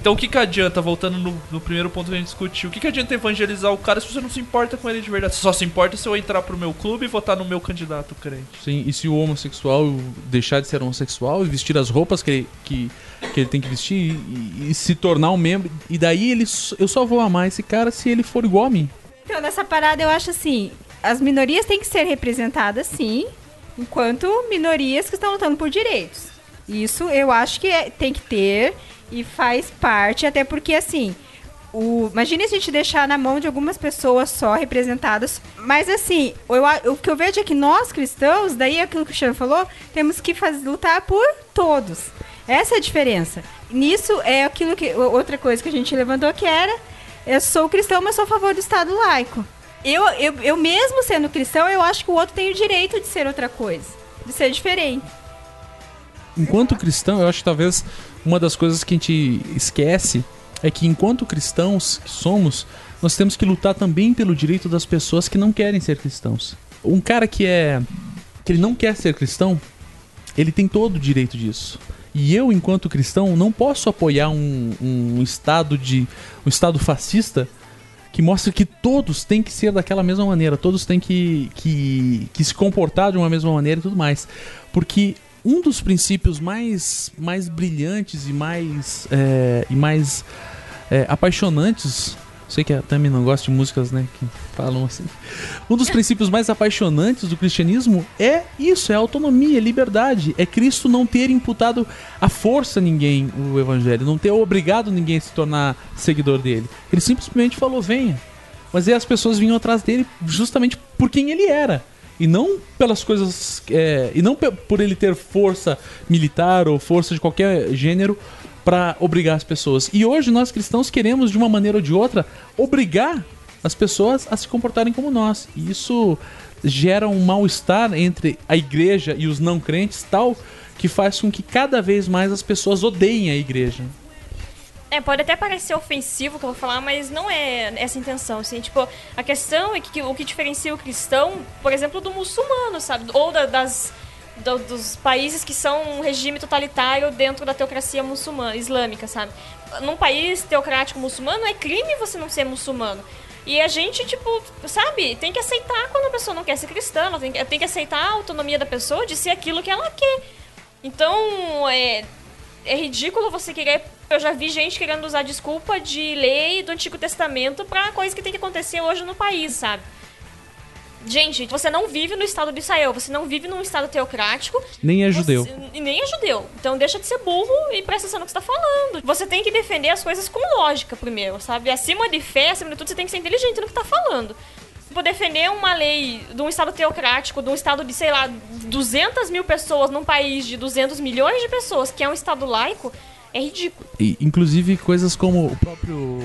Então o que, que adianta, voltando no, no primeiro ponto que a gente discutiu, o que, que adianta evangelizar o cara se você não se importa com ele de verdade? Você só se importa se eu entrar pro meu clube e votar no meu candidato crente. Sim, e se o homossexual deixar de ser homossexual e vestir as roupas que ele, que, que ele tem que vestir e, e se tornar um membro, e daí ele, eu só vou amar esse cara se ele for igual a mim. Então, nessa parada, eu acho assim: as minorias têm que ser representadas, sim, enquanto minorias que estão lutando por direitos. Isso eu acho que é- tem que ter e faz parte, até porque, assim, o, imagine se a gente deixar na mão de algumas pessoas só representadas. Mas, assim, eu, o que eu vejo é que nós cristãos, daí é aquilo que o Cristiano falou, temos que faz, lutar por todos. Essa é a diferença. Nisso é aquilo que. Outra coisa que a gente levantou que era eu sou cristão, mas sou a favor do Estado laico. Eu, eu, eu mesmo sendo cristão, eu acho que o outro tem o direito de ser outra coisa, de ser diferente. Enquanto cristão, eu acho que talvez uma das coisas que a gente esquece é que enquanto cristãos que somos, nós temos que lutar também pelo direito das pessoas que não querem ser cristãos. Um cara que é que ele não quer ser cristão, ele tem todo o direito disso. E eu, enquanto cristão, não posso apoiar um, um estado de um estado fascista que mostra que todos têm que ser daquela mesma maneira, todos têm que, que, que se comportar de uma mesma maneira e tudo mais. Porque um dos princípios mais, mais brilhantes e mais, é, e mais é, apaixonantes. Sei que a não gosta de músicas, né? Que falam assim. Um dos princípios mais apaixonantes do cristianismo é isso: é autonomia, é liberdade. É Cristo não ter imputado a força a ninguém o evangelho, não ter obrigado ninguém a se tornar seguidor dele. Ele simplesmente falou: venha. Mas aí as pessoas vinham atrás dele justamente por quem ele era. E não pelas coisas. é, e não por ele ter força militar ou força de qualquer gênero para obrigar as pessoas. E hoje nós cristãos queremos, de uma maneira ou de outra, obrigar as pessoas a se comportarem como nós. E isso gera um mal-estar entre a igreja e os não crentes, tal que faz com que cada vez mais as pessoas odeiem a igreja. É, pode até parecer ofensivo que eu vou falar, mas não é essa a intenção, assim. Tipo, a questão é que o que diferencia o cristão, por exemplo, do muçulmano, sabe? Ou da- das, do- dos países que são um regime totalitário dentro da teocracia muçulmana, islâmica, sabe? Num país teocrático muçulmano, é crime você não ser muçulmano. E a gente, tipo, sabe, tem que aceitar quando a pessoa não quer ser cristã, ela tem, que- tem que aceitar a autonomia da pessoa de ser aquilo que ela quer. Então, é, é ridículo você querer. Eu já vi gente querendo usar desculpa de lei do Antigo Testamento pra coisa que tem que acontecer hoje no país, sabe? Gente, você não vive no Estado de Israel, você não vive num Estado teocrático. Nem é judeu. Você- nem é judeu. Então deixa de ser burro e presta atenção no que você tá falando. Você tem que defender as coisas com lógica primeiro, sabe? Acima de fé, acima de tudo, você tem que ser inteligente no que tá falando. Tipo, defender uma lei de um Estado teocrático, de um Estado de, sei lá, 200 mil pessoas num país de 200 milhões de pessoas, que é um Estado laico, é ridículo. E, inclusive coisas como o próprio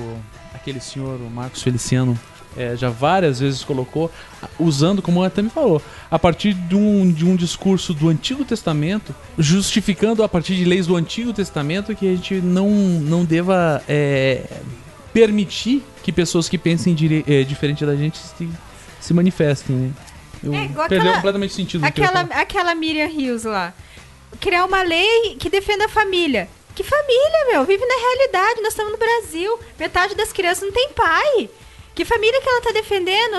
aquele senhor, o Marcos Feliciano, é, já várias vezes colocou, usando, como a Tami falou, a partir de um, de um discurso do Antigo Testamento, justificando a partir de leis do Antigo Testamento que a gente não, não deva é, permitir que pessoas que pensem é, diferente da gente se, se manifestem, né? Eu É, perdeu aquela- completamente sentido do que eu ia Aquela, aquela Miriam Rios lá. Criar uma lei que defenda a família. Que família, meu? Vive na realidade. Nós estamos no Brasil. Metade das crianças não tem pai. Que família que ela tá defendendo?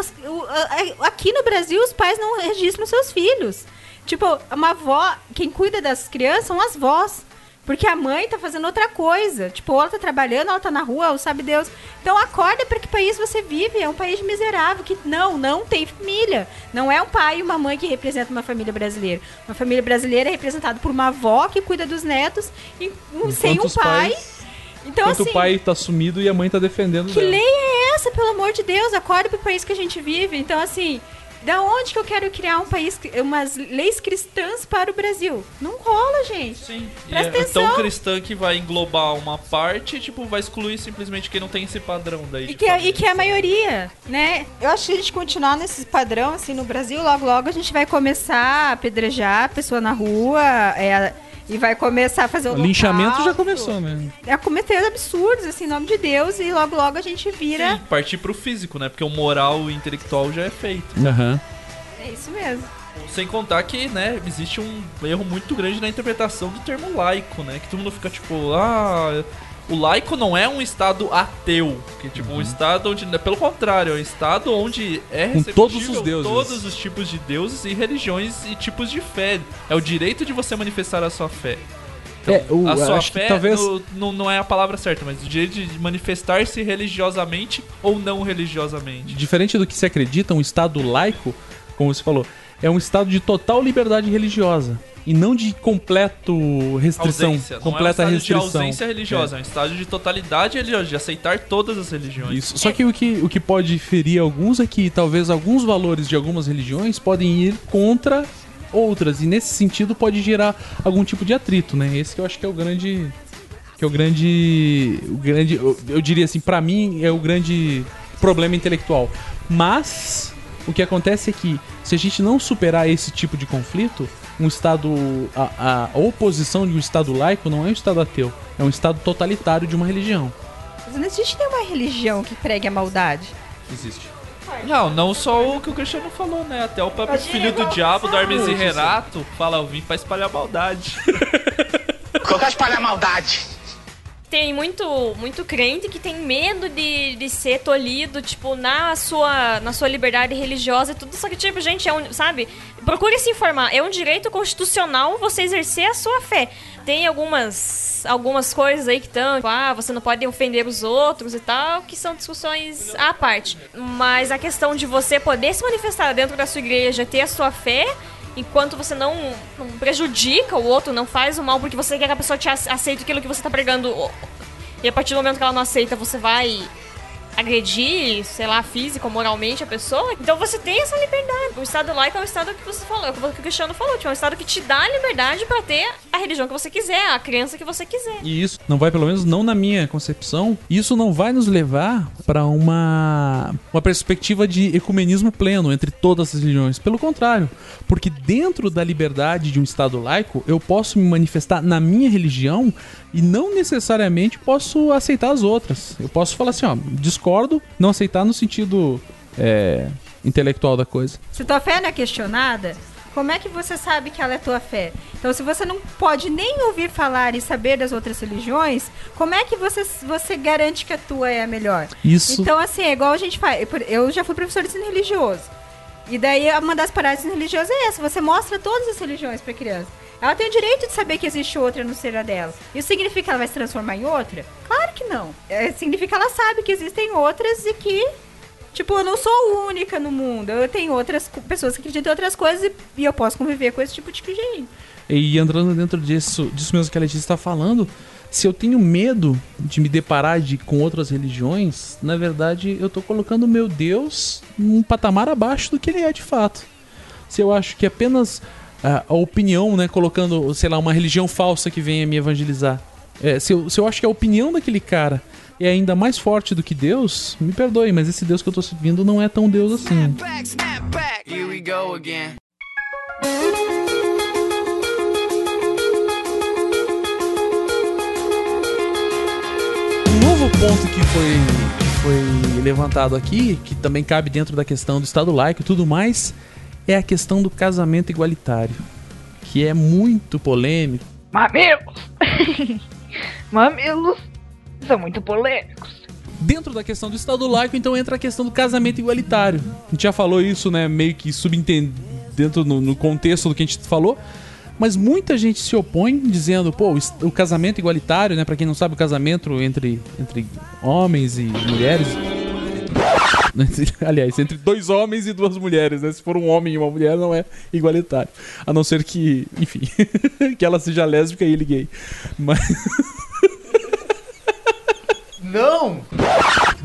Aqui no Brasil, os pais não registram seus filhos. Tipo, uma avó, quem cuida das crianças são as vós. Porque a mãe tá fazendo outra coisa. Tipo, ou ela tá trabalhando, ela tá na rua, ou sabe Deus. Então acorda pra que país você vive. É um país miserável que não, não tem família. Não é um pai e uma mãe que representa uma família brasileira. Uma família brasileira é representada por uma avó que cuida dos netos e um- sem um pai. pais- Então, Enquanto assim, o pai tá sumido e a mãe tá defendendo que dela. lei é essa, pelo amor de Deus? Acorda pro país que a gente vive. Então, assim, da onde que eu quero criar um país, umas leis cristãs para o Brasil? Não rola, gente. Sim. Presta é atenção. tão cristã que vai englobar uma parte e, tipo, vai excluir simplesmente quem não tem esse padrão daí. E que, é, e que é a maioria, né? Eu acho que a gente continuar nesse padrão, assim, no Brasil, logo, logo a gente vai começar a apedrejar a pessoa na rua é, e vai começar a fazer o O linchamento já começou, né? É cometer absurdos, assim, em nome de Deus, e logo, logo a gente vira. Sim, partir pro físico, né? Porque o moral e o intelectual já é feito. Aham. É isso mesmo. Sem contar que, né, existe um erro muito grande na interpretação do termo laico, né? Que todo mundo fica tipo, ah, o laico não é um estado ateu, que tipo Uhum. um estado onde, pelo contrário, é um estado onde é Com receptível todos os deuses. todos os tipos de deuses e religiões e tipos de fé. É o direito de você manifestar a sua fé. Então, É, o- a sua fé talvez- no- não, não é a palavra certa, mas o direito de manifestar-se religiosamente ou não religiosamente. Diferente do que se acredita, um Estado laico, como você falou, é um Estado de total liberdade religiosa. E não de completo restrição. Ausência. Não completa é um restrição. de ausência religiosa, é. um estado de totalidade religiosa, de aceitar todas as religiões. Isso. Só que o, que o que pode ferir alguns é que talvez alguns valores de algumas religiões podem ir contra outras. E nesse sentido pode gerar algum tipo de atrito, né? Esse que eu acho que é o grande. Que é o grande. O grande. Eu, eu diria assim, pra mim é o grande problema intelectual. Mas o que acontece é que se a gente não superar esse tipo de conflito, um Estado. A, a oposição de um Estado laico não é um Estado ateu, é um Estado totalitário de uma religião. Mas não existe nenhuma religião que pregue a maldade. Existe. Não, não só o que o Cristiano falou, né? Até o próprio Imagina, filho do diabo, do Hermes e. Renato, fala, eu vim pra espalhar maldade. Colocar espalhar maldade. Tem muito, muito crente que tem medo de, de ser tolhido, tipo, na sua, na sua liberdade religiosa e tudo. Só que, tipo, gente, é um, sabe? Procure se informar. É um direito constitucional você exercer a sua fé. Tem algumas, algumas coisas aí que estão, tipo, ah, você não pode ofender os outros e tal, que são discussões à parte. Mas a questão de você poder se manifestar dentro da sua igreja, ter a sua fé, enquanto você não, não prejudica o outro, não faz o mal porque você quer que a pessoa te ace- aceite aquilo que você tá pregando. E a partir do momento que ela não aceita, você vai agredir, sei lá, física ou moralmente a pessoa. Então você tem essa liberdade. O estado laico é o estado que você falou, é o que o Cristiano falou, tipo, é um estado que te dá a liberdade pra ter a religião que você quiser, a crença que você quiser. E isso não vai, pelo menos não na minha concepção, isso não vai nos levar para uma, uma perspectiva de ecumenismo pleno entre todas as religiões. Pelo contrário, porque dentro da liberdade de um Estado laico, eu posso me manifestar na minha religião e não necessariamente posso aceitar as outras. Eu posso falar assim, ó, discordo, não aceitar no sentido é, intelectual da coisa. Se tua fé não é questionada, como é que você sabe que ela é tua fé? Então, se você não pode nem ouvir falar e saber das outras religiões, como é que você, você garante que a tua é a melhor? Isso- Então, assim, é igual a gente faz. Eu- já fui professor de ensino religioso. E daí, uma das paradas religioso é essa: você mostra todas as religiões pra criança. Ela tem o direito de saber que existe outra no ser dela. Isso significa que ela vai se transformar em outra? Claro que não. É, significa que ela sabe que existem outras e que Tipo, eu não sou única no mundo. Eu tenho outras pessoas que acreditam em outras coisas e, eu posso conviver com esse tipo de gente. E entrando dentro disso, disso mesmo que a Letícia está falando, se eu tenho medo de me deparar de, com outras religiões, na verdade eu tô colocando o meu Deus num patamar abaixo do que ele é de fato. Se eu acho que apenas a opinião, né, colocando, sei lá, uma religião falsa que venha me evangelizar, é, se, eu, se eu acho que a opinião daquele cara é ainda mais forte do que Deus, me perdoe, mas esse Deus que eu tô seguindo não é tão Deus assim. Back, snap back. Here we go again. Um novo ponto que foi, que foi levantado aqui, que também cabe dentro da questão do Estado laico e tudo mais, é a questão do casamento igualitário, que é muito polêmico. Mamilos! Mamilos são muito polêmicos. Dentro da questão do Estado laico, então entra a questão do casamento igualitário. A gente já falou isso, né, meio que subentendendo dentro no, no contexto do que a gente falou. Mas muita gente se opõe dizendo, pô, o casamento igualitário, né? Pra quem não sabe, o casamento entre, entre homens e mulheres. Aliás, entre dois homens e duas mulheres, né? Se for um homem e uma mulher, não é igualitário. A não ser que, enfim, que ela seja lésbica e ele gay. Mas. Não!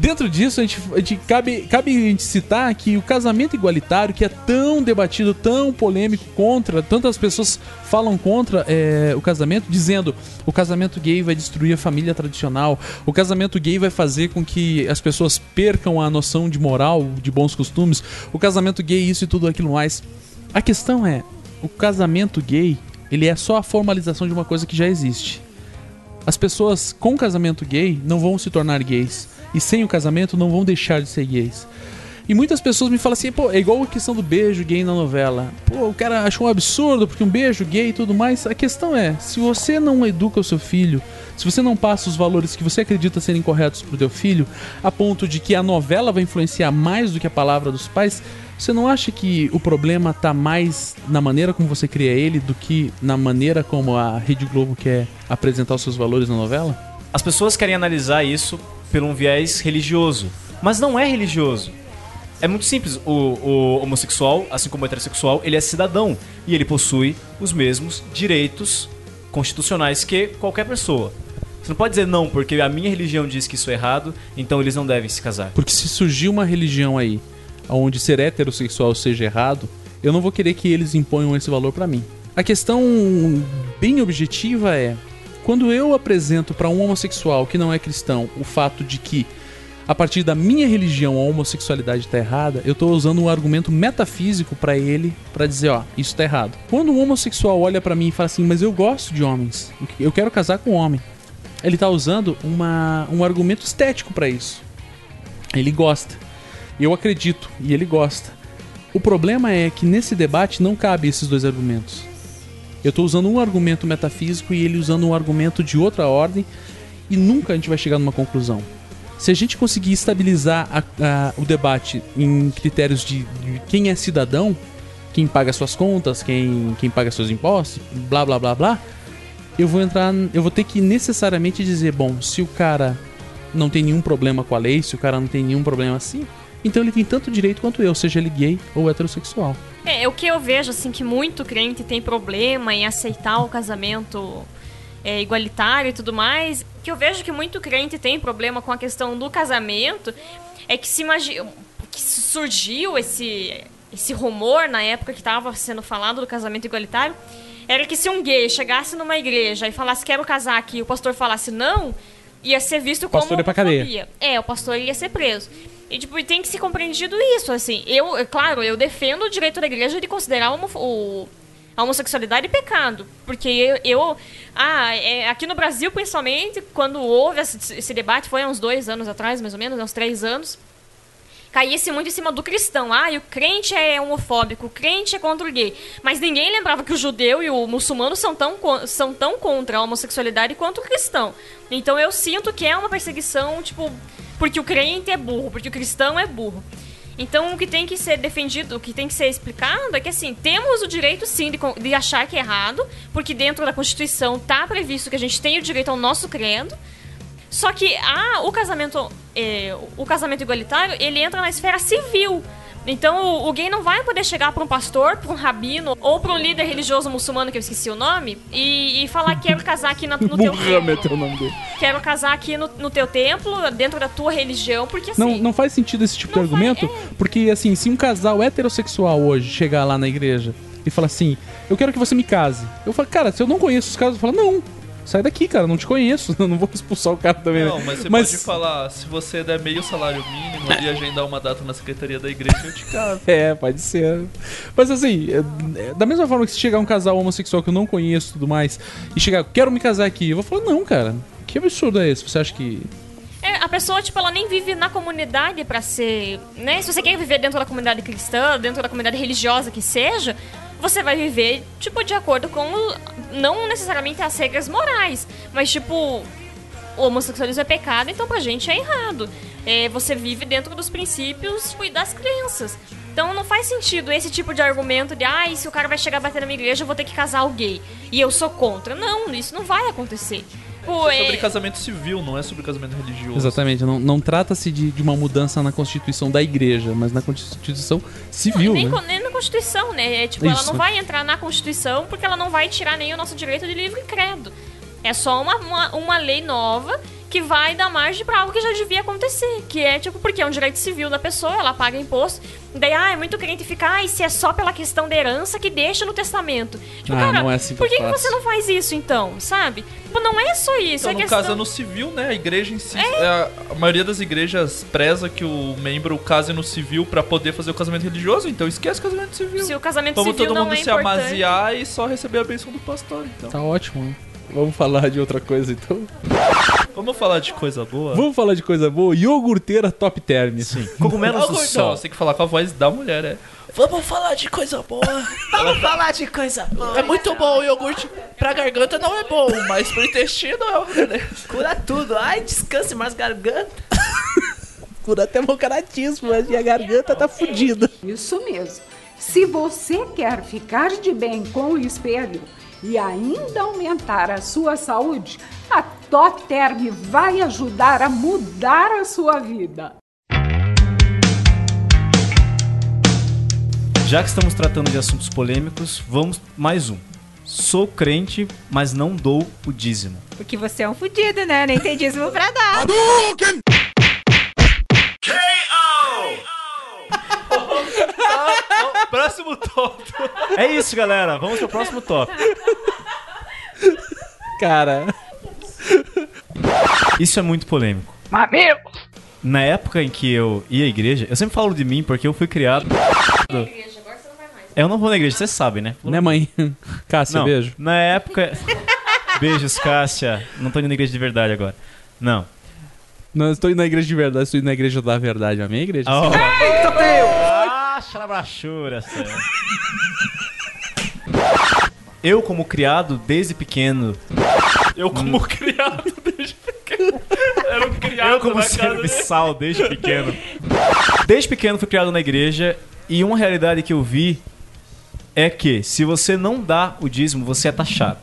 Dentro disso, a gente, a gente- cabe, cabe a gente citar que o casamento igualitário, que é tão debatido, tão polêmico contra, tantas pessoas falam contra é, o casamento, dizendo o casamento gay vai destruir a família tradicional, o casamento gay vai fazer com que as pessoas percam a noção de moral, de bons costumes, o casamento gay, isso e tudo aquilo mais. A questão é, o casamento gay, ele é só a formalização de uma coisa que já existe. As pessoas com casamento gay não vão se tornar gays. E sem o casamento não vão deixar de ser gays. E muitas pessoas me falam assim, pô, é igual a questão do beijo gay na novela. Pô, o cara achou um absurdo porque um beijo gay e tudo mais. A questão é, se você não educa o seu filho, se você não passa os valores que você acredita serem corretos pro teu filho, a ponto de que a novela vai influenciar mais do que a palavra dos pais, você não acha que o problema tá mais na maneira como você cria ele do que na maneira como a Rede Globo quer apresentar os seus valores na novela? As pessoas querem analisar isso por um viés religioso, mas não é religioso. É muito simples. O, o homossexual, assim como o heterossexual, ele é cidadão e ele possui os mesmos direitos constitucionais que qualquer pessoa. Você não pode dizer não, porque a minha religião diz que isso é errado, então eles não devem se casar. Porque se surgir uma religião aí onde ser heterossexual seja errado, eu não vou querer que eles imponham esse valor pra mim. A questão bem objetiva é: quando eu apresento pra um homossexual que não é cristão o fato de que a partir da minha religião a homossexualidade tá errada, eu tô usando um argumento metafísico pra ele pra dizer, ó, isso tá errado. Quando um homossexual olha pra mim e fala assim: "Mas eu gosto de homens. Eu quero casar com um homem". Ele tá usando uma, um argumento estético pra isso. Ele gosta. Eu acredito e ele gosta. O problema é que nesse debate não cabe esses dois argumentos. Eu tô usando um argumento metafísico e ele usando um argumento de outra ordem e nunca a gente vai chegar numa conclusão. Se a gente conseguir estabilizar a- a- o debate em critérios de, de quem é cidadão, quem paga suas contas, quem, quem paga seus impostos, blá blá blá blá, eu vou entrar. Eu vou ter que necessariamente dizer, bom, se o cara não tem nenhum problema com a lei, se o cara não tem nenhum problema assim, então ele tem tanto direito quanto eu, seja ele gay ou heterossexual. É, o que eu vejo, assim, que muito crente tem problema em aceitar o casamento é, igualitário e tudo mais, que eu vejo que muito crente tem problema com a questão do casamento, é que se imagina que surgiu esse esse rumor na época que estava sendo falado do casamento igualitário, era que se um gay chegasse numa igreja e falasse quero casar aqui, e o pastor falasse não, ia ser visto como pastor ia pra cadeia. homofobia. É, o pastor ia ser preso. E, tipo, tem que ser compreendido isso, assim. Eu, é claro, eu defendo o direito da igreja de considerar o, a homossexualidade pecado. Porque eu... eu- ah, é, aqui no Brasil, principalmente, quando houve esse, esse debate, foi há uns dois anos atrás, mais ou menos, uns três anos, caía-se muito em cima do cristão. Ah, e o crente é homofóbico, o crente é contra o gay. Mas ninguém lembrava que o judeu e o muçulmano são tão, são tão contra a homossexualidade quanto o cristão. Então eu sinto que é uma perseguição, tipo, porque o crente é burro, porque o cristão é burro. Então o que tem que ser defendido, o que tem que ser explicado é que assim, temos o direito sim de, de achar que é errado, porque dentro da Constituição tá previsto que a gente tem o direito ao nosso credo. Só que ah, o casamento é, o casamento igualitário, ele entra na esfera civil. Então o, o gay não vai poder chegar para um pastor, para um rabino ou para um líder religioso muçulmano que eu esqueci o nome e, e falar quero casar aqui na- no teu Muhammad templo. é o nome dele. Quero casar aqui no, no teu templo, dentro da tua religião, porque assim. Não, não faz sentido esse tipo de argumento, porque assim, se um casal heterossexual hoje chegar lá na igreja e falar assim, eu quero que você me case. Eu falo, cara, se eu não conheço os caras, eu falo, não, sai daqui, cara, não te conheço, não vou expulsar o cara também. né?" Não, mas você pode falar, se você der meio salário mínimo e agendar uma data na secretaria da igreja, eu te caso. É, pode ser. Mas assim, é- é da mesma forma que se chegar um casal homossexual que eu não conheço e tudo mais, e chegar, quero me casar aqui, eu vou falar, não, cara, que absurdo é esse? Você acha que. É, a pessoa, tipo, ela nem vive na comunidade pra ser. Né? Se você quer viver dentro da comunidade cristã, dentro da comunidade religiosa que seja, você vai viver, tipo, de acordo com. Não necessariamente as regras morais, mas, tipo. O homossexualismo é pecado, então pra gente é errado. É, você vive dentro dos princípios tipo, e das crenças. Então não faz sentido esse tipo de argumento de ah, se o cara vai chegar a bater na minha igreja, eu vou ter que casar o gay. E eu sou contra. Não, isso não vai acontecer. Pô, É sobre é- casamento civil, não é sobre casamento religioso. Exatamente, não, não trata-se de, de uma mudança na Constituição da igreja, mas na Constituição civil, nem, né? nem na Constituição, né? É, tipo, ela Isso. não vai entrar na Constituição porque ela não vai tirar nem o nosso direito de livre credo. É só uma, uma, uma lei nova que vai dar margem pra algo que já devia acontecer. Que é, tipo, porque é um direito civil da pessoa, ela paga imposto. Daí, ah, é muito crente ficar, ah, e se é só pela questão da herança que deixa no testamento. Tipo, Ah, cara, não é assim por que, que você não faz isso então, sabe? Tipo, não é só isso, Então, é no questão... caso, é no civil, né? A igreja em si. é, a maioria das igrejas preza que o membro case no civil pra poder fazer o casamento religioso, então esquece o casamento civil. Se o casamento Vamos civil todo não mundo é se importante. amaziar e só receber a bênção do pastor, então. Tá ótimo. Vamos falar de outra coisa então. Vamos falar de coisa boa? Vamos falar de coisa boa? Iogurteira top term. Sim. Cogumelos do sol. Você tem que falar com a voz da mulher, é. Vamos falar de coisa boa. Vamos falar de coisa boa. É muito bom o iogurte. Pra garganta não é bom, mas pro intestino é uma beleza. Cura tudo. Ai, descanse mais garganta. Cura até meu caratismo, mas minha garganta tá fudida. Isso mesmo. Se você quer ficar de bem com o espelho e ainda aumentar a sua saúde, a Top Term vai ajudar a mudar a sua vida. Já que estamos tratando de assuntos polêmicos, vamos mais um. Sou crente, mas não dou o dízimo. Porque você é um fudido, né? Nem tem dízimo pra dar. Próximo tópico. É isso, galera. Vamos pro próximo tópico. Cara. Isso é muito polêmico. Mamilo! Na época em que eu ia à igreja, eu sempre falo de mim porque eu fui criado. É, Eu não vou na igreja, vocês sabem, né? Né, mãe? Cássia, Não, beijo. Na época. Beijos, Cássia. Não tô indo na igreja de verdade agora. Não. Não, eu estou indo na igreja de verdade, estou indo na igreja da verdade. A minha igreja. Oh. Eita Sério. Eu, como criado desde pequeno. Eu, como criado desde pequeno. Era um criado Eu, como na casa serviçal desde pequeno. Desde pequeno fui criado na igreja e uma realidade que eu vi é que se você não dá o dízimo, você é taxado.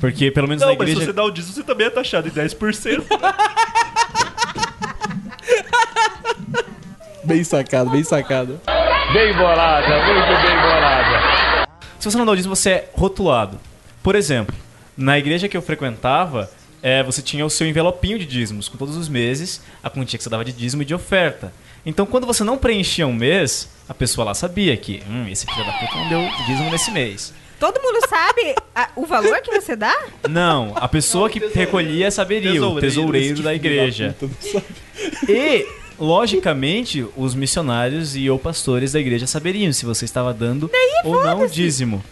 Porque pelo menos Não, na mas igreja. se você dá o dízimo, você também é taxado em 10%. Bem sacado, bem sacado. Bem bolada, muito bem bolada. Se você não dá o dízimo, você é rotulado. Por exemplo, na igreja que eu frequentava, é, você tinha o seu envelopinho de dízimos, com todos os meses, a quantia que você dava de dízimo e de oferta. Então, quando você não preenchia um mês, a pessoa lá sabia que, hum, esse filho da puta não deu dízimo nesse mês. Todo mundo sabe a- o valor que você dá? Não, a pessoa que recolhia saberia, o Tesoureiro, tesoureiro esse da filho da igreja. E, logicamente, os missionários e ou pastores da igreja saberiam se você estava dando ou não o dízimo.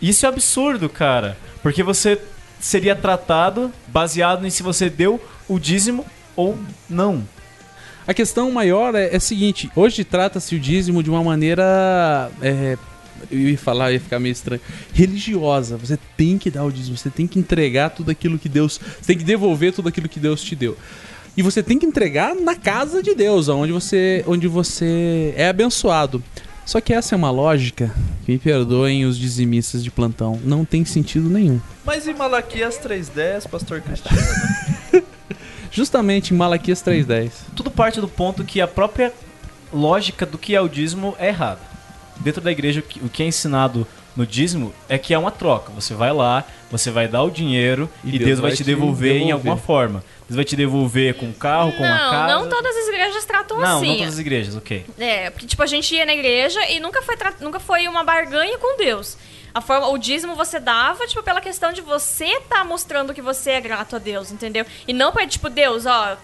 Isso é absurdo, cara. Porque você seria tratado baseado em se você deu o dízimo ou não. A questão maior é, é a seguinte: hoje trata-se o dízimo de uma maneira. é, eu ia falar, ia ficar meio estranho. Religiosa. Você tem que dar o dízimo, você tem que entregar tudo aquilo que Deus. Você tem que devolver tudo aquilo que Deus te deu. E você tem que entregar na casa de Deus, onde você, onde você é abençoado. Só que essa é uma lógica, que me perdoem os dizimistas de plantão, não tem sentido nenhum. Mas em Malaquias 3.10, pastor Cristiano? Justamente em Malaquias 3.10. Tudo parte do ponto que a própria lógica do que é o dízimo é errada. Dentro da igreja, o que- o que é ensinado no dízimo é que é uma troca. Você vai lá, você vai dar o dinheiro e, Deus, vai te devolver, em alguma forma. Deus vai te devolver com um carro, com Não, casa. não todas as igrejas tratam Não, assim. não todas as igrejas, ok. É, porque tipo, a gente ia na igreja e nunca foi, nunca foi uma barganha com Deus. A forma, o dízimo você dava, tipo, pela questão de você tá mostrando que você é grato a Deus, entendeu? E não pra, tipo, Deus, ó,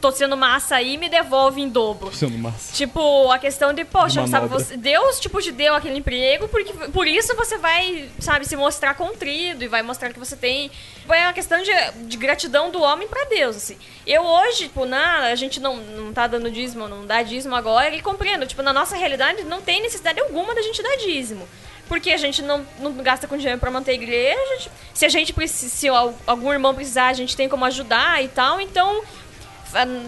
tô sendo massa aí, me devolve em dobro. Sendo massa. Tipo, a questão de, poxa, De sabe, você, Deus, tipo, te deu aquele emprego, porque por isso você vai, sabe, se mostrar contrido e vai mostrar que você tem. É uma questão de, de gratidão do homem pra Deus, assim. Eu hoje, tipo, na, a gente não, não tá dando dízimo, não dá dízimo agora, e compreendo, tipo, na nossa realidade não tem necessidade alguma da gente dar dízimo. Porque a gente não, não gasta com dinheiro pra manter a igreja. Se a gente precisa, se al- algum irmão precisar, a gente tem como ajudar e tal. Então,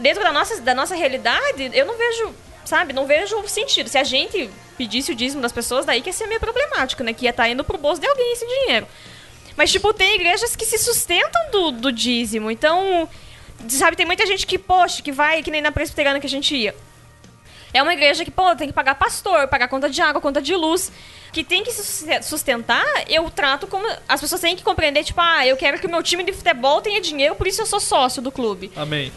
dentro da nossa, da nossa realidade, eu não vejo, sabe, não vejo sentido. Se a gente pedisse o dízimo das pessoas, daí que ia ser meio problemático, né? Que ia estar indo pro bolso de alguém esse dinheiro. Mas, tipo, tem igrejas que se sustentam do, do dízimo. Então, sabe, tem muita gente que, poxa, que vai, que nem na presbiteriana que a gente ia. É uma igreja que, pô, tem que pagar pastor, pagar conta de água, conta de luz, que tem que se sustentar, eu trato como. As pessoas têm que compreender, tipo, ah, eu quero que o meu time de futebol tenha dinheiro, por isso eu sou sócio do clube. Amém.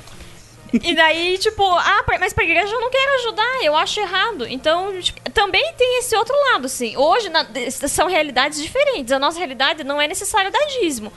E daí, tipo, ah, mas pra igreja eu não quero ajudar, eu acho errado. Então, tipo, também tem esse outro lado, assim. Hoje na- são realidades diferentes. A nossa realidade não é necessário dar dízimo.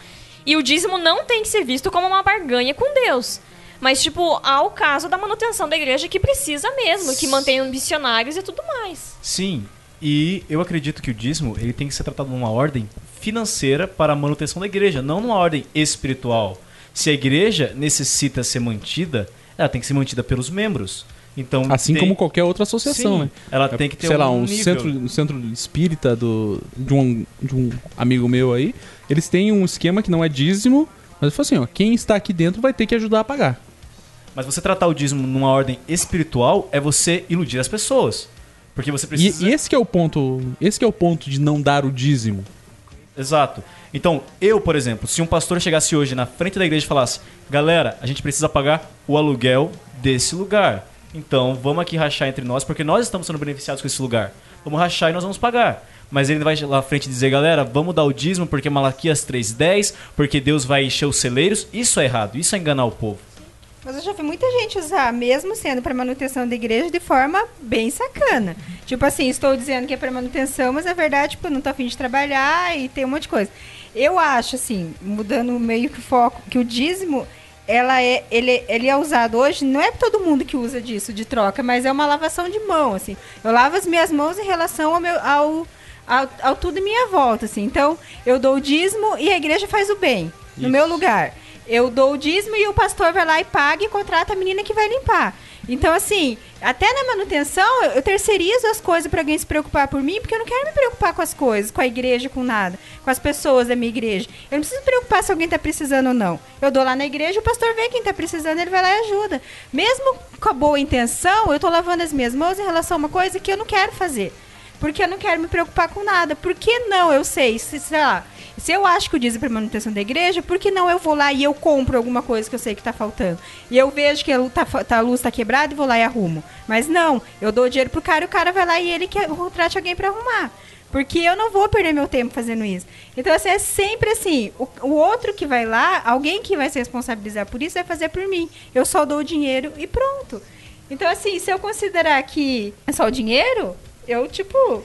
E o dízimo não tem que ser visto como uma barganha com Deus. Mas, tipo, há o caso da manutenção da igreja que precisa mesmo, que mantenha missionários e tudo mais. Sim, e eu acredito que o dízimo ele tem que ser tratado numa ordem financeira para a manutenção da igreja, não numa ordem espiritual. Se a igreja necessita ser mantida, ela tem que ser mantida pelos membros. Então, Assim tem- como qualquer outra associação, Sim, né? Ela tem que ter Sei um lá, um nível. centro, um centro espírita do, de, um, de um amigo meu aí. Eles têm um esquema que não é dízimo, mas falo assim, ó, quem está aqui dentro vai ter que ajudar a pagar. Mas você tratar o dízimo numa ordem espiritual é você iludir as pessoas. Porque você E, precisa. e esse que é o ponto. Esse é o ponto de não dar o dízimo. Exato. Então, eu, por exemplo, se um pastor chegasse hoje na frente da igreja e falasse: Galera, a gente precisa pagar o aluguel desse lugar. Então, vamos aqui rachar entre nós, porque nós estamos sendo beneficiados com esse lugar. Vamos rachar e nós vamos pagar. Mas ele vai lá à frente dizer: Galera, vamos dar o dízimo porque Malaquias 3,10, porque Deus vai encher os celeiros. Isso é errado, isso é enganar o povo. Mas eu já vi muita gente usar, mesmo sendo para manutenção da igreja, de forma bem sacana. Tipo assim, estou dizendo que é para manutenção, mas é verdade, tipo, não tô afim de trabalhar e tem um monte de coisa. Eu acho, assim, mudando meio que o foco, que o dízimo, ela é, ele, ele é usado hoje, não é todo mundo que usa disso de troca, mas é uma lavação de mão, assim. Eu lavo as minhas mãos em relação ao meu, ao, ao, ao tudo em minha volta, assim. Então, eu dou o dízimo e a igreja faz o bem, no Isso. meu lugar. Eu dou o dízimo e o pastor vai lá e paga e contrata a menina que vai limpar. Então, assim, até na manutenção, eu- terceirizo as coisas pra alguém se preocupar por mim, porque eu não quero me preocupar com as coisas, com a igreja, com nada, com as pessoas da minha igreja. Eu não preciso me preocupar se alguém tá precisando ou não. Eu dou lá na igreja, o pastor vê quem tá precisando, ele vai lá e ajuda. Mesmo com a boa intenção, eu tô lavando as minhas mãos em relação a uma coisa que eu não quero fazer. Porque eu não quero me preocupar com nada. Por que não? Eu sei, se, sei lá, se eu acho que o dízimo é para manutenção da igreja, por que não eu vou lá e eu compro alguma coisa que eu sei que tá faltando? E eu vejo que a, tá tá- luz tá quebrada e vou lá e arrumo. Mas não, eu dou dinheiro pro cara e o cara vai lá e ele que contrate alguém para arrumar. Porque eu não vou perder meu tempo fazendo isso. Então, assim, é sempre assim. O, o outro que vai lá, alguém que vai se responsabilizar por isso, vai fazer por mim. Eu só dou o dinheiro e pronto. Então, assim, se eu considerar que é só o dinheiro, eu, tipo,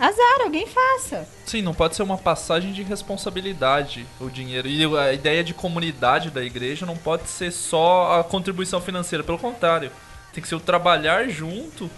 azar, alguém faça. Sim, não pode ser uma passagem de responsabilidade o dinheiro. E a ideia de comunidade da igreja não pode ser só a contribuição financeira, pelo contrário. Tem que ser o trabalhar junto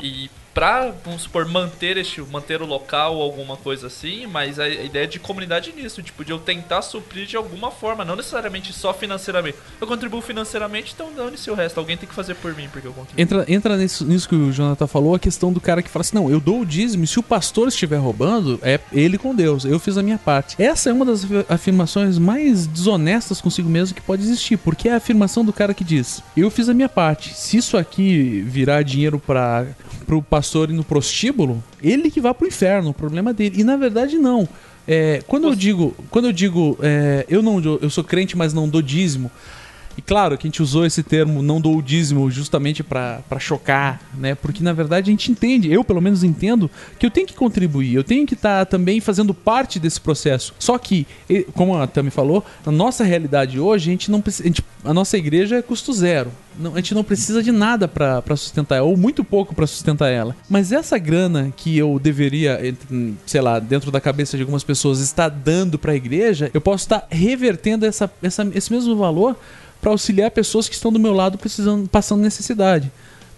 e pra, vamos supor, manter este, manter o local alguma coisa assim, mas a, a ideia de comunidade nisso, tipo, de eu tentar suprir de alguma forma, não necessariamente só financeiramente. Eu contribuo financeiramente, então dane-se o resto. Alguém tem que fazer por mim, porque eu contribuo. Entra, entra nisso, nisso que o Jonathan falou, a questão do cara que fala assim: não, eu dou o dízimo se o pastor estiver roubando, é ele com Deus, eu fiz a minha parte. Essa é uma das afi- afirmações mais desonestas consigo mesmo que pode existir, porque é a afirmação do cara que diz: eu fiz a minha parte. Se isso aqui virar dinheiro para pro pastor ir no prostíbulo, ele que vá pro inferno, o problema dele. E na verdade, não. É, quando eu digo, quando eu digo, é, eu não, eu sou crente, mas não dou dízimo. Claro que a gente usou esse termo não dou o dízimo justamente pra chocar, né? Porque na verdade a gente entende, eu pelo menos entendo, que eu tenho que contribuir, eu tenho que estar também fazendo parte desse processo. Só que, como a Tami falou, na nossa realidade hoje, a gente não. A, a nossa igreja é custo zero. Não- a gente não precisa de nada pra sustentar ela, ou muito pouco pra sustentar ela. Mas essa grana que eu deveria, sei lá, dentro da cabeça de algumas pessoas, estar dando pra igreja, eu posso estar revertendo essa, essa, esse mesmo valor para auxiliar pessoas que estão do meu lado precisando, passando necessidade.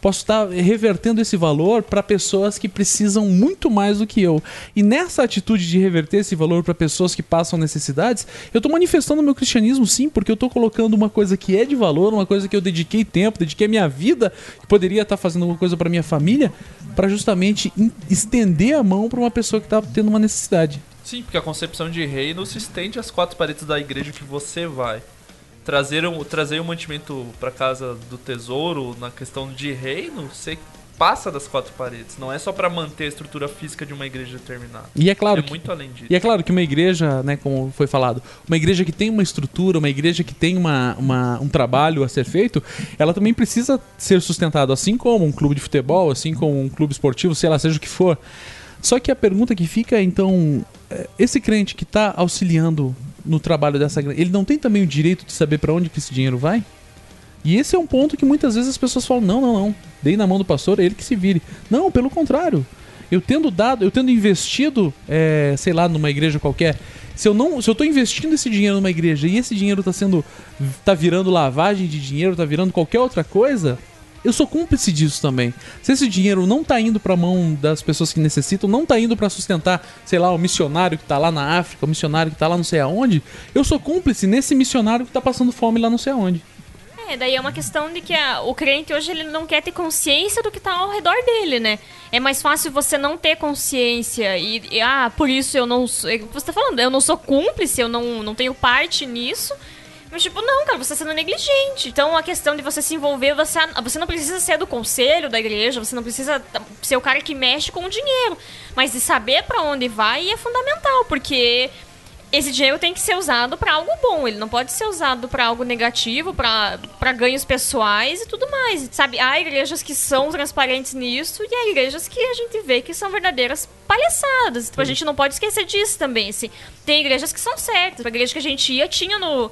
Posso estar revertendo esse valor para pessoas que precisam muito mais do que eu. E nessa atitude de reverter esse valor para pessoas que passam necessidades, eu estou manifestando meu cristianismo sim, porque eu estou colocando uma coisa que é de valor, uma coisa que eu dediquei tempo, dediquei minha vida, que poderia estar fazendo alguma coisa para minha família, para justamente estender a mão para uma pessoa que está tendo uma necessidade. Sim, porque a concepção de reino se estende às quatro paredes da igreja que você vai. Trazer um, trazer um mantimento para casa do tesouro na questão de reino, você passa das quatro paredes. Não é só para manter a estrutura física de uma igreja determinada. E é claro é que, muito além disso. E é claro que uma igreja, né, como foi falado, uma igreja que tem uma estrutura, uma igreja que tem uma, uma- um trabalho a ser feito, ela também precisa ser sustentada, assim como um clube de futebol, assim como um clube esportivo, sei lá, seja o que for. Só que a pergunta que fica então, é, esse crente que está auxiliando no trabalho dessa igreja, ele não tem também o direito de saber para onde que esse dinheiro vai? E esse é um ponto que muitas vezes as pessoas falam: não, não, não, dei na mão do pastor, é ele que se vire. Não, pelo contrário. Eu tendo dado, eu tendo investido, é, sei lá, numa igreja qualquer, se eu não, se eu tô investindo esse dinheiro numa igreja e esse dinheiro tá sendo, tá virando lavagem de dinheiro, tá virando qualquer outra coisa, eu sou cúmplice disso também. Se esse dinheiro não tá indo pra mão das pessoas que necessitam, não tá indo pra sustentar, sei lá, o missionário que tá lá na África, o missionário que tá lá não sei aonde, eu sou cúmplice nesse missionário que tá passando fome lá não sei aonde. É, daí é uma questão de que a- o crente hoje ele não quer ter consciência do que tá ao redor dele, né? É mais fácil você não ter consciência e, e, ah, por isso eu não é Você tá falando, eu não sou cúmplice, eu não, não tenho parte nisso. Mas, tipo, não, cara, você tá sendo negligente. Então, a questão de você se envolver, você, você não precisa ser do conselho da igreja, você não precisa ser o cara que mexe com o dinheiro. Mas de saber pra onde vai é fundamental, porque esse dinheiro tem que ser usado pra algo bom. Ele não pode ser usado pra algo negativo, pra ganhos pessoais e tudo mais. Sabe, há igrejas que são transparentes nisso e há igrejas que a gente vê que são verdadeiras palhaçadas. Então, a gente não pode esquecer disso também. Assim. Tem igrejas que são certas. A igreja que a gente ia tinha no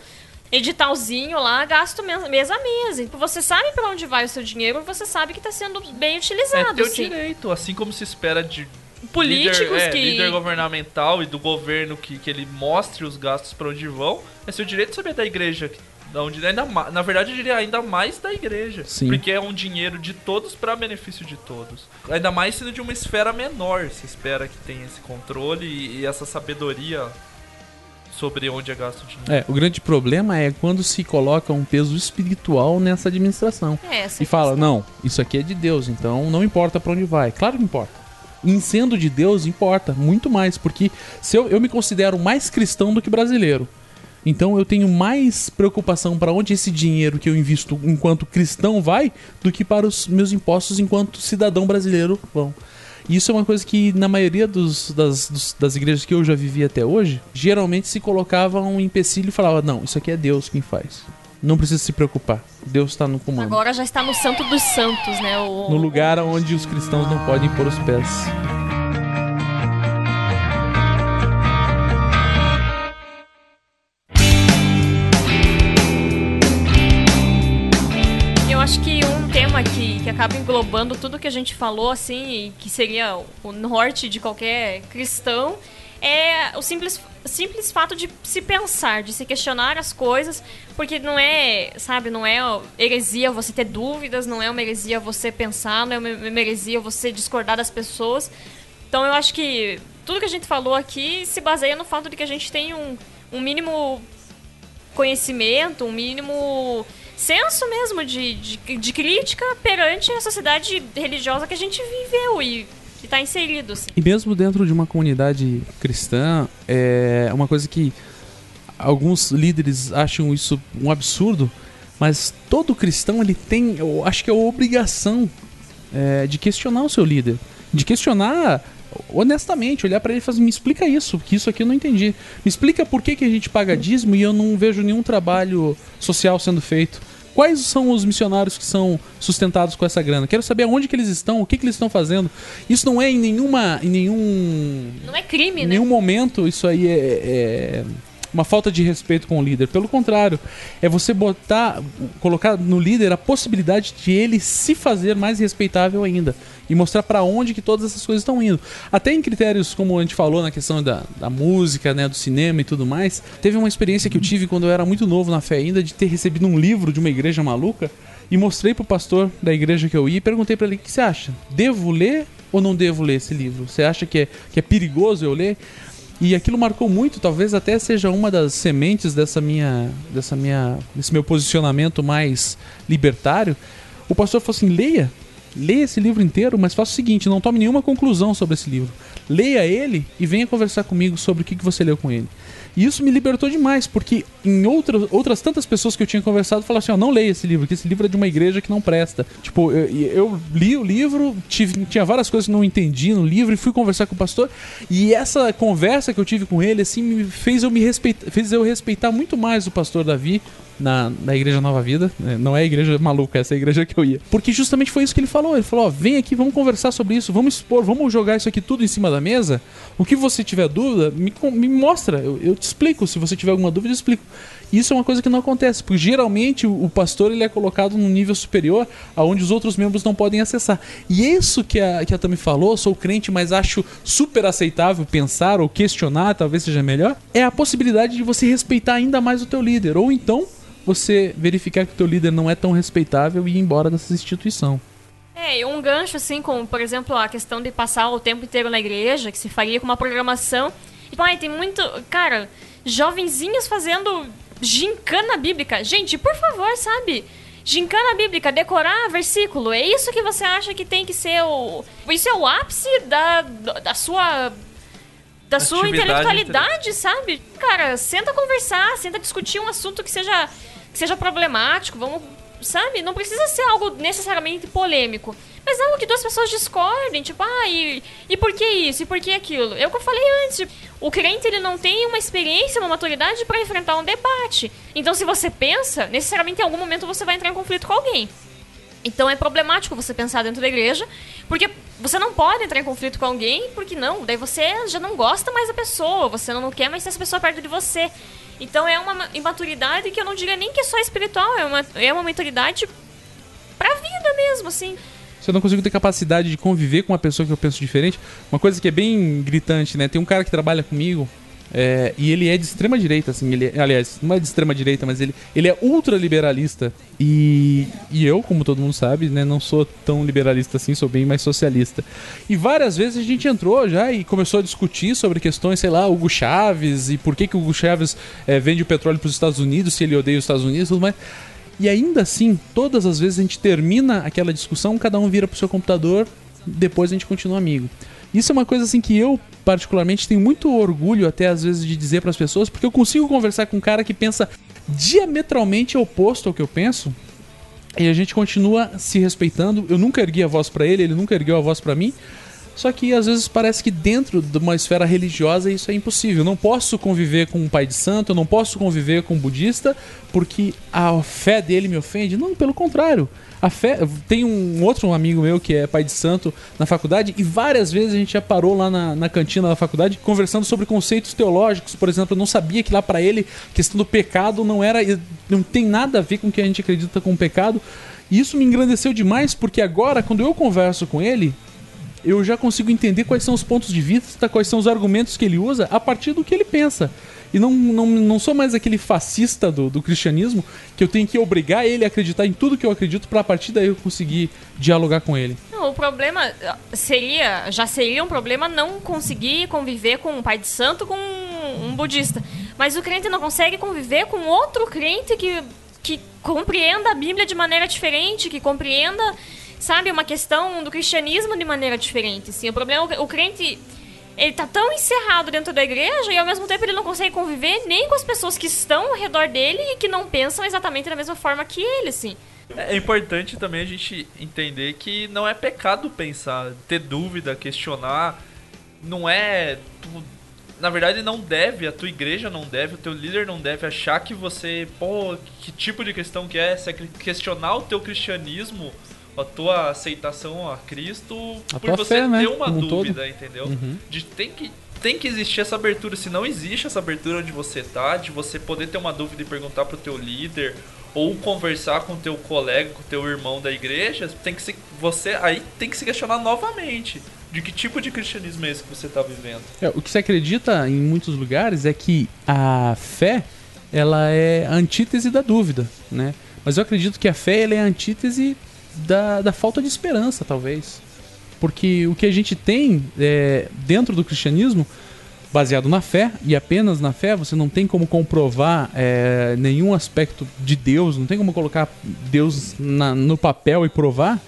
editalzinho lá, gasto mês, a mês. Então, você sabe pra onde vai o seu dinheiro e você sabe que tá sendo bem É utilizado. teu assim. direito, assim como se espera de Políticos líder, é, que- líder governamental e do governo que, que ele mostre os gastos para onde vão, é seu direito saber da igreja. Da onde, ainda na verdade, eu diria ainda mais da igreja. Sim. Porque é um dinheiro de todos para benefício de todos. Ainda mais sendo de uma esfera menor, se espera que tenha esse controle e, e essa sabedoria sobre onde é gasto o dinheiro. É, o grande problema é quando se coloca um peso espiritual nessa administração. É, essa e fala, não, isso aqui é de Deus, então não importa pra onde vai. Claro que importa. Em sendo de Deus, importa muito mais, porque se eu, eu me considero mais cristão do que brasileiro. Então eu tenho mais preocupação para onde esse dinheiro que eu invisto enquanto cristão vai do que para os meus impostos enquanto cidadão brasileiro vão. Isso é uma coisa que na maioria dos- das, dos- das igrejas que eu já vivi até hoje, geralmente se colocava um empecilho e falava: não, isso aqui é Deus quem faz. Não precisa se preocupar. Deus está no comando. Agora já está no santo dos santos, né? O, No lugar onde os cristãos não podem pôr os pés. Acaba englobando tudo que a gente falou, assim, que seria o norte de qualquer cristão, é o simples, simples fato de se pensar, de se questionar as coisas, porque não é, sabe, não é heresia você ter dúvidas, não é uma heresia você pensar, não é uma heresia você discordar das pessoas. Então eu acho que tudo que a gente falou aqui se baseia no fato de que a gente tem um, um mínimo conhecimento, um mínimo senso mesmo de, de, de crítica perante a sociedade religiosa que a gente viveu e que está inserido. Assim. E mesmo dentro de uma comunidade cristã, é uma coisa que alguns líderes acham isso um absurdo, mas todo cristão ele tem, eu acho que é a obrigação é, de questionar o seu líder, de questionar honestamente, olhar pra ele e falar me explica isso, que isso aqui eu não entendi. Me explica por que, que a gente paga dízimo e eu não vejo nenhum trabalho social sendo feito. Quais são os missionários que são sustentados com essa grana? Quero saber onde que eles estão, o que, que eles estão fazendo. Isso não é em nenhuma, em nenhum Não é crime, em né? nenhum momento isso aí é, é uma falta de respeito com o líder. Pelo contrário, é você botar, colocar no líder a possibilidade de ele se fazer mais respeitável ainda e mostrar pra onde que todas essas coisas estão indo. Até em critérios como a gente falou na questão da, da música, né, do cinema e tudo mais. Teve uma experiência que eu tive quando eu era muito novo na fé ainda de ter recebido um livro de uma igreja maluca e mostrei pro pastor da igreja que eu ia e perguntei pra ele: "O que você acha? Devo ler ou não devo ler esse livro? Você acha que é, que é perigoso eu ler?" E aquilo marcou muito, talvez até seja uma das sementes dessa minha, dessa minha, desse meu posicionamento mais libertário. O pastor falou assim: leia, leia esse livro inteiro, mas faça o seguinte: não tome nenhuma conclusão sobre esse livro. Leia ele e venha conversar comigo sobre o que que você leu com ele. E isso me libertou demais, porque em outras, outras tantas pessoas que eu tinha conversado falaram assim: ó, não leia esse livro, que esse livro é de uma igreja que não presta. Tipo, eu, eu li o livro, tive, tinha várias coisas que não entendi no livro e fui conversar com o pastor. E essa conversa que eu tive com ele, assim, me fez eu me respeitar, fez eu respeitar muito mais o pastor Davi. Na, na Igreja Nova Vida, né? não é a igreja maluca, essa é a igreja que eu ia. Porque justamente foi isso que ele falou. Ele falou: ó, vem aqui, vamos conversar sobre isso, vamos expor, vamos jogar isso aqui tudo em cima da mesa. O que você tiver dúvida, me, me mostra, eu, eu te explico. Se você tiver alguma dúvida, eu explico. Isso é uma coisa que não acontece, porque geralmente o, o pastor ele é colocado num nível superior aonde os outros membros não podem acessar. E isso que a, que a Tami falou, sou crente, mas acho super aceitável pensar ou questionar, talvez seja melhor, é a possibilidade de você respeitar ainda mais o teu líder. Ou então você verificar que o teu líder não é tão respeitável e ir embora dessa instituição. É, e um gancho assim, como por exemplo a questão de passar o tempo inteiro na igreja, que se faria com uma programação. E, pai, tem muito. Cara, jovenzinhos fazendo gincana bíblica. Gente, por favor, sabe? Gincana bíblica, decorar versículo. É isso que você acha que tem que ser o. Isso é o ápice da, da sua. Da sua intelectualidade, sabe? Cara, senta conversar, senta discutir um assunto que seja, que seja problemático. Vamos sabe? Não precisa ser algo necessariamente polêmico. Mas algo que duas pessoas discordem, tipo, ah, e, e por que isso? E por que aquilo? É o que eu falei antes. O crente, ele não tem uma experiência, uma maturidade para enfrentar um debate. Então, se você pensa, necessariamente em algum momento você vai entrar em conflito com alguém. Então é problemático você pensar dentro da igreja, porque você não pode entrar em conflito com alguém, porque não, daí você já não gosta mais da pessoa, você não quer mais ter essa pessoa perto de você. Então é uma imaturidade que eu não diria nem que é só espiritual, é uma, é uma maturidade pra vida mesmo, assim. Se eu não consigo ter capacidade de conviver com uma pessoa que eu penso diferente, uma coisa que é bem gritante, né? Tem um cara que trabalha comigo, É, e ele é de extrema direita, assim, ele é- aliás, não é de extrema direita, mas ele, ele é ultraliberalista. E, e eu, como todo mundo sabe, né, não sou tão liberalista assim, sou bem mais socialista. E várias vezes a gente entrou já e começou a discutir sobre questões, sei lá, Hugo Chaves e por que, que o Hugo Chaves é, vende o petróleo para os Estados Unidos, se ele odeia os Estados Unidos e tudo mais. E ainda assim, todas as vezes a gente termina aquela discussão, cada um vira pro seu computador, depois a gente continua amigo. Isso é uma coisa assim que eu particularmente tenho muito orgulho até às vezes de dizer para as pessoas, porque eu consigo conversar com um cara que pensa diametralmente oposto ao que eu penso. E a gente continua se respeitando. Eu nunca ergui a voz para ele, ele nunca ergueu a voz para mim. Só que às vezes parece que dentro de uma esfera religiosa isso é impossível. Não posso conviver com um pai de santo, não posso conviver com um budista porque a fé dele me ofende. Não, pelo contrário. A fé. Tem um outro amigo meu que é pai de santo na faculdade e várias vezes a gente já parou lá na, na cantina da faculdade conversando sobre conceitos teológicos. Por exemplo, eu não sabia que lá para ele a questão do pecado não era. não tem nada a ver com o que a gente acredita com o pecado. E isso me engrandeceu demais porque agora, quando eu converso com ele, eu já consigo entender quais são os pontos de vista, quais são os argumentos que ele usa a partir do que ele pensa. E não, não, não sou mais aquele fascista do, do cristianismo que eu tenho que obrigar ele a acreditar em tudo que eu acredito para a partir daí eu conseguir dialogar com ele. Não, o problema seria, já seria um problema não conseguir conviver com um pai de santo com um, um budista. Mas o crente não consegue conviver com outro crente que, que compreenda a Bíblia de maneira diferente, que compreenda, sabe, uma questão do cristianismo de maneira diferente. Sim, o problema é o crente ele tá tão encerrado dentro da igreja e ao mesmo tempo ele não consegue conviver nem com as pessoas que estão ao redor dele e que não pensam exatamente da mesma forma que ele, assim. É importante também a gente entender que não é pecado pensar, ter dúvida, questionar. Não é. tu- na verdade, não deve, a tua igreja não deve, o teu líder não deve achar que você. Pô, que tipo de questão que é? Se é questionar o teu cristianismo, a tua aceitação a Cristo, A por você fé, né, ter uma como dúvida, entendeu? Uhum. De, tem, que, tem que existir essa abertura. Se não existe essa abertura onde você tá, de você poder ter uma dúvida e perguntar pro teu líder, ou conversar com o teu colega, com o teu irmão da igreja, tem que se, você aí tem que se questionar novamente de que tipo de cristianismo é esse que você tá vivendo. É, o que se acredita em muitos lugares é que a fé ela é a antítese da dúvida, né? Mas eu acredito que a fé ela é a antítese da, da falta de esperança, talvez. Porque o que a gente tem é, dentro do cristianismo, baseado na fé e apenas na fé, você não tem como comprovar é, nenhum aspecto de Deus, não tem como colocar Deus na- no papel e provar.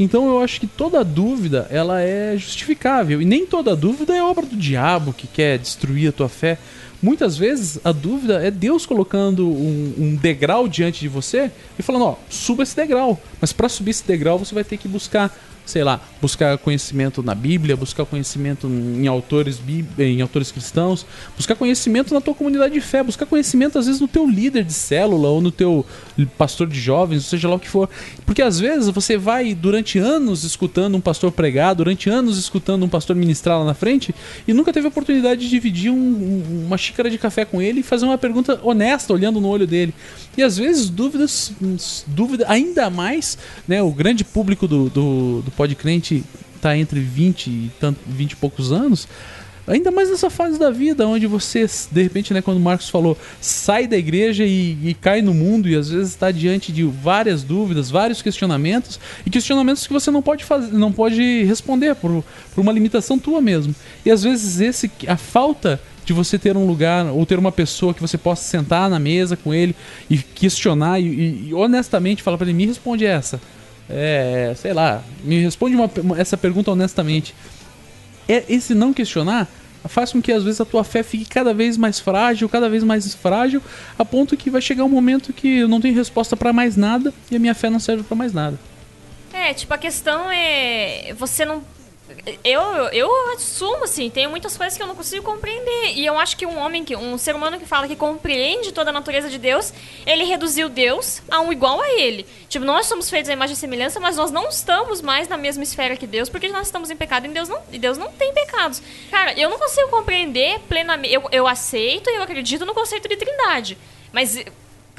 Então eu acho que toda dúvida ela é justificável e nem toda dúvida é obra do diabo que quer destruir a tua fé. Muitas vezes a dúvida é Deus colocando um, um degrau diante de você e falando, ó, suba esse degrau. Mas para subir esse degrau você vai ter que buscar, sei lá, buscar conhecimento na Bíblia, buscar conhecimento em autores em autores cristãos, buscar conhecimento na tua comunidade de fé, buscar conhecimento às vezes no teu líder de célula ou no teu pastor de jovens, seja lá o que for. Porque às vezes você vai durante anos escutando um pastor pregar, durante anos escutando um pastor ministrar lá na frente e nunca teve a oportunidade de dividir um- uma xícara de café com ele e fazer uma pergunta honesta olhando no olho dele. E às vezes dúvidas, dúvida ainda mais, né, o grande público do, do, do Podcrente tá entre 20 e, tanto, 20 e poucos anos. Ainda mais nessa fase da vida, onde você, de repente, né, quando o Marcos falou, sai da igreja e, e cai no mundo, e às vezes está diante de várias dúvidas, vários questionamentos, e questionamentos que você não pode fazer, não pode responder por, por uma limitação tua mesmo. E às vezes esse, a falta de você ter um lugar ou ter uma pessoa que você possa sentar na mesa com ele e questionar e- e honestamente falar para ele, me responde essa. É, sei lá, me responde uma, essa pergunta honestamente é- esse não questionar faz com que às vezes a tua fé fique cada vez mais frágil, cada vez mais frágil, a ponto que vai chegar um momento que eu não tenho resposta pra mais nada e a minha fé não serve pra mais nada. É, tipo, a questão é. Você não. Eu, eu assumo, assim, tem muitas coisas que eu não consigo compreender. E eu acho que um homem, que um ser humano que fala que compreende toda a natureza de Deus, ele reduziu Deus a um igual a ele. Tipo, nós somos feitos à imagem e semelhança, mas nós não estamos mais na mesma esfera que Deus, porque nós estamos em pecado e Deus não, e Deus não tem pecados. Cara, eu não consigo compreender plenamente. Eu, eu aceito e eu acredito no conceito de trindade. Mas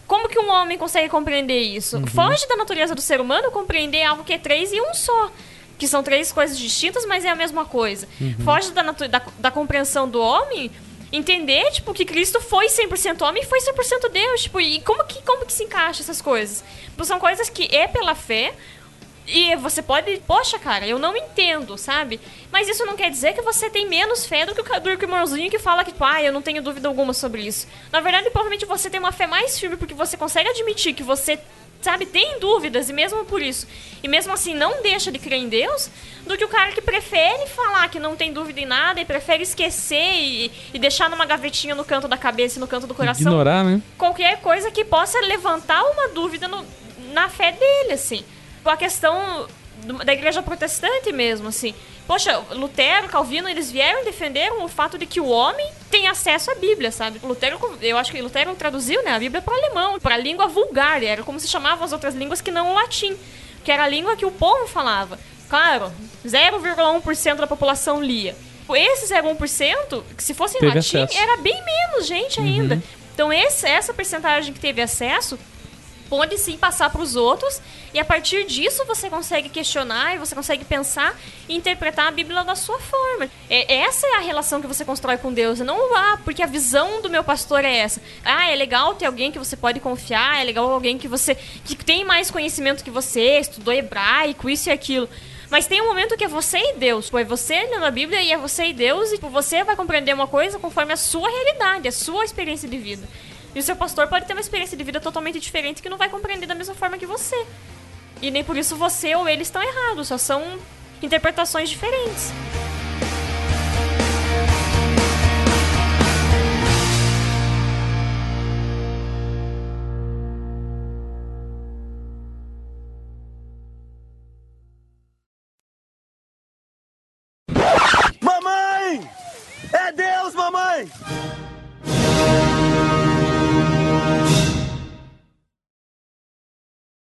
como que um homem consegue compreender isso? Uhum. Foge da natureza do ser humano compreender algo que é três e um só. Que são três coisas distintas, mas é a mesma coisa. Uhum. Foge da, da, da compreensão do homem entender, tipo, que Cristo foi 100% homem e foi 100% Deus, tipo, e como que, como que se encaixa essas coisas? Tipo, são coisas que é pela fé, e você pode, poxa, cara, eu não entendo, sabe? Mas isso não quer dizer que você tem menos fé do que o, ca- do que o irmãozinho que fala que, tipo, ah, eu não tenho dúvida alguma sobre isso. Na verdade, provavelmente você tem uma fé mais firme porque você consegue admitir que você, sabe, tem dúvidas e mesmo por isso. E mesmo assim não deixa de crer em Deus, do que o cara que prefere falar que não tem dúvida em nada e prefere esquecer e, e deixar numa gavetinha no canto da cabeça e no canto do coração Ignorar, né? qualquer coisa que possa levantar uma dúvida no- na fé dele, assim. A questão da igreja protestante mesmo, assim. Poxa, Lutero, Calvino, eles vieram defender o fato de que o homem tem acesso à Bíblia, sabe? Lutero, eu acho que Lutero traduziu, né, a Bíblia para alemão, para língua vulgar, era como se chamavam as outras línguas que não o latim, que era a língua que o povo falava. Claro, 0,1% da população lia. Esse 0,1%, que se fosse em Teve latim, acesso. era bem menos gente ainda. Uhum. Então esse, essa percentagem que teve acesso pode sim passar para os outros e a partir disso você consegue questionar e você consegue pensar e interpretar a Bíblia da sua forma. É, essa é a relação que você constrói com Deus, não ah, porque a visão do meu pastor é essa. Ah, é legal ter alguém que você pode confiar, é legal alguém que você que tem mais conhecimento que você, estudou hebraico, isso e aquilo. Mas tem um momento que é você e Deus. É você lendo a Bíblia e é você e Deus, e você vai compreender uma coisa conforme a sua realidade, a sua experiência de vida. E o seu pastor pode ter uma experiência de vida totalmente diferente que não vai compreender da mesma forma que você. E nem por isso você ou ele estão errados, só são interpretações diferentes.